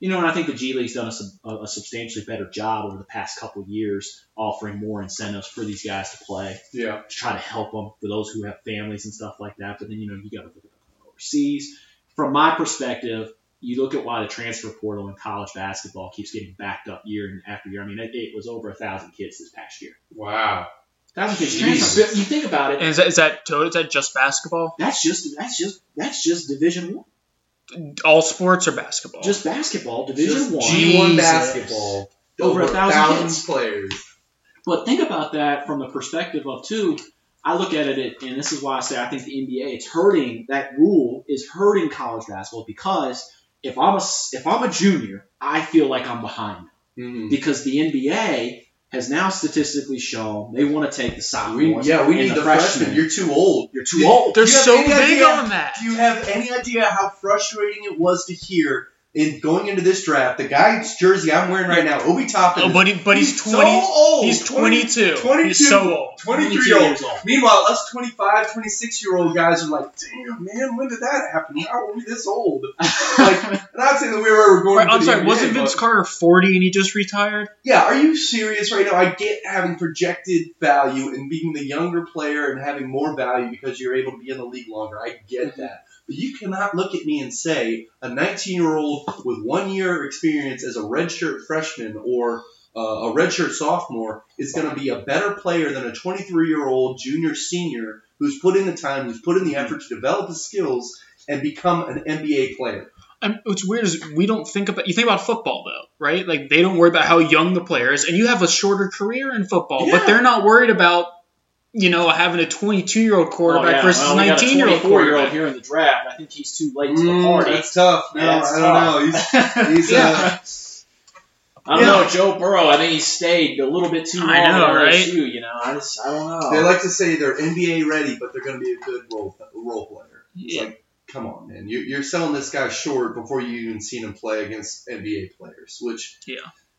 You know, and I think the G League's done a, a, substantially better job over the past couple of years, offering more incentives for these guys to play Yeah. to try to help them for those who have families and stuff like that. But then you know, you got to look at them overseas. From my perspective, you look at why the transfer portal in college basketball keeps getting backed up year after year. I mean, it, it was over a thousand kids this past year. Wow. Thousand kids Jesus. transfer. But You think about it. And is that, is that total? Is that just basketball? That's just that's just that's just Division One. All sports or basketball? Just basketball, Division Just One. G1 basketball. Over a thousand thousand kids. players. But think about that from the perspective of two. I look at it, and this is why I say I think the NBA it's hurting. That rule is hurting college basketball because if I'm a if I'm a junior, I feel like I'm behind Mm-hmm. because the NBA has now statistically shown they want to take the We, sophomores. yeah, we and need the the freshmen. You're too old. You're too old. They're Do you have so big idea- on that. Do you have any idea how frustrating it was to hear in going into this draft? The guy's jersey I'm wearing right now, Obi Toppin. Oh, but, he, but he's, so 20. old. he's 22. 22. He's so old. 23 22 year old. years old. Meanwhile, us 25, 26 year old guys are like, damn, man, when did that happen? How are we this old? Like, not saying that we were ever going Right, to I'm sorry, NBA, wasn't Vince but- Carter 40 and he just retired? Yeah, are you serious right now? I get having projected value and being the younger player and having more value because you're able to be in the league longer. I get mm-hmm. that. But you cannot look at me and say a 19 year old with one year experience as a redshirt freshman or uh, a redshirt sophomore is going to be a better player than a 23 year old junior senior who's put in the time, who's put in the effort to develop his skills and become an NBA player. I'm, what's weird is we don't think about you think about football though, right? Like they don't worry about how young the player is, and you have a shorter career in football, Yeah. but they're not worried about you know having a 22 year old quarterback Oh, yeah. versus well, a 19 year old 24 year old quarterback. here in the draft. I think he's too late to the Mm, party. that's tough. No, Yeah, it's I don't know. He's, he's Yeah. uh, I don't Yeah. know, Joe Burrow. I think he stayed a little bit too long I know, at right? LSU. You know, I just I don't know. They like to say they're NBA ready, but they're going to be a good role role player. It's Yeah. like, come on, man, you, you're selling this guy short before you even seen him play against NBA players. Which, Yeah.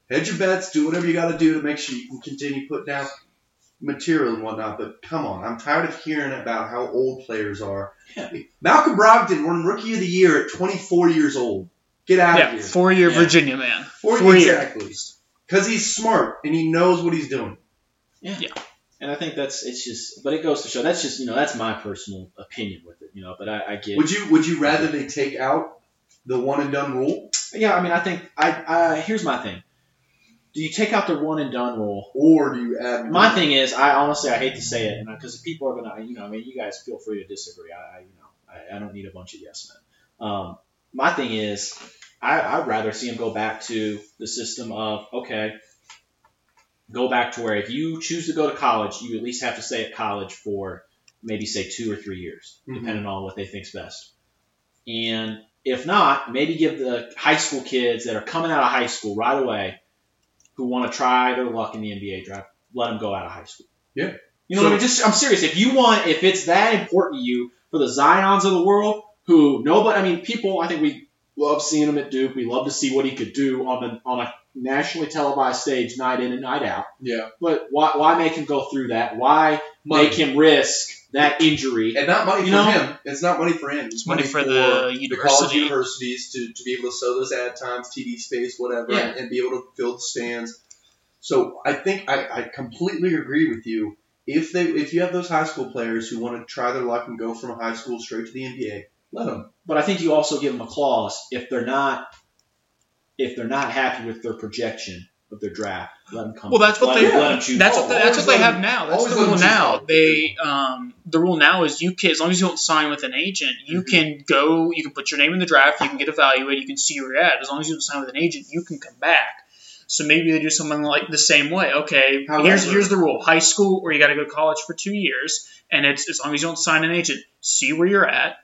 hedge your bets, do whatever you got to do to make sure you can continue putting out material and whatnot. But come on, I'm tired of hearing about how old players are. Yeah. Malcolm Brogdon won Rookie of the Year at 24 years old. Get out of here. four year Yeah. Virginia man. Four, four years. exactly. Because he's smart and he knows what he's doing. Yeah. yeah. And I think that's it's just, but it goes to show that's just you know that's my personal opinion with it. You know, but I, I get. Would you Would you rather they take out the one and done rule? yeah, I mean, I think I, I here's my thing. Do you take out the one and done rule? Or do you add My thing is, I honestly I hate to say it, because people are gonna, you know, I mean, you guys feel free to disagree. I, I you know, I, I don't need a bunch of yes men. Um, my thing is, I, I'd rather see him go back to the system of okay, go back to where if you choose to go to college, you at least have to stay at college for maybe say two or three years, Mhm. depending on what they think's best. And if not, maybe give the high school kids that are coming out of high school right away who want to try their luck in the NBA draft, let them go out of high school. Yeah. You know So- what I mean? Just I'm serious. If you want, if it's that important to you for the Zions of the world, who nobody, I mean, people, I think we love seeing him at Duke. We love to see what he could do on a on a nationally televised stage, night in and night out. Yeah. But why why make him go through that? Why Money. make him risk that injury? and not money You for know? him. It's not money for him. It's money for the college university. universities to, to be able to sell those ad times, TV space, whatever, Yeah. and, and be able to fill the stands. So I think I, I completely agree with you. If they if you have those high school players who want to try their luck and go from high school straight to the NBA, let them. But I think you also give them a clause if they're not if they're not happy with their projection of their draft. Let them come. Well, that's what let they- them, let them choose. That's what the, that's what they have now. That's the rule now. They um, the rule now is you can as long as you don't sign with an agent, you Mhm. can go. You can put your name in the draft. You can get evaluated. You can see where you're at. As long as you don't sign with an agent, you can come back. So maybe they do something like the same way. Okay, here's here's the rule: high school, or you got to go to college for two years, and it's as long as you don't sign an agent, see where you're at,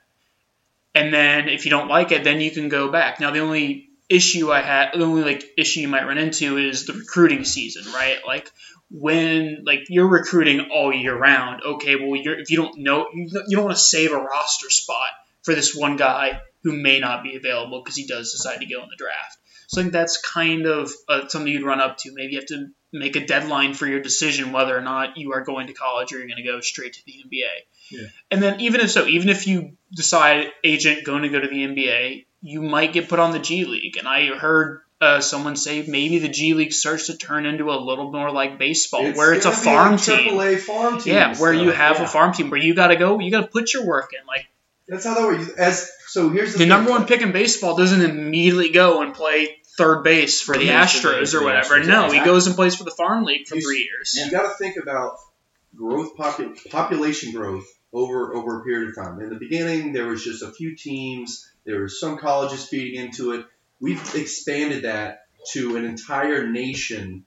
and then if you don't like it, then you can go back. Now the only issue I had, the only like issue you might run into is the recruiting season, right? Like when like you're recruiting all year round. Okay, well you're if you don't know you don't- you don't want to save a roster spot for this one guy who may not be available because he does decide to go in the draft. So I think that's kind of uh, something you'd run up to. Maybe you have to make a deadline for your decision whether or not you are going to college or you're going to go straight to the NBA. Yeah. And then even if so, even if you decide agent going to go to the NBA, you might get put on the G League. And I heard uh, someone say maybe the G League starts to turn into a little more like baseball, where it's a gonna be farm team. AAA farm team. Yeah, where you have yeah. a farm team where you got to go, you got to put your work in. Like That's how that works. As so, here's the, the number one pick in baseball doesn't immediately go and play third base for the Yeah, the- Astros for or the whatever. Astros, No, yeah, he goes and plays for the farm league for You- three years. You got to think about growth, popu- population growth over over a period of time. In the beginning, there was just a few teams. There were some colleges feeding into it. We've expanded that to an entire nation,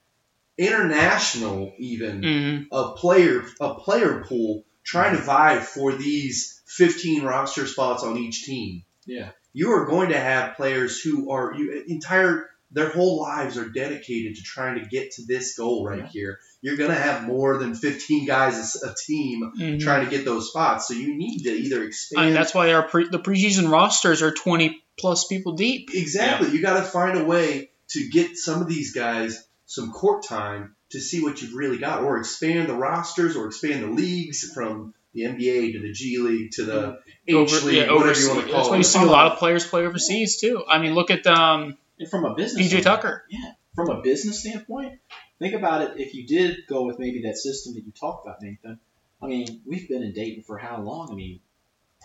international even, hmm a player a player pool trying to vie for these 15 roster spots on each team. Yeah. You are going to have players who are you entire their whole lives are dedicated to trying to get to this goal right Yeah. here. You're going to have more than 15 guys a, a team Mhm. trying to get those spots. So you need to either expand I mean, that's why our pre- the preseason rosters are twenty plus people deep. Exactly. You got to find a way to get some of these guys some court time to see what you've really got, or expand the rosters, or expand the leagues from the NBA to the G League to the H Over, League, yeah, whatever overseas. you want to That's call why it. you see a lot of players play overseas too. I mean, look at um, And from a business PJ Tucker. Yeah, from a business standpoint, think about it. If you did go with maybe that system that you talked about, Nathan. I mean, we've been in Dayton for how long? I mean,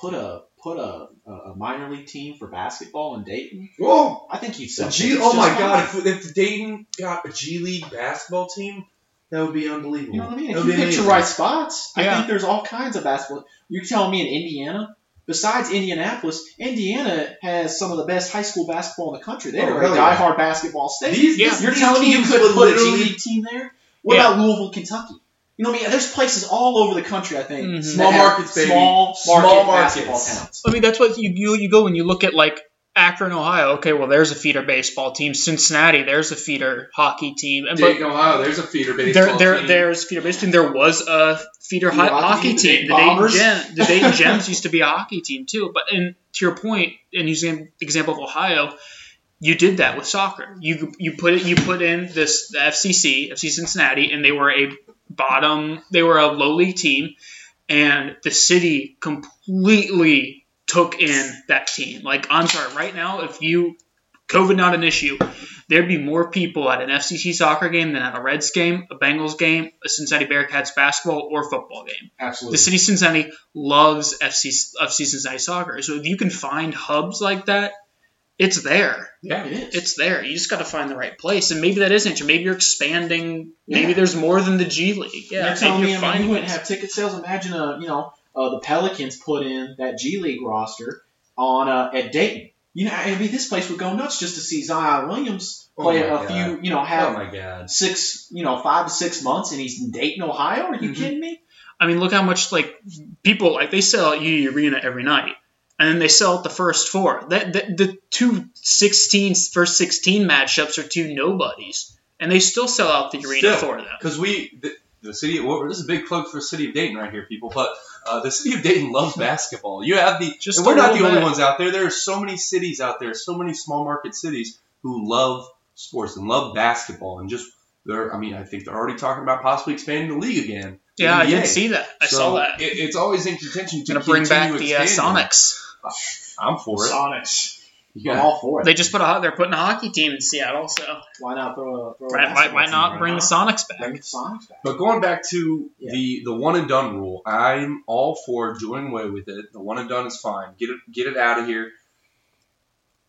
put a put a, a a minor league team for basketball in Dayton. Whoa! I think you'd A sell. G- oh my God! If, if Dayton got a G League basketball team, that would be unbelievable. You know what I mean? If you be pick your right spots, yeah. I think there's all kinds of basketball. You're telling me in Indiana, besides Indianapolis, Indiana has some of the best high school basketball in the country. They're Oh, a hell yeah. diehard basketball state. These, Yeah. You're these telling me you could put a G League team there? What Yeah. about Louisville, Kentucky? You know what I mean? There's places all over the country, I think. Mhm. Small markets, baby. Small, Small market markets. basketball towns. I mean, that's what you, you you go and you look at like Akron, Ohio. Okay, well, there's a feeder baseball team. Cincinnati, there's a feeder hockey team. And Dayton, Ohio. There's a feeder baseball there, there, team. there's feeder baseball team. There was a feeder ho- hockey hockey team, the. Dayton The Dayton, Gem, the Dayton Gems used to be a hockey team too. But and to your point, and using example of Ohio, you did that with soccer. You you put it you put in this the FCC, FC Cincinnati, and they were a bottom. They were a low league team, and the city completely took in that team. Like I'm sorry, right now, if you COVID not an issue, there'd be more people at an FCC soccer game than at a Reds game, a Bengals game, a Cincinnati Bearcats basketball or football game. Absolutely. The city of Cincinnati loves FC, FC Cincinnati soccer. So if you can find hubs like that, it's there. yeah. it is. It's there. You just got to find the right place. And maybe that isn't. Maybe you're expanding. Maybe there's more than the G League. Yeah, You're telling me you're I mean, you wouldn't have ticket sales. Imagine a you know uh, the Pelicans put in that G League roster on uh, at Dayton. You know, I mean, this place would go nuts just to see Zion Williams Oh play my a God. few, you know, Oh have my God. six, you know, five to six months, and he's in Dayton, Ohio. Are you Mhm. kidding me? I mean, look how much like people like they sell at UD Arena every night, and then they sell at the first four. That, that the two 16 first 16 matchups are two nobodies, and they still sell out the arena Still. for them. Because we, the, the city, well, this is a big plug for the city of Dayton right here, people. But uh, the city of Dayton loves basketball. You have the, Just and we're not the little only bit. ones out there. There are so many cities out there, so many small market cities who love sports and love basketball, and just they're. I mean, I think they're already talking about possibly expanding the league again. Yeah, I NBA. did see that. I So saw that. It, it's always in contention to bring back the uh. Sonics. I'm for it. Sonics. I'm Yeah. all for it. They just put a they're putting a hockey team in Seattle, so why not throw a throw a why, why, basketball why team not right bring now? the Sonics back? Bring the Sonics back. But going back to Yeah. the the one and done rule, I'm all for doing away with it. The one and done is fine. Get it get it out of here.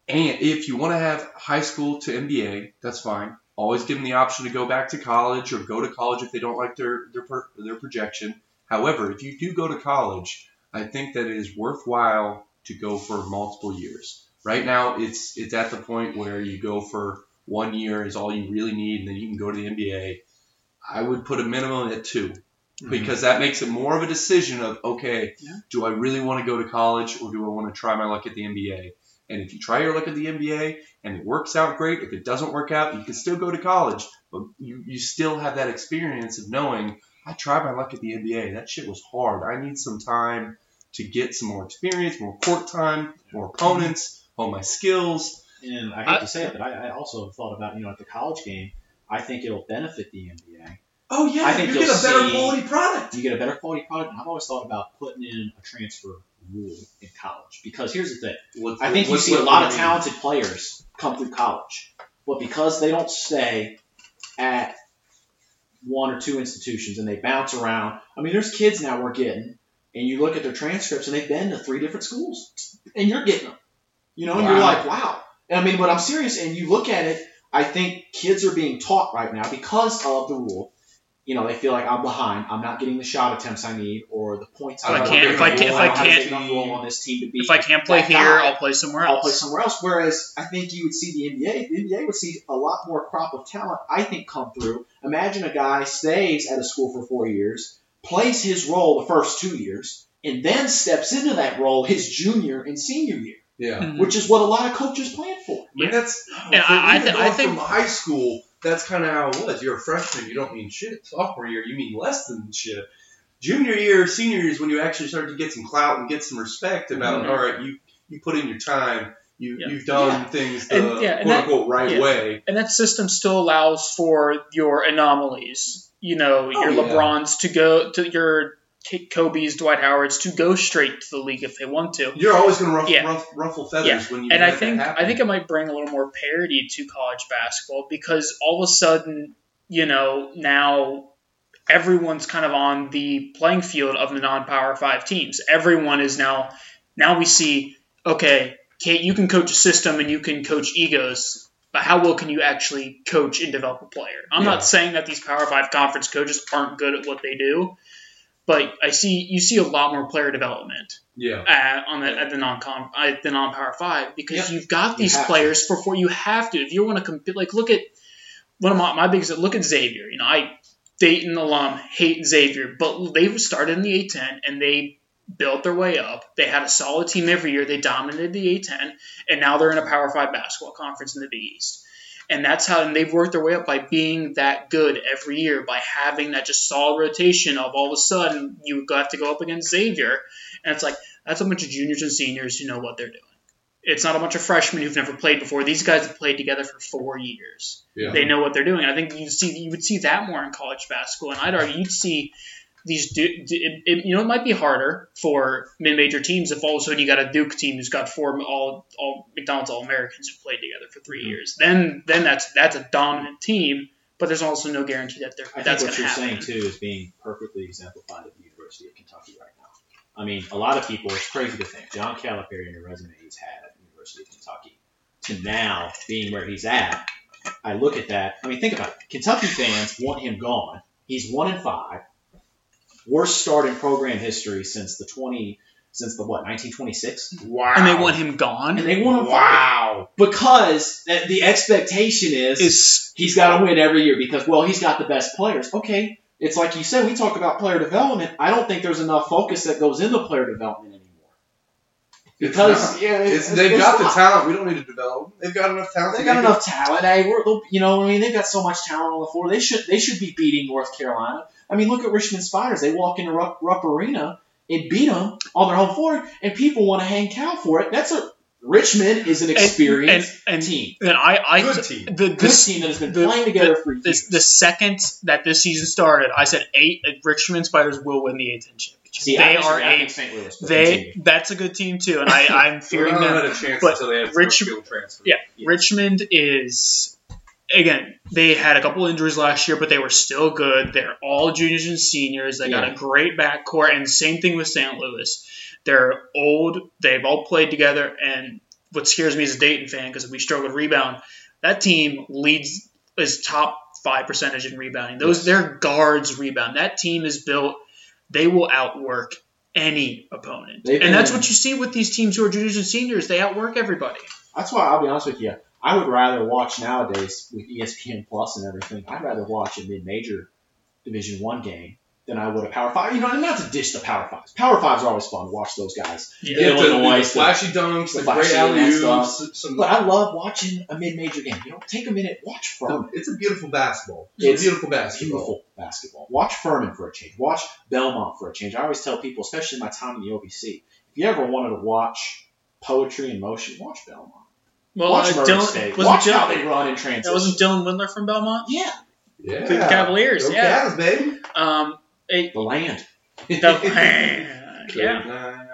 And if you want to have high school to NBA, that's fine. Always give them the option to go back to college or go to college if they don't like their their per, their projection. However, if you do go to college, I think that it is worthwhile to go for multiple years. Right now, it's it's at the point where you go for one year is all you really need, and then you can go to the NBA. I would put a minimum at two mm-hmm. because that makes it more of a decision of okay, Yeah. do I really want to go to college or do I want to try my luck at the NBA? And if you try your luck at the NBA and it works out great, if it doesn't work out, you can still go to college, but you, you still have that experience of knowing I tried my luck at the NBA. That shit was hard. I need some time to get some more experience, more court time, more opponents, hone my skills. And I hate I- to say it, but I, I also thought about you know at the college game. I think it'll benefit the NBA. Oh yeah, I think you you'll get a better see- quality product. You get a better quality product. And I've always thought about putting in a transfer rule in college because here's the thing. What's- I think you see a lot of do mean? talented players come through college, but because they don't stay at one or two institutions and they bounce around. I mean, there's kids now we're getting, and you look at their transcripts and they've been to three different schools, and you're getting them. You know, and you're like, wow. And I mean, but I'm serious. And you look at it, I think kids are being taught right now because of the rule. You know, they feel like I'm behind. I'm not getting the shot attempts I need or the points. If I I'm can't- if I can't- if I role. I'm not can't- getting enough role on this team to be If I can't play here, guy. I'll play somewhere else. I'll play somewhere else. Whereas I think you would see the NBA. The NBA would see a lot more crop of talent. I think come through. Imagine a guy stays at a school for four years, plays his role the first two years, and then steps into that role his junior and senior year, Yeah. Mhm. which is what a lot of coaches plan for. I mean, that's And I- I even I going think- from high school. That's kind of how it was. You're a freshman, you don't mean shit. Sophomore year, you mean less than shit. Junior year, senior year is when you actually start to get some clout and get some respect about. Mhm. All right, you you put in your time. You Yeah. you've done Yeah. things the And- yeah, and quote that- unquote right yeah. way. and that system still allows for your anomalies. You know, your Oh, yeah. LeBrons to go to your K- Kobe's, Dwight Howard's to go straight to the league if they want to. You're always going to ruffle, Yeah. ruff, ruffle feathers Yeah. when you. And I think. I think it might bring a little more parity to college basketball because all of a sudden, you know, now everyone's kind of on the playing field of the non-power five teams. Everyone is now now we see okay, Kate, you can coach a system and you can coach egos, but how well can you actually coach and develop a player? I'm Yeah. not saying that these Power Five conference coaches aren't good at what they do, but I see you see a lot more player development Yeah. at, on the, at the non at the non power five because you've got these to. players for for you have to if you want to compete. Like look at one of my, my biggest look at Xavier. You know, I Dayton alum hate Xavier, but they started in the A10 and they built their way up. They had a solid team every year. They dominated the A10, and now they're in a Power Five basketball conference in the Big East. And that's how and they've worked their way up by being that good every year, by having that just solid rotation of all of a sudden you have to go up against Xavier, and it's like that's a bunch of juniors and seniors who know what they're doing. It's not a bunch of freshmen who've never played before. These guys have played together for four years. Yeah. They know what they're doing. I think you see you would see that more in college basketball, and I'd argue you'd see these. Du- it, it, you know, it might be harder for mid-major teams if all of a sudden you got a Duke team who's got four all all McDonald's All Americans who played together for 3 Mhm. years. Then then that's that's a dominant team, but there's also no guarantee that they're, I think that's what you're happen. saying too is being perfectly exemplified at the University of Kentucky right now. I mean, a lot of people, it's crazy to think, John Calipari and the resume he's had at the University of Kentucky to now being where he's at. I look at that. I mean, think about it. Kentucky fans want him gone. He's one in five. Worst start in program history since the twenty, since the what, 1926? Wow. And they want him gone. And they want him fired Wow. because the the expectation is Is he's got to win every year because well he's got the best players okay it's like you said we talk about player development i don't think there's enough focus that goes into player development anymore It's because not. yeah, It's, it's, they've it's got the talent. We don't need to develop. They've got enough talent. They've got make enough talent. Hey, we're, they'll- you know, I mean, they've got so much talent on the floor. They should they should be beating North Carolina. I mean, look at Richmond Spiders. They walk into Rupp, Rupp Arena and beat them on their home floor, and people want to hang cow for it. That's a Richmond is an experienced and, and, team, and I, I. Good team. the, good this, team that has been the- playing together for this, years. the second that this season started, I said eight. Richmond Spiders will win the A10 championship. See, they are disagree. I think eight. St. Louis. They that's a good team too, and I, I'm fearing them. had a chance but until they had Rich- first field transfer. Yeah, Yeah. Richmond is again. They had a couple injuries last year, but they were still good. They're all juniors and seniors. They got a great backcourt, and same thing with St. Louis. They're old. They've all played together, and what scares me as a Dayton fan because we struggle to rebound. That team leads is top five percentage in rebounding. Those Yes. their guards rebound. That team is built. They will outwork any opponent, They've and that's been- what you see with these teams who are juniors and seniors. They outwork everybody. That's why I'll be honest with you. I would rather watch nowadays with ESPN Plus and everything. I'd rather watch a mid-major Division One game than I would a Power Five. You know, not to dish the Power Fives. Power Fives are always fun to watch those guys. Yeah. The, Illinois, the flashy dunks, the the, great alley oops. But I love watching a mid-major game. You know, take a minute, watch Furman. it's a beautiful basketball. It's, It's a beautiful basketball. Beautiful basketball. Watch Furman for a change. Watch Belmont for a change. I always tell people, especially in my time in the OVC, if you ever wanted to watch poetry in motion, watch Belmont. Well, watch uh, Murray Dylan, State. wasn't Watch Dylan, how they run in transition. that wasn't Dylan Windler from Belmont. yeah, Yeah. The Cavaliers, Go yeah. Cavs, baby. Um, it, the land. the, yeah,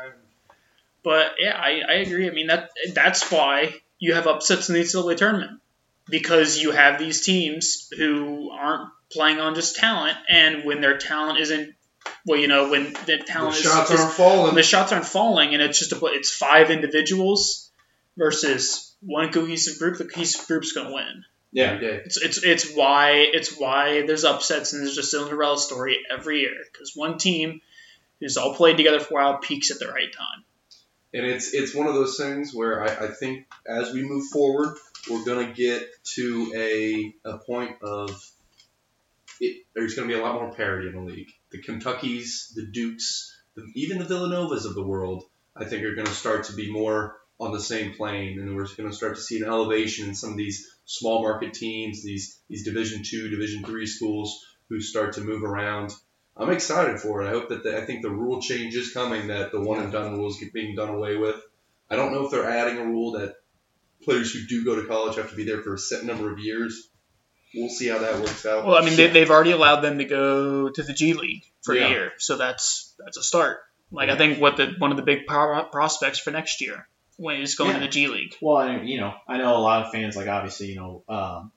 but yeah, I, I agree. I mean that that's why you have upsets in the NCAA tournament because you have these teams who aren't playing on just talent, and when their talent isn't, well, you know, when the The talent is, shots is- aren't falling. the shots aren't falling, and it's just a, it's five individuals versus one cohesive group. The cohesive group's going to win. Yeah. Every day. It's it's it's why it's why there's upsets and there's just a Cinderella story every year because one team who's all played together for a while peaks at the right time. And it's it's one of those things where I, I think as we move forward, we're gonna get to a a point of it, there's gonna be a lot more parity in the league. The Kentuckies, the Dukes, the, even the Villanovas of the world, I think are gonna start to be more on the same plane, and we're gonna start to see an elevation in some of these small market teams, these these Division two, Division three schools who start to move around. I'm excited for it. I hope that the, I think the rule change is coming that the one and done rules get being done away with. I don't know if they're adding a rule that players who do go to college have to be there for a set number of years. We'll see how that works out. Well, I mean they, they've already allowed them to go to the G League for Yeah. a year, so that's that's a start. Like I think what the one of the big pro- prospects for next year when is going to the G League. Well, I, you know, I know a lot of fans, like obviously, you know, um,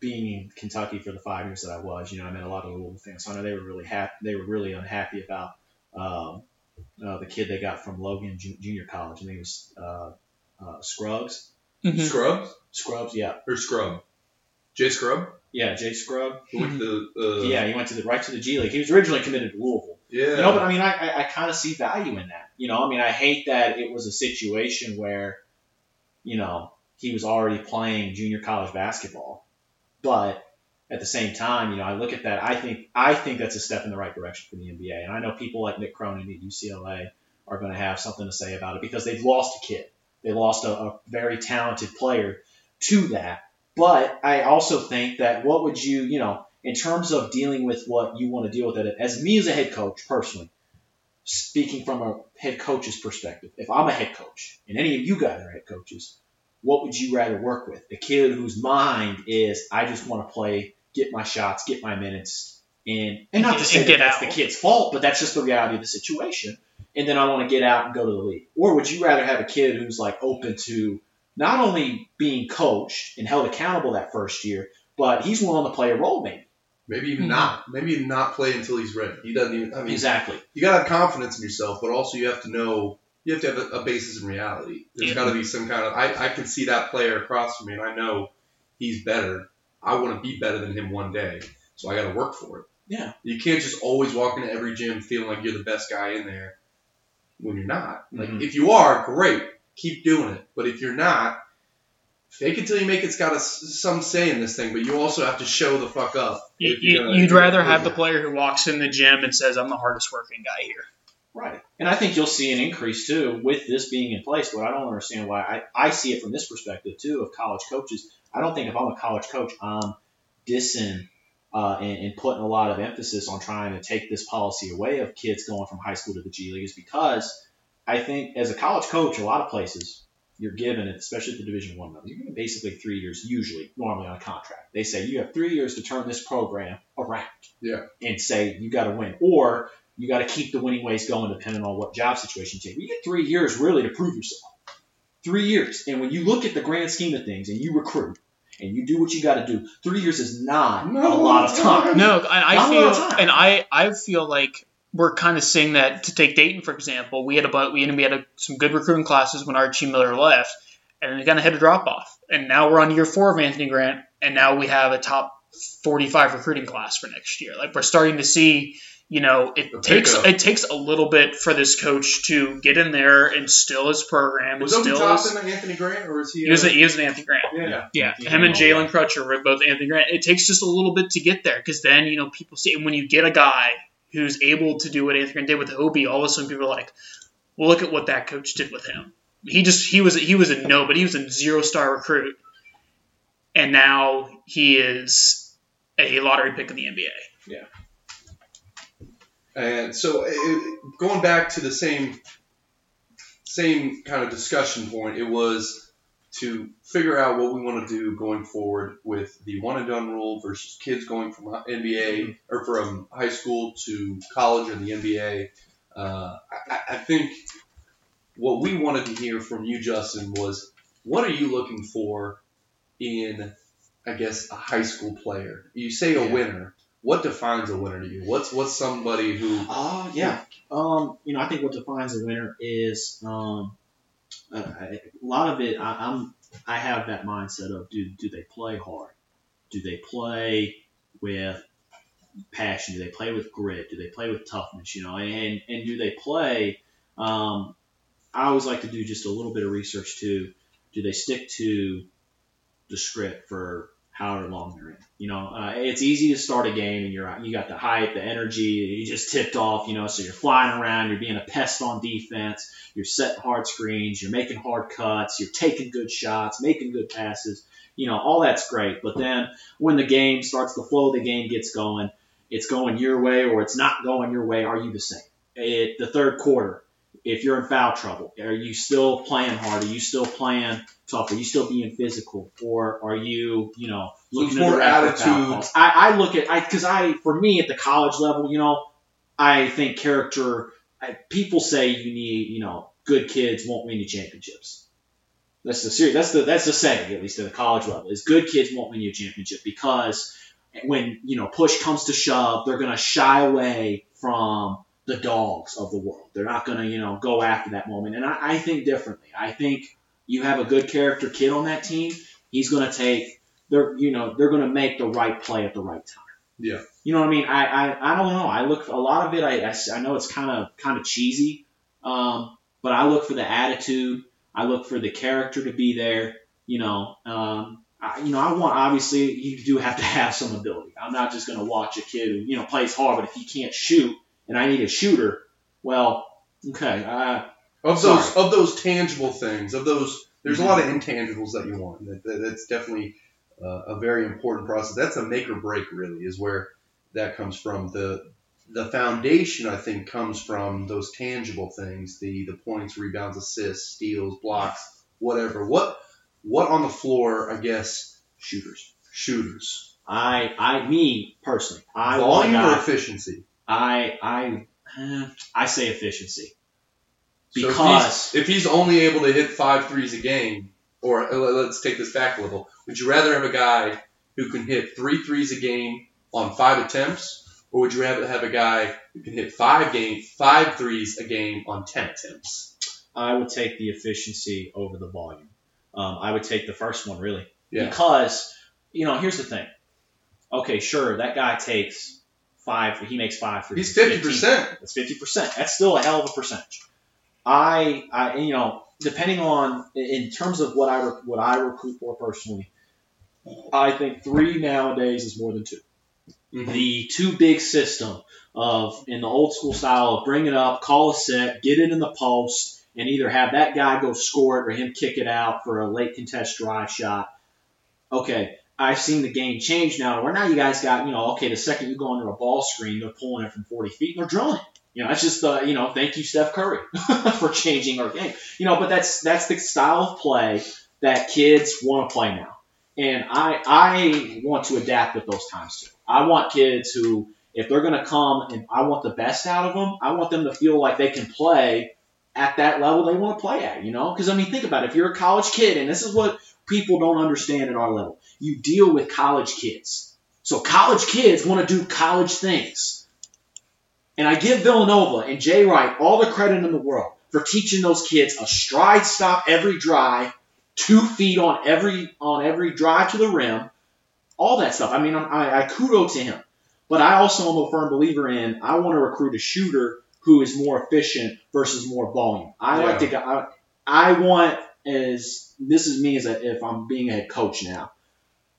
being in Kentucky for the five years that I was, you know, I met a lot of Louisville fans. So I know they were really happy. They were really unhappy about um, uh, the kid they got from Logan Ju- Junior College. I think it was uh, uh, Scruggs. Scrubs Scrubs, yeah, or Scrub? Jay Scrubb yeah, Jay Scrubb. who went to uh, yeah, he went to the right to the G League. He was originally committed to Louisville. Yeah. You know, but I mean, I, I, I kind of see value in that. You know, I mean, I hate that it was a situation where, you know, he was already playing junior college basketball, but at the same time, you know, I look at that. I think I think that's a step in the right direction for the NBA, and I know people like Mick Cronin at UCLA are going to have something to say about it because they've lost a kid. They lost a, a very talented player to that. But I also think that what would you, you know, in terms of dealing with what you want to deal with it, as me as a head coach personally, speaking from a head coach's perspective, if I'm a head coach and any of you guys are head coaches, what would you rather work with? A kid whose mind is, I just want to play, get my shots, get my minutes, and and not to say that that's out. the kid's fault, but that's just the reality of the situation. And then I want to get out and go to the league. Or would you rather have a kid who's like open to not only being coached and held accountable that first year, but he's willing to play a role maybe. Maybe even Mhm. not. Maybe even not play until he's ready. He doesn't even. I mean, Exactly. you gotta have confidence in yourself, but also you have to know you have to have a, a basis in reality. There's Yeah. got to be some kind of. I, I can see that player across from me, and I know he's better. I want to be better than him one day, so I got to work for it. Yeah. You can't just always walk into every gym feeling like you're the best guy in there when you're not. Like Mhm. if you are, great, keep doing it. But if you're not, fake it till you make it's got a, some say in this thing. But you also have to show the fuck up. You, if you're you, gonna- you'd you're rather have do the player who walks in the gym and says, "I'm the hardest working guy here." Right. And I think you'll see an increase too with this being in place. But I don't understand why. I, I see it from this perspective too of college coaches. I don't think if I'm a college coach, I'm dissing uh, and, and putting a lot of emphasis on trying to take this policy away of kids going from high school to the G League is because I think as a college coach, a lot of places you're given, it, especially at the Division One level, you're given basically three years, usually normally on a contract. They say you have three years to turn this program around. Yeah. And say you got to win, or you got to keep the winning ways going, depending on what job situation you take. You get three years really to prove yourself. Three years, and when you look at the grand scheme of things, and you recruit, and you do what you got to do, three years is not No, a lot of time. No, and I Not a lot of feel time. and I I feel like we're kind of seeing that to take Dayton for example. We had a bu- we had, we had a, some good recruiting classes when Archie Miller left, and then we kind of hit a drop off. And now we're on year four of Anthony Grant, and now we have a top forty five recruiting class for next year. Like we're starting to see. You know, it A takes pickup. it takes a little bit for this coach to get in there and still his program. Was and Obi still his, Anthony Grant, or is he? he was uh, a, he was an Anthony Grant. yeah. Yeah, Yeah. him and Jalen Crutcher were both Anthony Grant. It takes just a little bit to get there because then you know people see and when you get a guy who's able to do what Anthony did with Obi, all of a sudden people are like, "Well, look at what that coach did with him. He just he was he was a no, but he was a zero star recruit, and now he is a lottery pick in the NBA. Yeah. And so, going back to the same same kind of discussion point, it was to figure out what we want to do going forward with the one and done rule versus kids going from NBA or from high school to college or the NBA. Uh, I, I think what we wanted to hear from you, Justin, was what are you looking for in, I guess, a high school player? You say a Yeah. winner. What defines a winner to you? What's what's somebody who Oh yeah. Um, you know, I think what defines a winner is um, uh, a lot of it. I, I'm I have that mindset of do do they play hard? Do they play with passion? Do they play with grit? Do they play with toughness? You know, and and do they play? Um, I always like to do just a little bit of research too. Do they stick to the script for however long they're in? You know, uh, it's easy to start a game and you're you got the hype, the energy, you just tipped off. You know, so you're flying around, you're being a pest on defense, you're setting hard screens, you're making hard cuts, you're taking good shots, making good passes. You know, all that's great. But then when the game starts, the flow of the game gets going, it's going your way or it's not going your way. Are you the same? It, the third quarter, if you're in foul trouble, are you still playing hard? Are you still playing tough? Are you still being physical, or are you, you know, looking more attitude. I, I look at I because I for me at the college level, you know, I think character. I, people say you need, you know, good kids won't win you championships. That's the serious. That's the that's the saying at least at the college level is good kids won't win you a championship because when you know push comes to shove, they're gonna shy away from the dogs of the world. They're not gonna you know go after that moment. And I, I think differently. I think you have a good character kid on that team. He's gonna take. They're you know they're gonna make the right play at the right time. Yeah. You know what I mean? I, I, I don't know. I look a lot of it. I—I know it's kind of kind of cheesy, um, but I look for the attitude. I look for the character to be there. You know, um, I, you know, I want obviously you do have to have some ability. I'm not just going to watch a kid who you know plays hard, but if he can't shoot and I need a shooter, well, okay, uh, of Sorry. those of those tangible things of those there's a lot of intangibles that you want that, that, that's definitely uh, a very important process. That's a make or break really is where that comes from. The the foundation i think comes from those tangible things the the points rebounds assists steals blocks whatever. What what on the floor i guess shooters. shooters. I, I, me personally, I volume or efficiency I, I, eh, I say efficiency. So if Because- he's, if he's only able to hit five threes a game, or let's take this back a little, would you rather have a guy who can hit three threes a game on five attempts, or would you rather have a guy who can hit five game five threes a game on ten attempts? I would take the efficiency over the volume. Um, I would take the first one really Yeah. because you know here's the thing. Okay, sure, that guy takes five. He makes five for He's fifty percent. That's fifty percent. That's still a hell of a percentage. I, I, you know, depending on in terms of what I what I recruit for personally, I think three nowadays is more than two. Mhm. the two big system of in the old school style of bring it up, call a set, get it in the post, and either have that guy go score it or him kick it out for a late contest drive shot. Okay, I've seen the game change now where now you guys got, you know, okay, the second you go under a ball screen, they're pulling it from 40 feet and they're drilling it. You know, that's just the, you know, thank you, Steph Curry, for changing our game. You know, but that's that's the style of play that kids want to play now. And I I want to adapt with those times too. I want kids who, if they're going to come and I want the best out of them, I want them to feel like they can play at that level they want to play at, you know? Because, I mean, think about it. If you're a college kid, and this is what people don't understand at our level, you deal with college kids. So college kids want to do college things. And I give Villanova and Jay Wright all the credit in the world for teaching those kids a stride stop every drive, two feet on every on every drive to the rim, all that stuff. I mean, I, I kudos to him. But I also am a firm believer in I want to recruit a shooter who is more efficient versus more volume. I like to. I, I want as this is me as a, if I'm being a head coach now.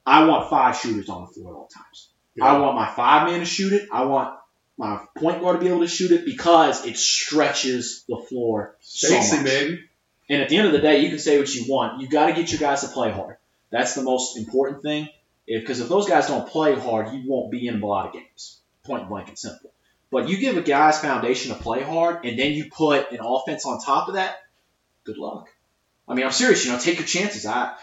I want five shooters on the floor at all times. I want my five man to shoot it. I want my point guard to be able to shoot it because it stretches the floor so Spacing, much. baby. And at the end of the day, you can say what you want. You got to get your guys to play hard. That's the most important thing. Because if, those guys don't play hard, you won't be in a lot of games. Point blank and simple. But you give a guy's foundation to play hard, and then you put an offense on top of that. Good luck. I mean, I'm serious. You know, take your chances. I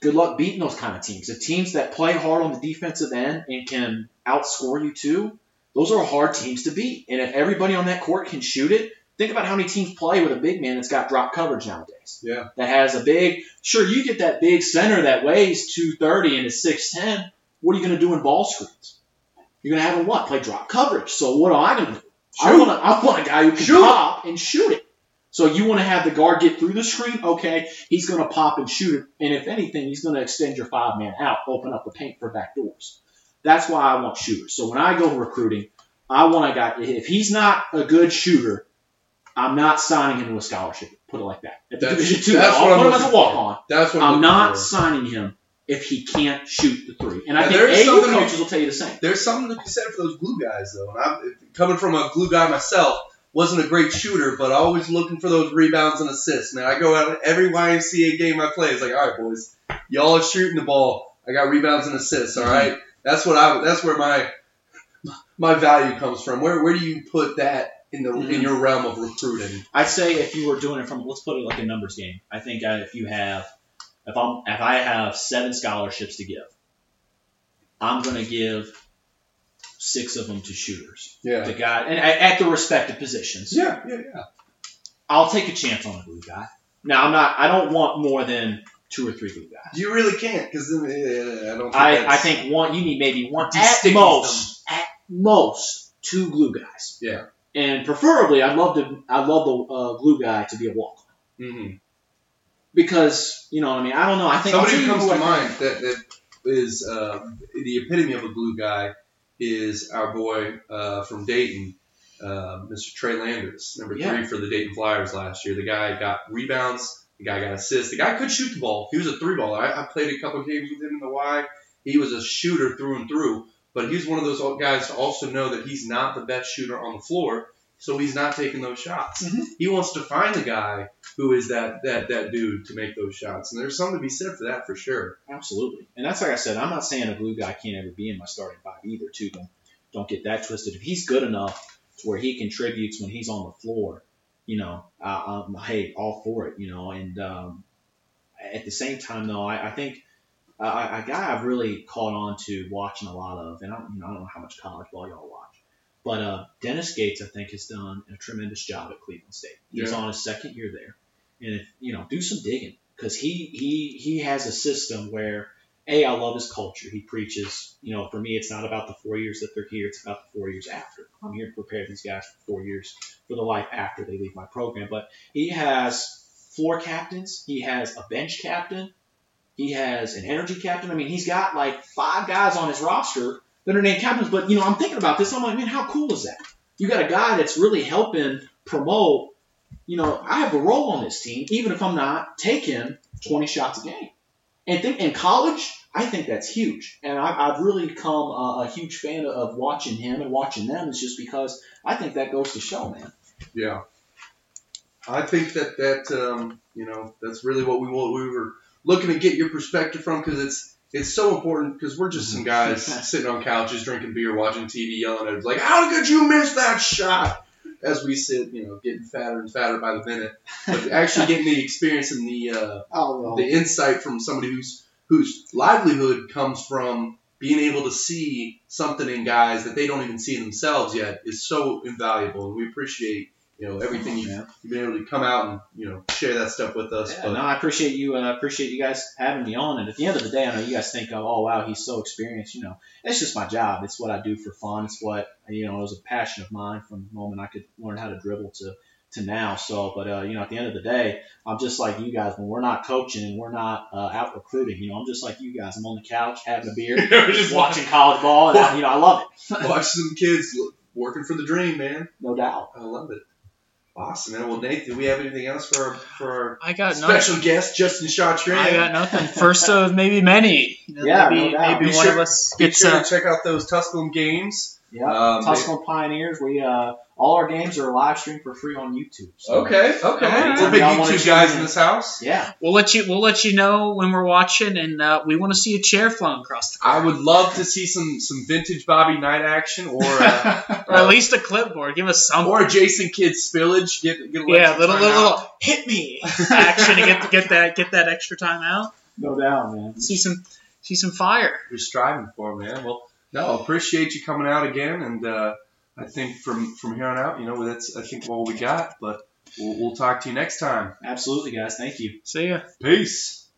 good luck beating those kind of teams. The teams that play hard on the defensive end and can outscore you too, those are hard teams to beat. And if everybody on that court can shoot it, think about how many teams play with a big man that's got drop coverage nowadays. Yeah. That has a big, sure, you get that big center that weighs 230 and is 6'10. What are you going to do in ball screens? You're going to have him what? Play drop coverage. So what am I going to do? I Shoot. want, a, I want a guy who can Shoot. pop and shoot it. So you want to have the guard get through the screen? Okay, he's going to pop and shoot it. And if anything, he's going to extend your five man out, open up the paint for back doors. That's why I want shooters. So when I go recruiting, I want a guy. If he's not a good shooter, I'm not signing him to a scholarship. Put it like that. At the That's- Division two, that's I'll I'm put him as a walk on. That's what I'm looking not for. signing him if he can't shoot the three. And I Now, think AU to be- coaches will tell you the same. There's something to be said for those glue guys, though. And I'm coming from a glue guy myself. Wasn't a great shooter, but always looking for those rebounds and assists. Man, I go out every YMCA game I play. It's like, all right, boys, y'all are shooting the ball. I got rebounds and assists. All right, that's what I. That's where my my value comes from. Where where do you put that in the in mm-hmm. your realm of recruiting? I'd say if you were doing it from, let's put it like a numbers game. I think if you have, if I'm, if I have seven scholarships to give, I'm going to give six of them to shooters. Yeah. The guy, and at the respective positions. Yeah, yeah, yeah. I'll take a chance on a glue guy. Now I'm not. I don't want more than two or three glue guys. You really can't because I don't. Think I, I think one. You need maybe one at most. At most, two glue guys. Yeah. And preferably, I'd love to. I'd love the uh, glue guy to be a walk. Mm-hmm. because you know. what I mean, I don't know. I think Somebody who tell you comes to mind that, that is uh, the epitome of a glue guy is our boy uh, from Dayton, uh, Mr. Trey Landers, number Yeah. three for the Dayton Flyers last year. The guy got rebounds. The guy got assists. The guy could shoot the ball. He was a three baller. I, I played a couple games with him in the Y. He was a shooter through and through. But he's one of those guys to also know that he's not the best shooter on the floor, so he's not taking those shots. Mhm. He wants to find the guy who is that that that dude to make those shots, and there's something to be said for that for sure. Absolutely. And that's like I said, I'm not saying a glue guy can't ever be in my starting five either, too. Don't don't get that twisted. If he's good enough to where he contributes when he's on the floor, you know, uh, um, hey, all for it, you know. And um, at the same time, though, I, I think uh, a guy I've really caught on to watching a lot of, and I don't, you know, I don't know how much college ball y'all watch, but uh, Dennis Gates, I think, has done a tremendous job at Cleveland State. He's Yeah. on his second year there, and if you know, do some digging because he he he has a system where a I love his culture. He preaches, you know, for me, it's not about the four years that they're here; it's about the four years after. I'm here to prepare these guys for four years for the life after they leave my program. But he has floor captains. He has a bench captain. He has an energy captain. I mean, he's got like five guys on his roster that are named captains. But you know, I'm thinking about this. I'm like, man, how cool is that? You got a guy that's really helping promote. You know, I have a role on this team, even if I'm not taking 20 shots a game. And think in college, I think that's huge. And I, I've really become a, a huge fan of watching him and watching them. Is just because I think that goes to show, man. Yeah. I think that that um, you know that's really what we what we were looking to get your perspective from because it's it's so important because we're just some guys sitting on couches drinking beer, watching TV, yelling at us like, "How could you miss that shot?" As we sit, you know, getting fatter and fatter by the minute, but actually getting the experience and the uh, Oh the insight from somebody whose whose livelihood comes from being able to see something in guys that they don't even see themselves yet is so invaluable, and we appreciate you know everything you, man. you've been able to come out and you know share that stuff with us. Yeah, but no, I appreciate you. Uh, appreciate you guys having me on. And at the end of the day, I know you guys think, oh wow, he's so experienced. You know, it's just my job. It's what I do for fun. It's what you know. It was a passion of mine from the moment I could learn how to dribble to to now. So, but uh, you know, at the end of the day, I'm just like you guys. When we're not coaching and we're not uh, out recruiting, you know, I'm just like you guys. I'm on the couch having a beer, just watching college ball, and I, you know, I love it, watch some kids working for the dream, man. no doubt. I love it. Awesome, man. Well, Nate, do we have anything else for our, for our I got no. special guest, Justin Chautran? I got nothing. First of maybe many. Yeah, maybe, no doubt. maybe one sure- of us Be gets. sure Uh, to check out those Tusculum games. Yeah, Um, Tusculum Pioneers. We uh, all our games are live streamed for free on YouTube. So, Okay, okay. Alright. We're big YouTube guys in? in this house. Yeah. we'll let you. We'll let you know when we're watching, and uh, we want to see a chair flown across the. I would love to see some some vintage Bobby Knight action, or uh, or at least a clipboard. Give us some. or a Jason Kidd spillage. Get get a yeah, little little, little hit me action to get to get that get that extra time out. No doubt, man. See some see some fire. You're striving for, man. Well, no, I appreciate you coming out again, and uh, I think from from here on out, you know, that's I think all we got. But we'll, we'll talk to you next time. Absolutely, guys. Thank you. See ya. Peace.